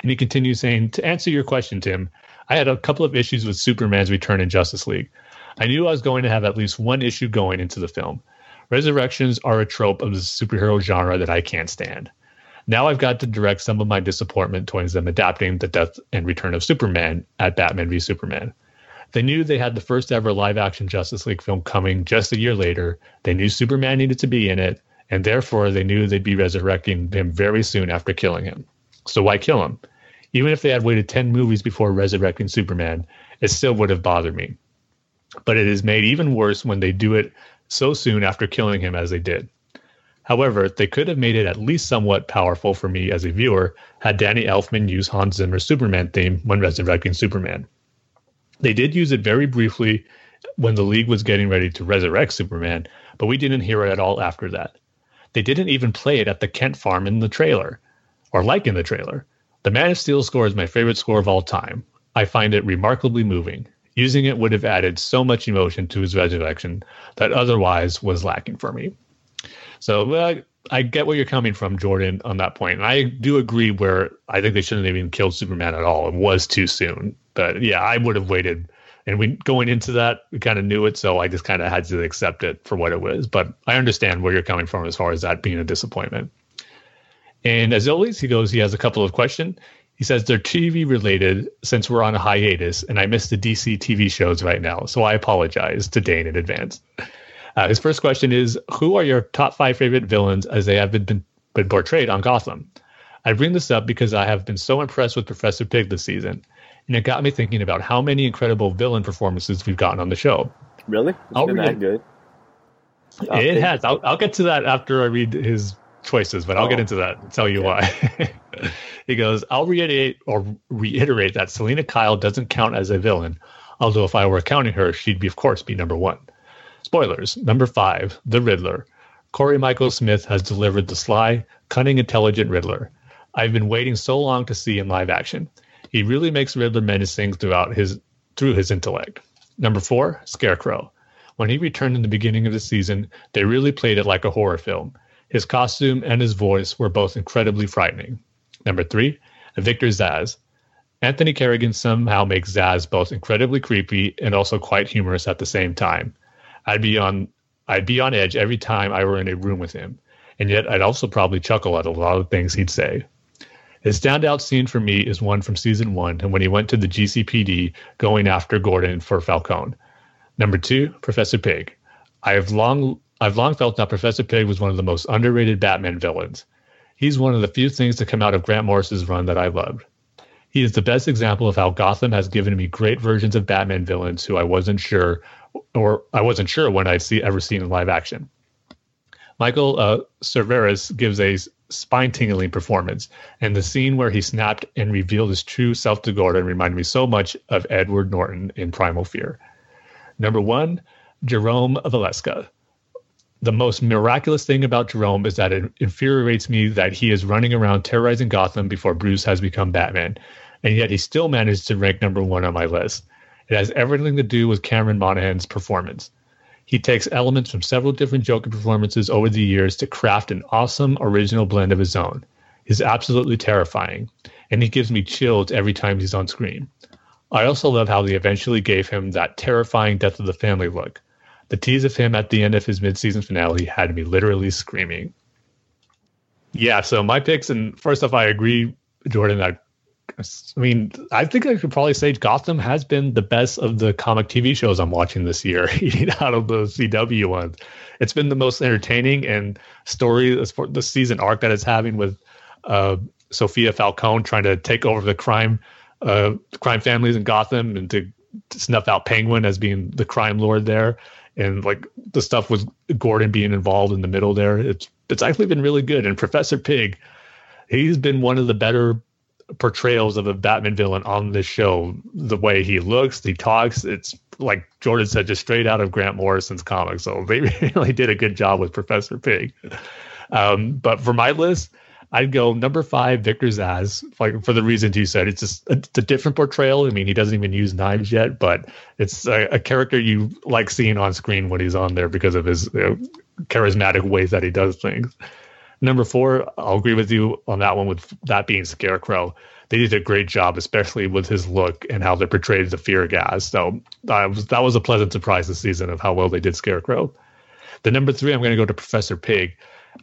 And he continues saying, To answer your question, Tim, I had a couple of issues with Superman's return in Justice League. I knew I was going to have at least one issue going into the film. Resurrections are a trope of the superhero genre that I can't stand. Now I've got to direct some of my disappointment towards them adapting the death and return of Superman at Batman v Superman. They knew they had the first ever live action Justice League film coming just a year later. They knew Superman needed to be in it, and therefore they knew they'd be resurrecting him very soon after killing him. So why kill him? Even if they had waited 10 movies before resurrecting Superman, it still would have bothered me. But it is made even worse when they do it so soon after killing him as they did. However, they could have made it at least somewhat powerful for me as a viewer had Danny Elfman use Hans Zimmer's Superman theme when resurrecting Superman. They did use it very briefly when the League was getting ready to resurrect Superman, but we didn't hear it at all after that. They didn't even play it at the Kent farm in the trailer, or like in the trailer. The Man of Steel score is my favorite score of all time. I find it remarkably moving. Using it would have added so much emotion to his resurrection that otherwise was lacking for me. So uh, I get where you're coming from, Jordan, on that point. And I do agree where I think they shouldn't have even killed Superman at all. It was too soon. But yeah, I would have waited. And we going into that, we kind of knew it, so I just kind of had to accept it for what it was. But I understand where you're coming from as far as that being a disappointment. And as always, he goes, he has a couple of questions. He says they're TV related since we're on a hiatus and I miss the DC TV shows right now. So I apologize to Dane in advance. Uh, his first question is Who are your top five favorite villains as they have been, been portrayed on Gotham? I bring this up because I have been so impressed with Professor Pig this season, and it got me thinking about how many incredible villain performances we've gotten on the show.
Really?
I'll read,
good?
Uh, it has. I'll, I'll get to that after I read his choices, but I'll oh. get into that and tell you yeah. why. <laughs> he goes, I'll reiterate or reiterate that Selina Kyle doesn't count as a villain, although if I were counting her, she'd be of course be number one. Spoilers. Number five, The Riddler. Corey Michael Smith has delivered the sly, cunning, intelligent Riddler. I've been waiting so long to see in live action. He really makes Riddler menacing throughout his through his intellect. Number four, Scarecrow. When he returned in the beginning of the season, they really played it like a horror film. His costume and his voice were both incredibly frightening. Number three, Victor Zsasz. Anthony Carrigan somehow makes Zsasz both incredibly creepy and also quite humorous at the same time. I'd be on I'd be on edge every time I were in a room with him, and yet I'd also probably chuckle at a lot of things he'd say. His standout scene for me is one from season one, and when he went to the GCPD going after Gordon for Falcone. Number two, Professor Pig. I have long I've long felt that Professor Pig was one of the most underrated Batman villains. He's one of the few things to come out of Grant Morrison's run that I loved. He is the best example of how Gotham has given me great versions of Batman villains who I wasn't sure, or I wasn't sure when I'd see ever seen in live action. Michael uh, Cerveris gives a spine-tingling performance, and the scene where he snapped and revealed his true self to Gordon reminded me so much of Edward Norton in Primal Fear. Number one, Jerome Valeska. The most miraculous thing about Jerome is that it infuriates me that he is running around terrorizing Gotham before Bruce has become Batman, and yet he still managed to rank number one on my list. It has everything to do with Cameron Monaghan's performance. He takes elements from several different Joker performances over the years to craft an awesome original blend of his own. He's absolutely terrifying, and he gives me chills every time he's on screen. I also love how they eventually gave him that terrifying death of the family look. The tease of him at the end of his mid-season finale had me literally screaming. Yeah, so my picks, and first off, I agree, Jordan. I, I mean, I think I could probably say Gotham has been the best of the comic TV shows I'm watching this year, <laughs> out of the CW ones. It's been the most entertaining and story the season arc that it's having with uh, Sophia Falcone trying to take over the crime uh, crime families in Gotham and to, to snuff out Penguin as being the crime lord there, and like the stuff with Gordon being involved in the middle there. It's it's actually been really good. And Professor Pig, he's been one of the better portrayals of a Batman villain on this show. The way he looks, he talks, it's like Jordan said, just straight out of Grant Morrison's comics. So they <laughs> really did a good job with Professor Pig. Um, but for my list, I'd go number five, Victor like for the reasons you said. It's just a, it's a different portrayal. I mean, he doesn't even use knives yet, but it's a, a character you like seeing on screen when he's on there because of his you know, charismatic ways that he does things. Number four, I'll agree with you on that one. With that being Scarecrow, they did a great job, especially with his look and how they portrayed the fear gas. So that was that was a pleasant surprise this season of how well they did Scarecrow. The number three, I'm going to go to Professor Pig.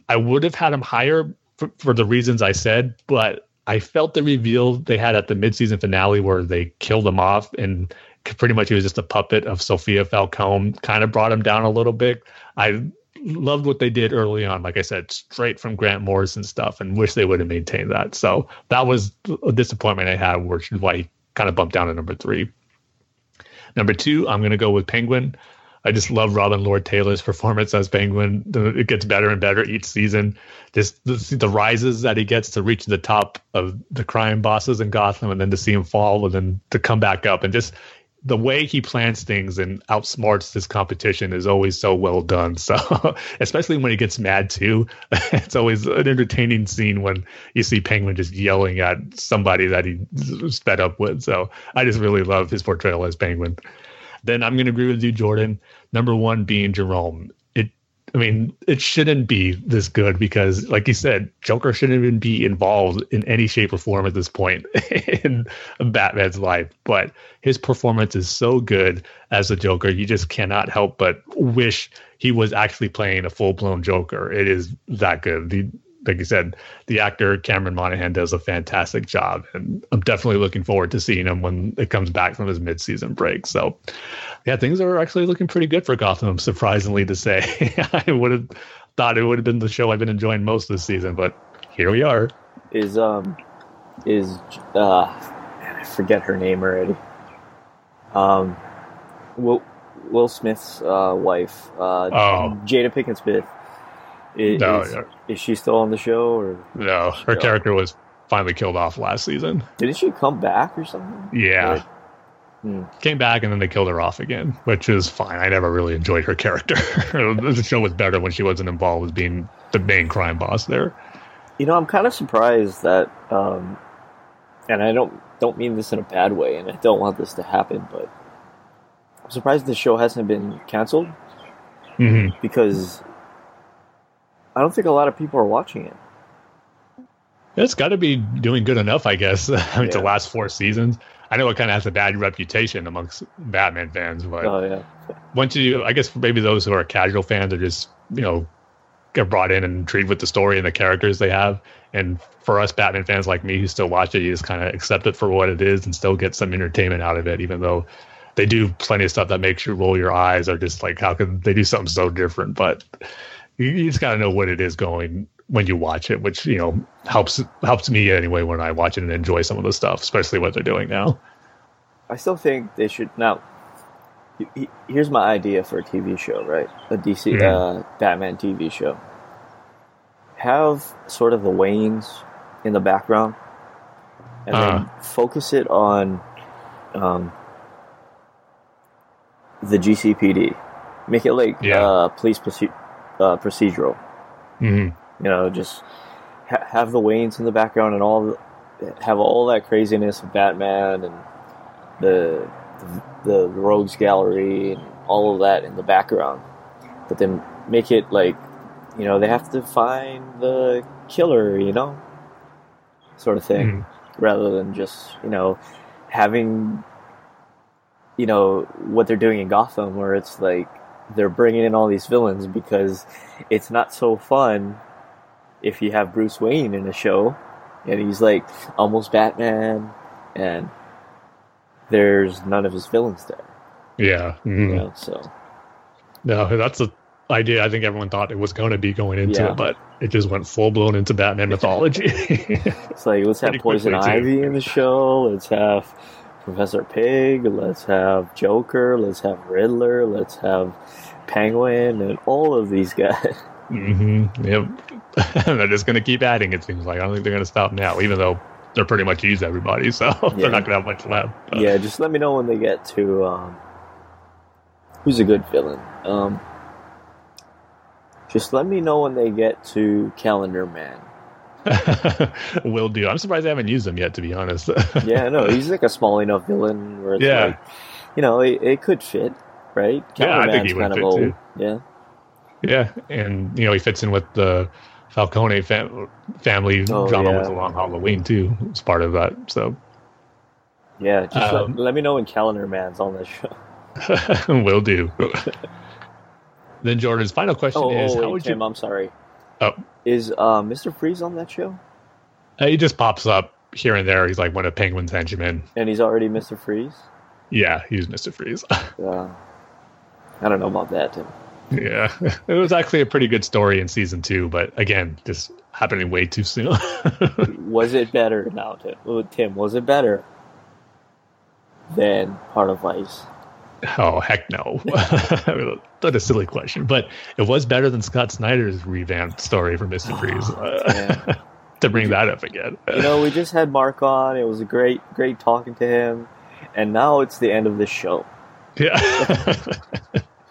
I would have had him higher for, for the reasons I said, but I felt the reveal they had at the midseason finale where they killed him off and pretty much he was just a puppet of Sophia Falcone kind of brought him down a little bit. I loved what they did early on, like I said, straight from Grant Morrison stuff, and wish they would have maintained that. So that was a disappointment I had, which is why he kind of bumped down to number three. Number two, I'm going to go with Penguin. I just love Robin Lord Taylor's performance as Penguin. It gets better and better each season. Just the, the, rises that he gets to reach the top of the crime bosses in Gotham, and then to see him fall, and then to come back up, and just the way he plans things and outsmarts his competition is always so well done. <laughs> So, especially when he gets mad too, <laughs> it's always an entertaining scene when you see Penguin just yelling at somebody that he's fed up with. So, I just really love his portrayal as Penguin then I'm going to agree with you, Jordan. Number one being Jerome. It, I mean, it shouldn't be this good because, like you said, Joker shouldn't even be involved in any shape or form at this point <laughs> in Batman's life. But his performance is so good as a Joker, you just cannot help but wish he was actually playing a full blown Joker. It is that good. The like you said, the actor Cameron Monaghan does a fantastic job, and I'm definitely looking forward to seeing him when it comes back from his mid-season break. So, yeah, things are actually looking pretty good for Gotham. Surprisingly to say, <laughs> I would have thought it would have been the show I've been enjoying most this season, but here we are.
Is um is uh I forget her name already. Um, well, Will Smith's uh, wife, uh,
Oh.
Jada Pinkett Smith. Is,
No,
is,
yeah.
is she still on the show, or
No, her character was finally killed off last season.
didn't she come back or something?
Yeah.
Right. Hmm.
Came back and then they killed her off again, which is fine. I never really enjoyed her character. <laughs> the show was better when she wasn't involved with being the main crime boss there.
You know, I'm kind of surprised that, um, and I don't don't mean this in a bad way, and I don't want this to happen, but I'm surprised the show hasn't been canceled
hmm
because I don't think a lot of people are watching it.
It's got to be doing good enough, I guess. <laughs> I mean, to last four seasons. I know it kind of has a bad reputation amongst Batman fans, but
Oh yeah,
once you, I guess maybe those who are casual fans are just, you know, get brought in and intrigued with the story and the characters they have. And for us Batman fans like me who still watch it, you just kind of accept it for what it is and still get some entertainment out of it, even though they do plenty of stuff that makes you roll your eyes or just like, how could they do something so different? But you, you just got to know what it is going when you watch it, which, you know, helps, helps me anyway when I watch it and enjoy some of the stuff, especially what they're doing now.
I still think they should now. he- he- Here's my idea for a TV show, right? A DC
Mhm.
uh, Batman TV show. Have sort of the Waynes in the background, and then
Uh.
focus it on um, the GCPD. Make it like
Yeah.
uh, police proce- uh, procedural.
hmm
You know, just ha- have the Waynes in the background and all, the, have all that craziness of Batman and the, the the Rogues Gallery and all of that in the background, but then make it like, you know, they have to find the killer, you know, sort of thing,
Mhm.
rather than just you know having, you know, what they're doing in Gotham, where it's like they're bringing in all these villains because it's not so fun if you have Bruce Wayne in a show and he's like almost Batman and there's none of his villains there.
Yeah. mhm.
You know, so
No, that's the idea. I think everyone thought it was going to be going into
Yeah.
it, but it just went full blown into Batman <laughs> mythology.
it's like let's <laughs> have Poison
quickly, too.
Ivy in the show, let's have Professor Pig, let's have Joker, let's have Riddler, let's have Penguin and all of these guys. <laughs>
hmm Yep. <laughs> they're just going to keep adding. It seems like I don't think they're going to stop now, even though they're pretty much used everybody, <laughs> so
Yeah.
they're not going to have much left. But,
yeah, just let me know when they get to um, who's a good villain. Um, just let me know when they get to Calendar Man. <laughs>
will do. I'm surprised they haven't used them yet, to be honest. <laughs>
Yeah, no, he's like a small enough villain where it's
Yeah.
like, you know, it, it could fit, right?
Yeah, I think he would fit,
old.
too.
Yeah,
yeah, and you know he fits in with the Falcone fam- family
Oh,
drama
yeah.
with Long Halloween too. It's part of that. So
yeah. Just
Um,
let, let me know when Calendar Man's on this show. <laughs>
will do. then Jordan's final question
Oh,
is:
oh
How
wait,
would
Tim,
you?
I'm sorry.
Oh.
Is uh, Mr. Freeze on that show?
Uh, he just pops up here and there. He's like one of Penguin's henchmen.
And he's already Mr. Freeze?
Yeah, he's Mister Freeze. <laughs>
Uh, I don't know about that, Tim.
yeah, <laughs> it was actually a pretty good story in season two, but again, just happening way too soon. <laughs>
Was it better now, Tim? Tim, was it better than Heart of Ice?
Oh heck no! <laughs> That's a silly question, but it was better than Scott Snyder's revamped story for Mister <sighs> Freeze.
Uh, yeah. <laughs>
to bring that up again.
You know, we just had Mark on. It was a great, great talking to him. And now it's the end of the show.
yeah.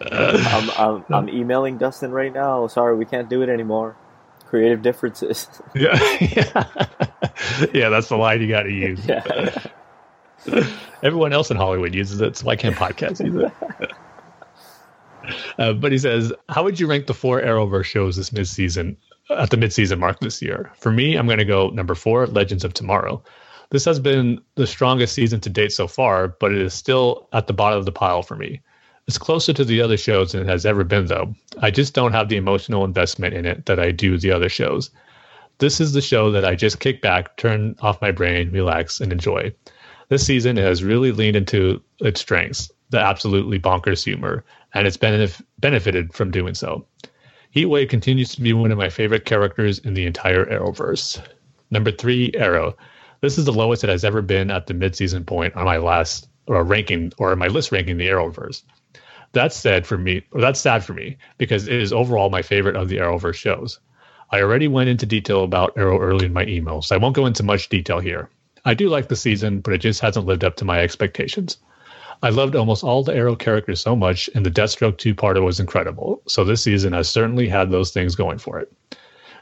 <laughs>
I'm, I'm, I'm emailing Dustin right now. Sorry, we can't do it anymore. Creative differences.
yeah, yeah, yeah. That's the line you got to use.
yeah.
Everyone else in Hollywood uses it, so why can't podcasts use it? <laughs> Uh, but he says, "How would you rank the four Arrowverse shows this mid-season at the mid-season mark this year? For me, I'm going to go number four, Legends of Tomorrow. This has been the strongest season to date so far, but it is still at the bottom of the pile for me. It's closer to the other shows than it has ever been, though. I just don't have the emotional investment in it that I do the other shows. This is the show that I just kick back, turn off my brain, relax, and enjoy. This season has really leaned into its strengths, the absolutely bonkers humor, and it's benef- benefited from doing so. Heatwave continues to be one of my favorite characters in the entire Arrowverse. Number three, Arrow. This is the lowest it has ever been at the mid-season point on my last or ranking or my list ranking the Arrowverse. That's sad for me, or that's sad for me, because it is overall my favorite of the Arrowverse shows. I already went into detail about Arrow early in my email, so I won't go into much detail here. I do like the season, but it just hasn't lived up to my expectations. I loved almost all the Arrow characters so much, and the Deathstroke two-parter was incredible. So this season has certainly had those things going for it.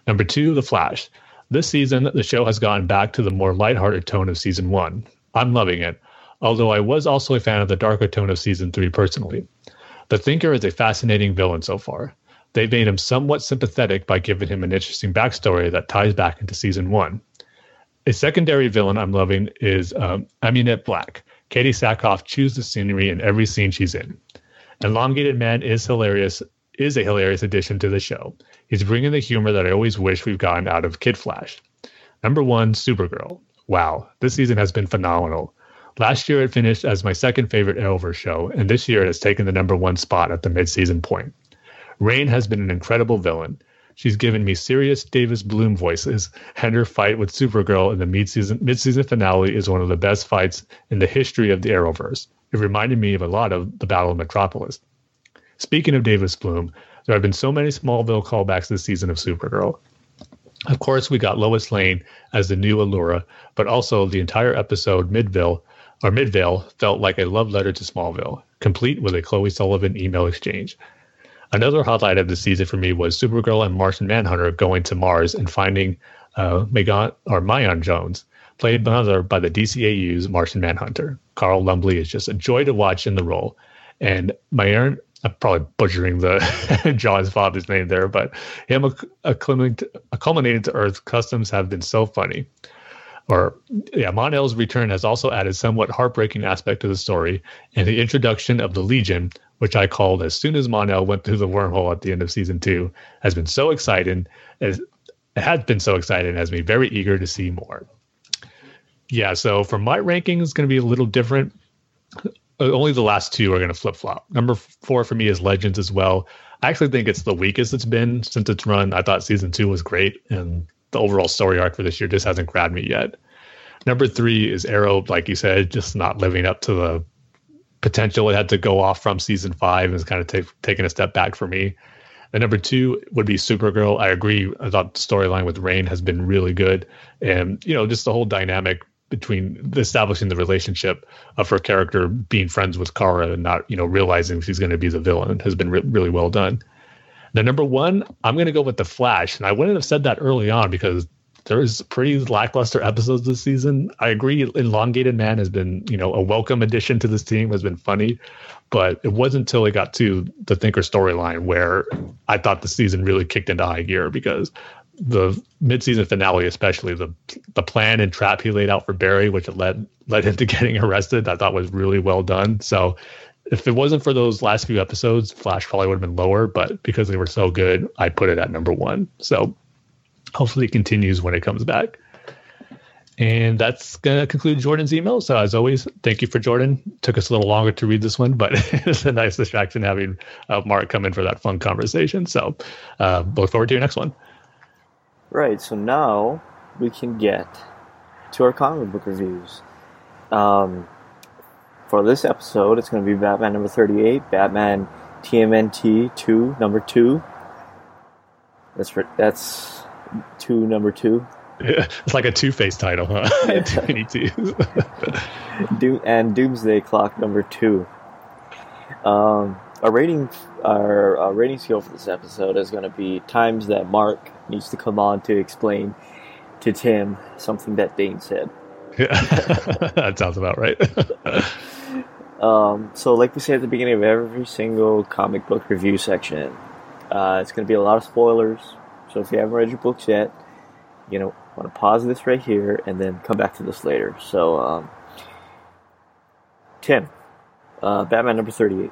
Number two, The Flash. This season, the show has gotten back to the more lighthearted tone of season one. I'm loving it, although I was also a fan of the darker tone of season three personally. The Thinker is a fascinating villain so far. They've made him somewhat sympathetic by giving him an interesting backstory that ties back into season one. A secondary villain I'm loving is um, Amunet Black. Katee Sackhoff chews the scenery in every scene she's in. Elongated Man is hilarious, is a hilarious addition to the show. He's bringing the humor that I always wish we've gotten out of Kid Flash. Number one, Supergirl. Wow, this season has been phenomenal. Last year it finished as my second favorite Arrowverse show, and this year it has taken the number one spot at the mid-season point. Reign has been an incredible villain. She's given me serious Davis Bloom voices, and her fight with Supergirl in the mid-season, mid-season finale is one of the best fights in the history of the Arrowverse. It reminded me of a lot of the Battle of Metropolis. Speaking of Davis Bloom, there have been so many Smallville callbacks this season of Supergirl. Of course, we got Lois Lane as the new Alura, but also the entire episode Midville or Midvale felt like a love letter to Smallville, complete with a Chloe Sullivan email exchange. Another highlight of the season for me was Supergirl and Martian Manhunter going to Mars and finding uh, Megan or Ma'an Jones, played by the DCAU's Martian Manhunter. Carl Lumbly is just a joy to watch in the role, and Ma'an I'm probably butchering the <laughs> John's father's name there, but him acclimating to Earth customs have been so funny. Or yeah, Mon-El's return has also added somewhat heartbreaking aspect to the story, and the introduction of the Legion, which I called as soon as Mon-El went through the wormhole at the end of season two, has been so exciting. It has been so exciting, has me very eager to see more. Yeah, so for my ranking, it's going to be a little different uh, only the last two are going to flip flop. Number four for me is Legends as well. I actually think it's the weakest it's been since its run. I thought season two was great, and the overall story arc for this year just hasn't grabbed me yet. Number three is Arrow, like you said, just not living up to the potential it had to go off from season five and is kind of t- taking a step back for me. And number two would be Supergirl. I agree. I thought the storyline with Reign has been really good, and you know, just the whole dynamic between establishing the relationship of her character being friends with Kara and not, you know, realizing she's going to be the villain has been re- really well done. Now, number one, I'm going to go with the Flash, and I wouldn't have said that early on because there's pretty lackluster episodes this season. I agree, Elongated Man has been, you know, a welcome addition to this team, has been funny, but it wasn't until it got to the Thinker storyline where I thought the season really kicked into high gear because the mid-season finale, especially the the plan and trap he laid out for Barry, which led led him to <laughs> getting arrested, I thought was really well done. So if it wasn't for those last few episodes, Flash probably would have been lower, but because they were so good, I put it at number one. So hopefully it continues when it comes back. And that's going to conclude Jordan's email. So, as always, thank you for Jordan. Took us a little longer to read this one, but <laughs> it's a nice distraction having uh, Mark come in for that fun conversation. So, uh, look forward to your next one.
Right, so now we can get to our comic book reviews. Um, for this episode, it's going to be Batman number 38, Batman TMNT 2, number 2. That's for, that's 2, number 2.
Yeah, <laughs> it's like a Two Face title, huh? <laughs> <laughs>
Doom, and Doomsday Clock number 2. Um, our rating, our, our rating scale for this episode is going to be times that Mark needs to come on to explain to Tim something that Dane said.
Yeah, that sounds about right.
Um, so, like we say at the beginning of every single comic book review section, uh, it's going to be a lot of spoilers. So, if you haven't read your books yet, you know, want to pause this right here and then come back to this later. So, um, Tim, uh, Batman number 38.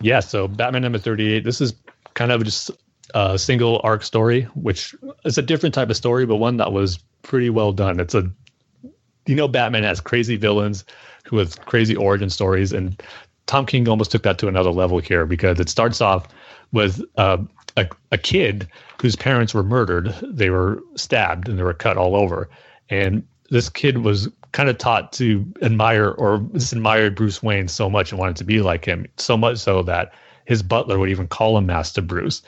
Yeah, so Batman number 38, this is kind of just a single arc story, which is a different type of story, but one that was pretty well done. It's a, you know, Batman has crazy villains have crazy origin stories, and Tom King almost took that to another level here because it starts off with uh, a, a kid whose parents were murdered. They were stabbed and they were cut all over. And this kid was kind of taught to admire or just admired Bruce Wayne so much and wanted to be like him, so much so that his butler would even call him Master Bruce.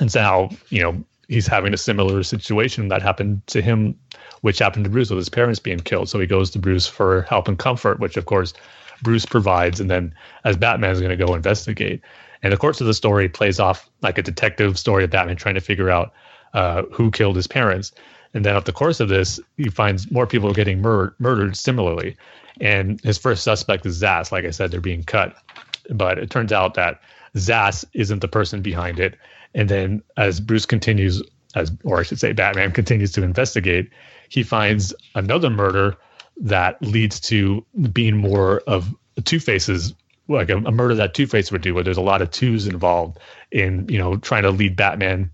And so now, you know, he's having a similar situation that happened to him, which happened to Bruce with his parents being killed. So he goes to Bruce for help and comfort, which of course Bruce provides. And then as Batman is going to go investigate. And the course of the story plays off like a detective story of Batman trying to figure out uh, who killed his parents. And then, of the course of this, he finds more people getting mur- murdered similarly. And his first suspect is Zsasz. Like I said, they're being cut. But it turns out that Zsasz isn't the person behind it. And then, as Bruce continues, as or I should say, Batman continues to investigate, he finds another murder that leads to being more of Two Face's like a, a murder that Two Face would do, where there's a lot of twos involved in you know trying to lead Batman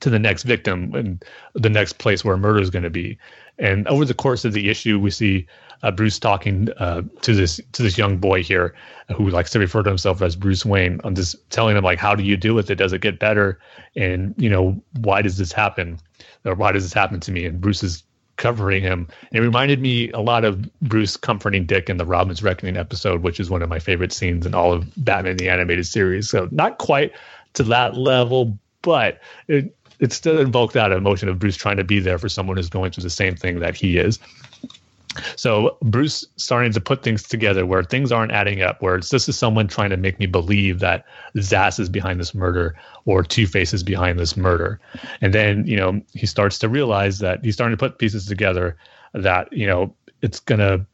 to the next victim and the next place where murder is going to be. And over the course of the issue, we see uh, Bruce talking uh, to this to this young boy here who likes to refer to himself as Bruce Wayne. I'm just telling him like, how do you deal with it? Does it get better? And you know, why does this happen? Or why does this happen to me? And Bruce is covering him. And it reminded me a lot of Bruce comforting Dick in the Robin's Reckoning episode, which is one of my favorite scenes in all of Batman the animated series. So not quite to that level, but it it still invoked that emotion of Bruce trying to be there for someone who's going through the same thing that he is. So Bruce starting to put things together where things aren't adding up, where it's this is someone trying to make me believe that Zsasz is behind this murder or Two Faces behind this murder. And then, you know, he starts to realize that he's starting to put pieces together that, you know, it's gonna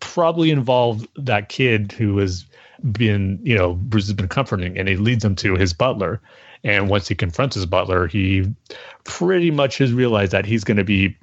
probably involve that kid who has been, you know, Bruce has been comforting and he leads him to his butler. And once he confronts his butler, he pretty much has realized that he's to be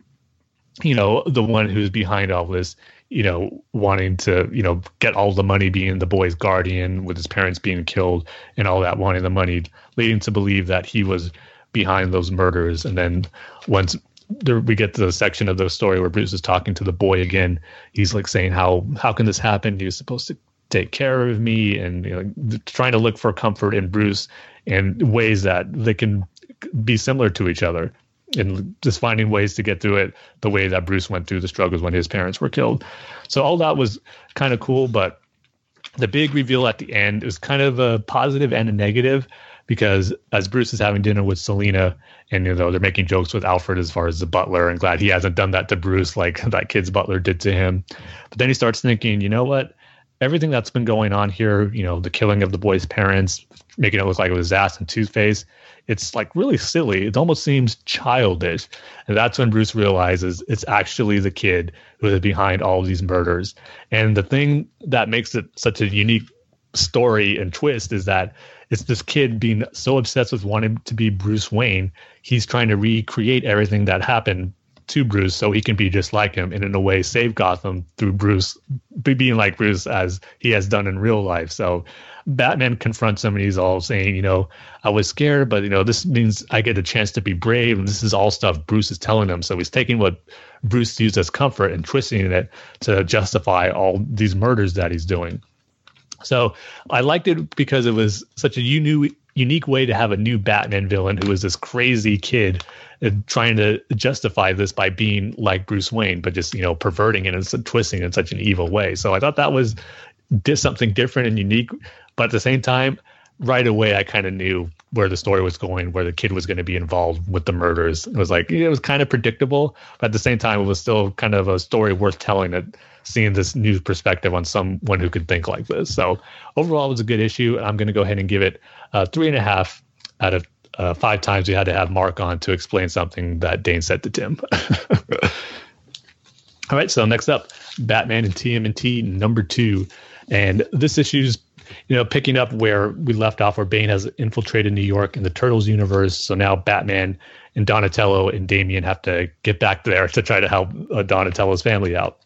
you know, the one who's behind all this, you know, wanting to, you know, get all the money being the boy's guardian with his parents being killed and all that, wanting the money, leading to believe that he was behind those murders. And then once there, we get to the section of the story where Bruce is talking to the boy again, he's like saying, how, how can this happen? He was supposed to take care of me and, you know, trying to look for comfort in Bruce in ways that they can be similar to each other and just finding ways to get through it the way that Bruce went through the struggles when his parents were killed. So all that was kind of cool, but the big reveal at the end is kind of a positive and a negative because as Bruce is having dinner with Selina and you know they're making jokes with Alfred as far as the butler and glad he hasn't done that to Bruce like <laughs> that kid's butler did to him. But then he starts thinking, you know what? Everything that's been going on here, you know, the killing of the boy's parents, making it look like it was Zsasz and Two Face, it's like really silly. It almost seems childish. And that's when Bruce realizes it's actually the kid who is behind all of these murders. And the thing that makes it such a unique story and twist is that it's this kid being so obsessed with wanting to be Bruce Wayne, he's trying to recreate everything that happened to Bruce so he can be just like him and in a way save Gotham through Bruce being like Bruce as he has done in real life. So Batman confronts him and he's all saying, you know, I was scared, but you know, this means I get a chance to be brave. And this is all stuff Bruce is telling him. So he's taking what Bruce used as comfort and twisting it to justify all these murders that he's doing. So I liked it because it was such a unique unique way to have a new Batman villain who was this crazy kid trying to justify this by being like Bruce Wayne, but just you know perverting it and twisting it in such an evil way. So I thought that was did something different and unique but at the same time, right away, I kind of knew where the story was going, where the kid was going to be involved with the murders. It was like it was kind of predictable, but at the same time, it was still kind of a story worth telling. It seeing this new perspective on someone who could think like this. So overall, it was a good issue. And I'm going to go ahead and give it uh, three and a half out of uh, five times we had to have Mark on to explain something that Dane said to Tim. <laughs> All right, so next up, Batman and TMNT number two, and this issue's you know, picking up where we left off, where Bane has infiltrated New York in the Turtles universe. So now Batman and Donatello and Damian have to get back there to try to help uh, Donatello's family out.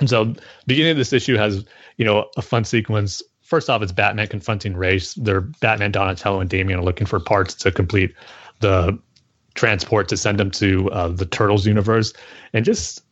And so, beginning of this issue has you know a fun sequence. First off, it's Batman confronting Ra's. They're Batman, Donatello, and Damian are looking for parts to complete the transport to send them to uh, the Turtles universe, and just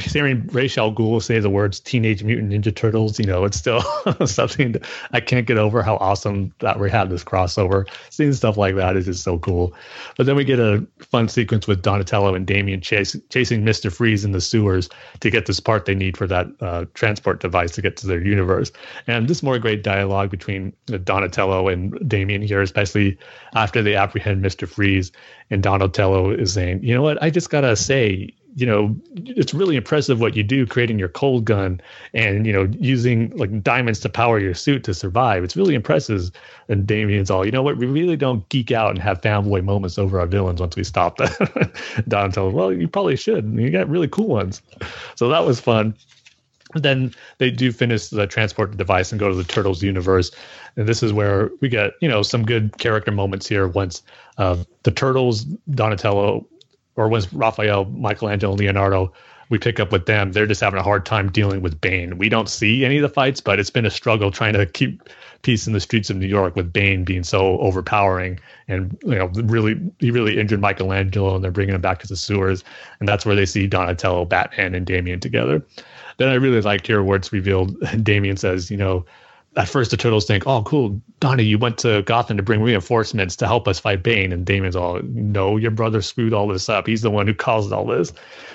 hearing Ra's al Ghul say the words "Teenage Mutant Ninja Turtles," you know, it's still <laughs> something I can't get over. How awesome that we had this crossover. Seeing stuff like that is just so cool. But then we get a fun sequence with Donatello and Damian chase, chasing Mister Freeze in the sewers to get this part they need for that uh, transport device to get to their universe. And this more great dialogue between Donatello and Damian here, especially after they apprehend Mister Freeze, and Donatello is saying, "You know what? I just gotta say." You know, it's really impressive what you do creating your cold gun and, you know, using like diamonds to power your suit to survive. It's really impressive. And Damian's all, you know what, we really don't geek out and have fanboy moments over our villains once we stop them. <laughs> Don tells, well, you probably should. You got really cool ones. So that was fun. Then they do finish the transport device and go to the Turtles universe. And this is where we get, you know, some good character moments here once uh, the Turtles, Donatello, or was Raphael, Michelangelo, Leonardo, we pick up with them, they're just having a hard time dealing with Bane. We don't see any of the fights, but it's been a struggle trying to keep peace in the streets of New York with Bane being so overpowering and you know really he really injured Michelangelo and they're bringing him back to the sewers and that's where they see Donatello, Batman, and Damian together. Then I really liked here where it's revealed <laughs> Damian says, you know, at first the turtles think, "Oh, cool, Donnie, you went to Gotham to bring reinforcements to help us fight Bane." And Damian's all, "No, your brother screwed all this up. He's the one who caused all this."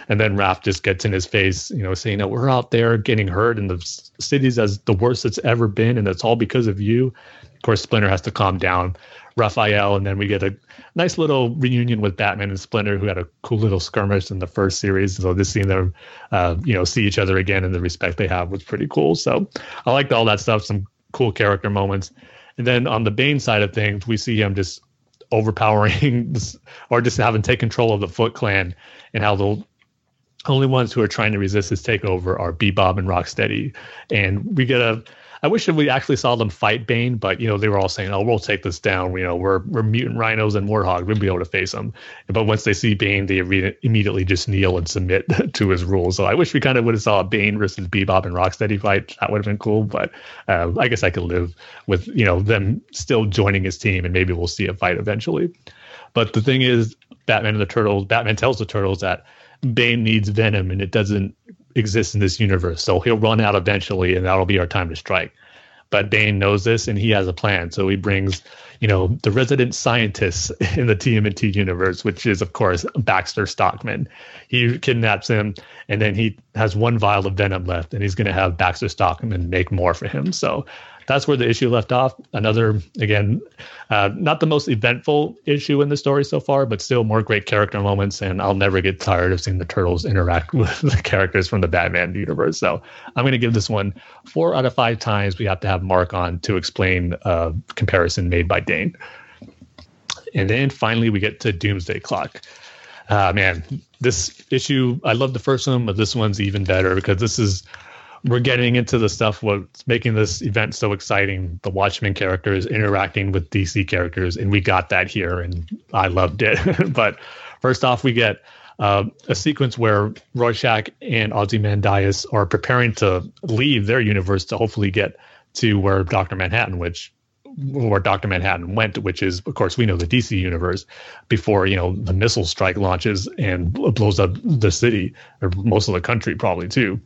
And then Raph just gets in his face, you know, saying that we're out there getting hurt in the cities as the worst it's ever been, and it's all because of you. Of course, Splinter has to calm down. Raphael, and then we get a nice little reunion with Batman and Splinter, who had a cool little skirmish in the first series. So just seeing them, uh, you know, see each other again and the respect they have was pretty cool. So I liked all that stuff. Some cool character moments. And then on the Bane side of things, we see him just overpowering <laughs> or just having take control of the Foot Clan and how the only ones who are trying to resist his takeover are Bebop and Rocksteady. And we get a I wish we actually saw them fight Bane, but you know they were all saying, "Oh, we'll take this down." You know, we're we're mutant rhinos and warthogs. We'll be able to face them. But once they see Bane, they immediately just kneel and submit <laughs> to his rules. So I wish we kind of would have saw a Bane versus Bebop and Rocksteady fight. That would have been cool. But uh, I guess I could live with you know them still joining his team, and maybe we'll see a fight eventually. But the thing is, Batman and the Turtles. Batman tells the Turtles that Bane needs Venom, and it doesn't exist in this universe. So he'll run out eventually, and that'll be our time to strike. But Bane knows this, and he has a plan. So he brings, you know, the resident scientist <laughs> in the TMNT universe, which is of course Baxter Stockman. He kidnaps him, and then he has one vial of venom left, and he's going to have Baxter Stockman make more for him. So that's where the issue left off. Another, again, uh, not the most eventful issue in the story so far, but still more great character moments. And I'll never get tired of seeing the turtles interact <laughs> with the characters from the Batman universe. So I'm going to give this one four out of five times. We have to have Mark on to explain a comparison made by Dane. And then finally, we get to Doomsday Clock. Uh, man, this issue, I love the first one, but this one's even better because this is we're getting into the stuff what's making this event so exciting. The watchmen characters interacting with dc characters and we got that here and i loved it. <laughs> But first off we get uh, a sequence where rorschach and ozymandias are preparing to leave their universe to hopefully get to where dr manhattan which where Dr. Manhattan went, which is, of course, we know the DC universe before, you know, the missile strike launches and blows up the city or most of the country, probably too.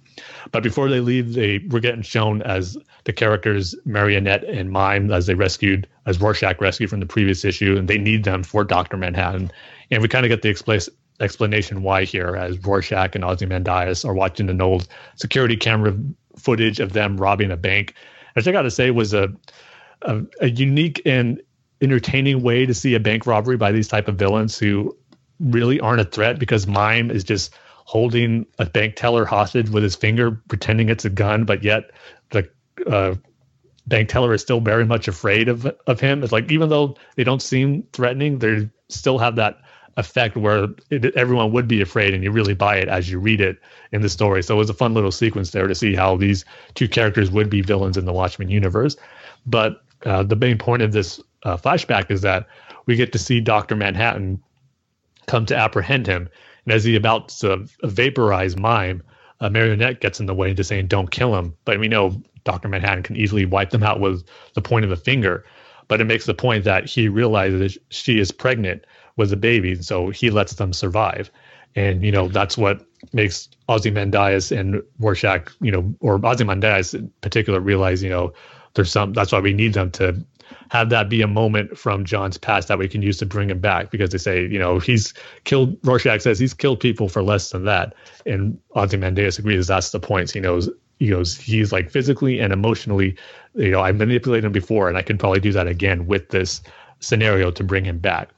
But before they leave, they were getting shown as the characters Marionette and Mime as they rescued, as Rorschach rescued from the previous issue, and they need them for Dr. Manhattan. And we kind of get the expl- explanation why here, as Rorschach and Ozymandias are watching an old security camera footage of them robbing a bank, which I got to say was a a, a unique and entertaining way to see a bank robbery by these type of villains who really aren't a threat because Mime is just holding a bank teller hostage with his finger, pretending it's a gun, but yet the uh, bank teller is still very much afraid of of him. It's like even though they don't seem threatening, they still have that effect where it, everyone would be afraid, and you really buy it as you read it in the story. So it was a fun little sequence there to see how these two characters would be villains in the Watchmen universe. But uh, the main point of this uh, flashback is that we get to see Doctor Manhattan come to apprehend him, and as he about to vaporize Mime, a marionette gets in the way, just saying, "Don't kill him." But we know Doctor Manhattan can easily wipe them out with the point of a finger. But it makes the point that he realizes she is pregnant with a baby, so he lets them survive. and you know that's what makes Ozymandias and Rorschach, you know, or Ozymandias in particular, realize you know there's some. That's why we need them to have that be a moment from John's past that we can use to bring him back because they say, you know, he's killed, Rorschach says he's killed people for less than that. And Ozymandias agrees that's the point. He knows, he goes, he's like physically and emotionally, you know, I manipulated him before and I can probably do that again with this scenario to bring him back.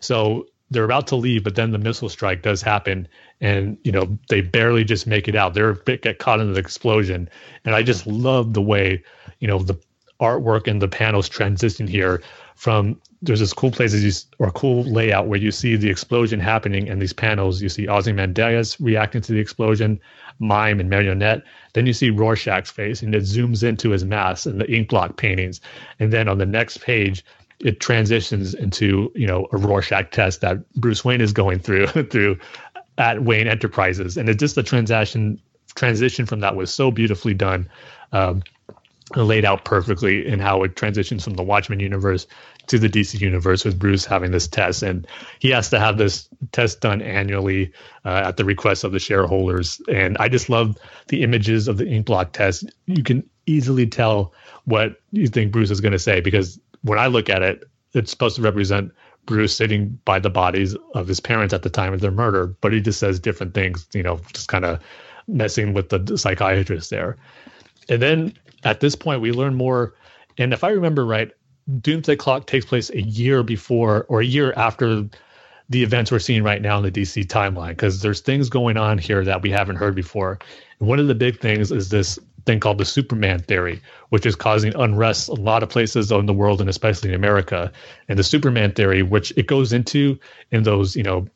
So they're about to leave, but then the missile strike does happen, and you know they barely just make it out. They're get caught in the explosion, and I just love the way you know the artwork and the panels transition here from there's this cool places or cool layout where you see the explosion happening and these panels. You see Ozymandias reacting to the explosion mime and marionette. Then you see rorschach's face and it zooms into his mask and the ink blot paintings. And then on the next page it transitions into you know a rorschach test that bruce wayne is going through <laughs> through at wayne enterprises. And it's just the transaction transition from that was so beautifully done. Um, laid out perfectly in how it transitions from the Watchmen universe to the DC universe with Bruce having this test. And he has to have this test done annually uh, at the request of the shareholders. And I just love the images of the ink blot test. You can easily tell what you think Bruce is going to say because when I look at it, it's supposed to represent Bruce sitting by the bodies of his parents at the time of their murder, but he just says different things, you know, just kind of messing with the psychiatrist there. And then at this point, we learn more. And if I remember right, Doomsday Clock takes place a year before or a year after the events we're seeing right now in the DC timeline, because there's things going on here that we haven't heard before. And one of the big things is this thing called the Superman theory, which is causing unrest a lot of places in the world and especially in America. And the Superman theory, which it goes into in those, you know,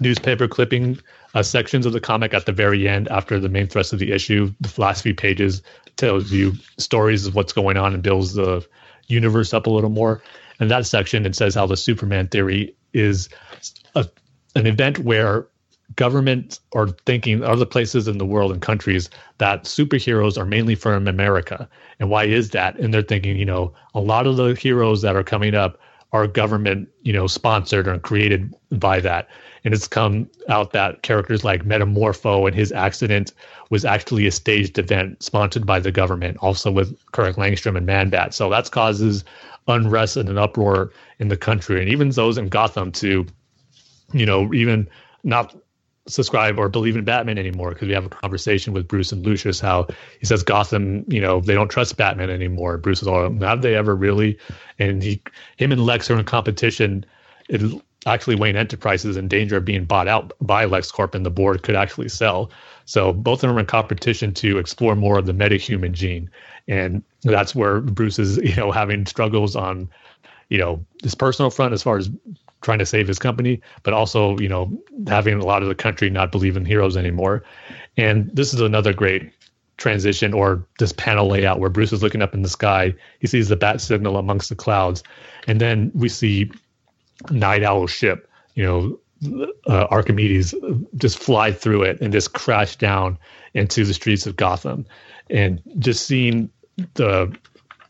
newspaper clipping uh, sections of the comic at the very end after the main thrust of the issue. The last few pages tells you stories of what's going on and builds the universe up a little more. And that section it says how the Superman theory is a, an event where government are thinking other places in the world and countries that superheroes are mainly from America. And why is that? And they're thinking, you know, a lot of the heroes that are coming up are government, you know, sponsored or created by that and it's come out that characters like Metamorpho and his accident was actually a staged event sponsored by the government, also with Kirk Langstrom and Man-Bat. So that causes unrest and an uproar in the country, and even those in Gotham to, you know, even not subscribe or believe in Batman anymore because we have a conversation with Bruce and Lucius how he says Gotham, you know, they don't trust Batman anymore. Bruce is all, have they ever really? And he, him and Lex are in competition. It actually Wayne Enterprises in danger of being bought out by LexCorp and the board could actually sell. So both of them are in competition to explore more of the metahuman gene. And that's where Bruce is, <laughs> you know, having struggles on, you know, his personal front as far as trying to save his company, but also, you know, having a lot of the country not believe in heroes anymore. And this is another great transition or this panel layout where Bruce is looking up in the sky. He sees the bat signal amongst the clouds. And then we see Nite Owl ship, you know, uh, Archimedes just fly through it and just crash down into the streets of Gotham, and just seeing the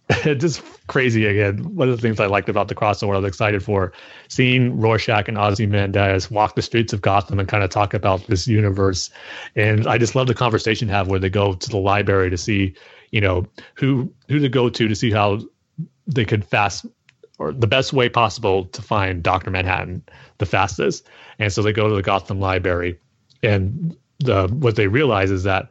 <laughs> just crazy again. One of the things I liked about the crossover, I was excited for seeing Rorschach and Ozzy Ozymandias walk the streets of Gotham and kind of talk about this universe. And I just love the conversation have where they go to the library to see, you know, who who to go to to see how they could fast or the best way possible to find Dr. Manhattan the fastest. And so they go to the Gotham Library and the what they realize is that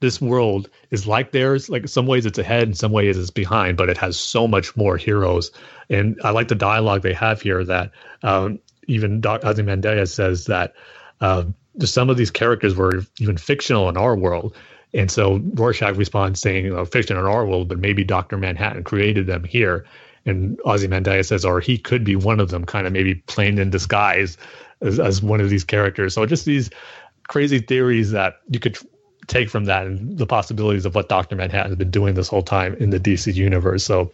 this world is like theirs. Like in some ways it's ahead, in some ways it's behind, but it has so much more heroes. And I like the dialogue they have here that um, even Doc Ozymandias says that uh, some of these characters were even fictional in our world. And so Rorschach responds saying, oh, fiction in our world, but maybe Dr. Manhattan created them here and Ozymandias says, or he could be one of them, kind of maybe playing in disguise as, as one of these characters. So just these crazy theories that you could take from that and the possibilities of what Dr. Manhattan has been doing this whole time in the DC universe. So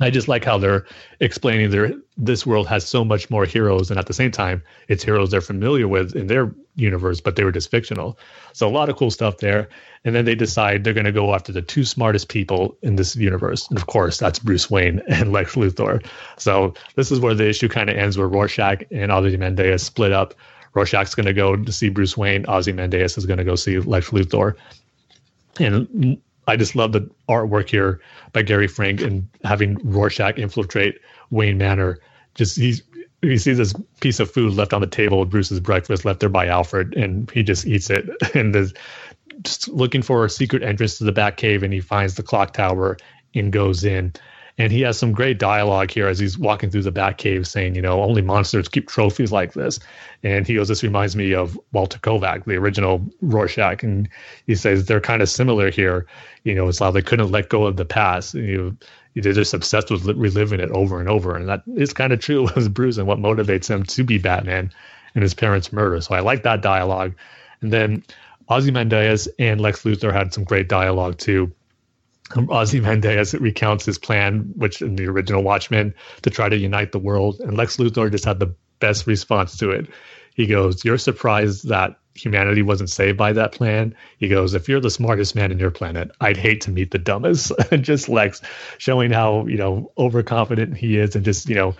I just like how they're explaining their this world has so much more heroes, and at the same time, it's heroes they're familiar with in their universe, but they were just fictional. So a lot of cool stuff there. And then they decide they're going to go after the two smartest people in this universe, and of course, that's Bruce Wayne <laughs> and Lex Luthor. So this is where the issue kind of ends, where Rorschach and Ozymandias split up. Rorschach's going to go to see Bruce Wayne. Ozymandias is going to go see Lex Luthor. And I just love the artwork here by Gary Frank and having Rorschach infiltrate Wayne Manor. Just he's he sees this piece of food left on the table with Bruce's breakfast left there by Alfred, and he just eats it. <laughs> And is just looking for a secret entrance to the Bat Cave, and he finds the clock tower and goes in. And he has some great dialogue here as he's walking through the Bat Cave saying, you know, only monsters keep trophies like this. And he goes, This reminds me of Walter Kovac, the original Rorschach. And he says they're kind of similar here. You know, it's like they couldn't let go of the past. You know, they're just obsessed with reliving it over and over. And that is kind of true <laughs> with Bruce and what motivates him to be Batman and his parents' murder. So I like that dialogue. And then Ozymandias and Lex Luthor had some great dialogue too. Ozymandias recounts his plan, which in the original Watchmen, to try to unite the world. And Lex Luthor just had the best response to it. He goes, You're surprised that humanity wasn't saved by that plan. He goes, If you're the smartest man in your planet, I'd hate to meet the dumbest. <laughs> and just Lex showing how, you know, overconfident he is and just, you know,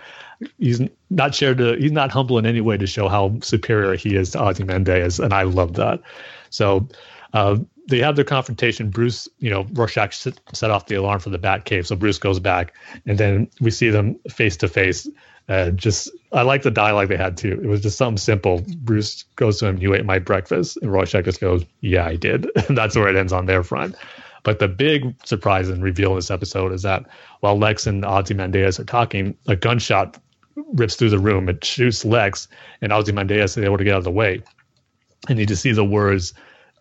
he's not shared to he's not humble in any way to show how superior he is to Ozymandias. And I love that. So uh, they have their confrontation. Bruce, you know, Rorschach set off the alarm for the Bat Cave, so Bruce goes back, and then we see them face to face. Just, I like the dialogue they had too. It was just something simple. Bruce goes to him, "You ate my breakfast," and Rorschach just goes, "Yeah, I did." <laughs> and that's where it ends on their front. But the big surprise and reveal in this episode is that while Lex and Ozzy Ozymandias are talking, a gunshot rips through the room. It shoots Lex, and Ozzy Ozymandias is able to get out of the way. And you just see the words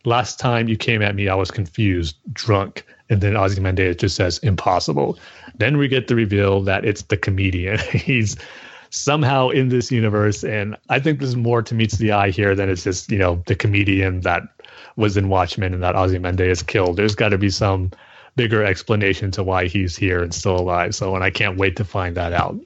last time you came at me, I was confused, drunk. And then Ozymandias just says, impossible. Then we get the reveal that it's the comedian. <laughs> He's somehow in this universe. And I think there's more to meets the eye here than it's just, you know, the comedian that was in Watchmen and that Ozymandias killed. There's got to be some bigger explanation to why he's here and still alive. So, and I can't wait to find that out.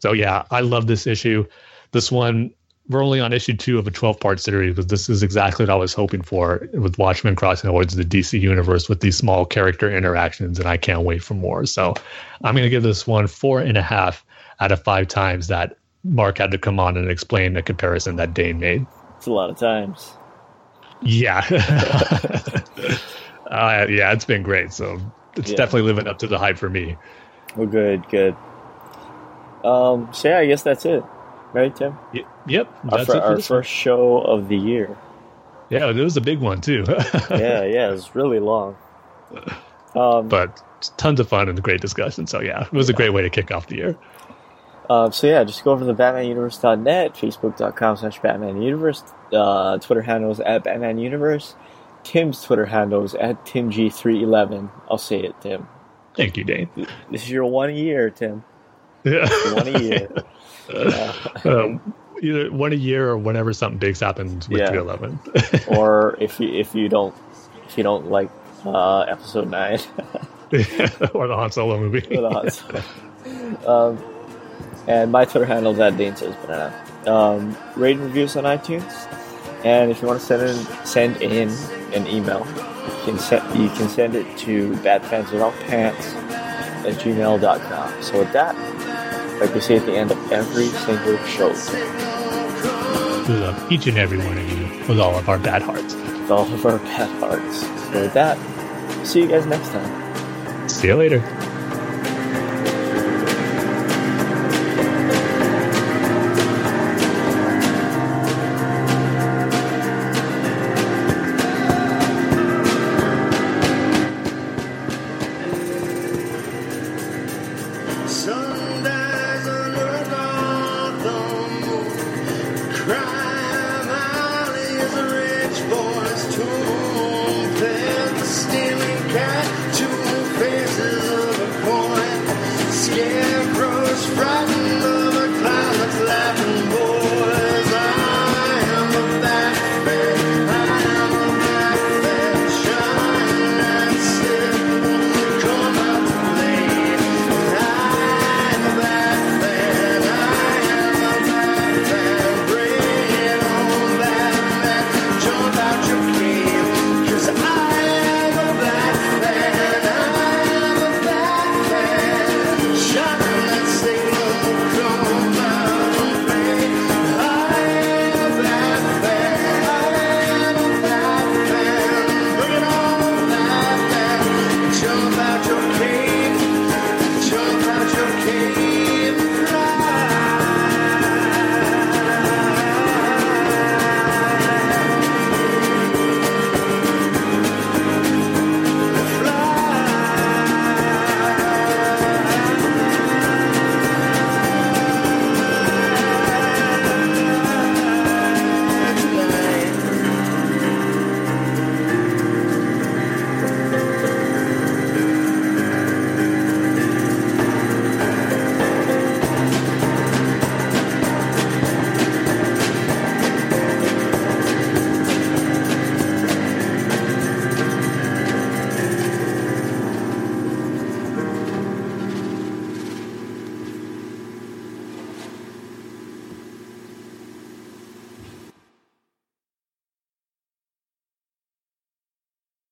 So, yeah, I love this issue. This one we're only on issue two of a 12 part series, but this is exactly what I was hoping for with Watchmen crossing over to the DC universe with these small character interactions, and I can't wait for more. So I'm going to give this one four and a half out of five times that Mark had to come on and explain the comparison that Dane made.
It's a lot of times.
Yeah. <laughs> uh, yeah, it's been great. So it's yeah. definitely living up to the hype for me.
Well, good, good. Um, so yeah, I guess that's it right, Tim?
Y- yep.
Our, fr- our first show of the year.
Yeah, it was a big one too. <laughs>
yeah, yeah, it was really long.
Um, but tons of fun and great discussion. So yeah, it was yeah. a great way to kick off the year.
Um, so yeah, just go over to the BatmanUniverse.net, Facebook.com slash BatmanUniverse, uh, Twitter handles is at BatmanUniverse. Tim's Twitter handles at TimG311. I'll say it, Tim.
Thank you, Dane.
This is your one year, Tim. Yeah. One a year. <laughs>
um, either one a year or whenever something big happens with yeah. 311. <laughs>
or if you if you don't if you don't like uh, episode nine. <laughs>
or the Han Solo movie. or the Han Solo.
Um, and my Twitter handle is at Dane Says Banana. Um, rate and reviews on iTunes. And if you want to send in send in an email, you can send you can send it to badfanswithoutpants at gmail.com. So with that, like we say at the end of every single show.
We love each and every one of you with all of our bad hearts.
With all of our bad hearts. So with that, see you guys next time.
See you later.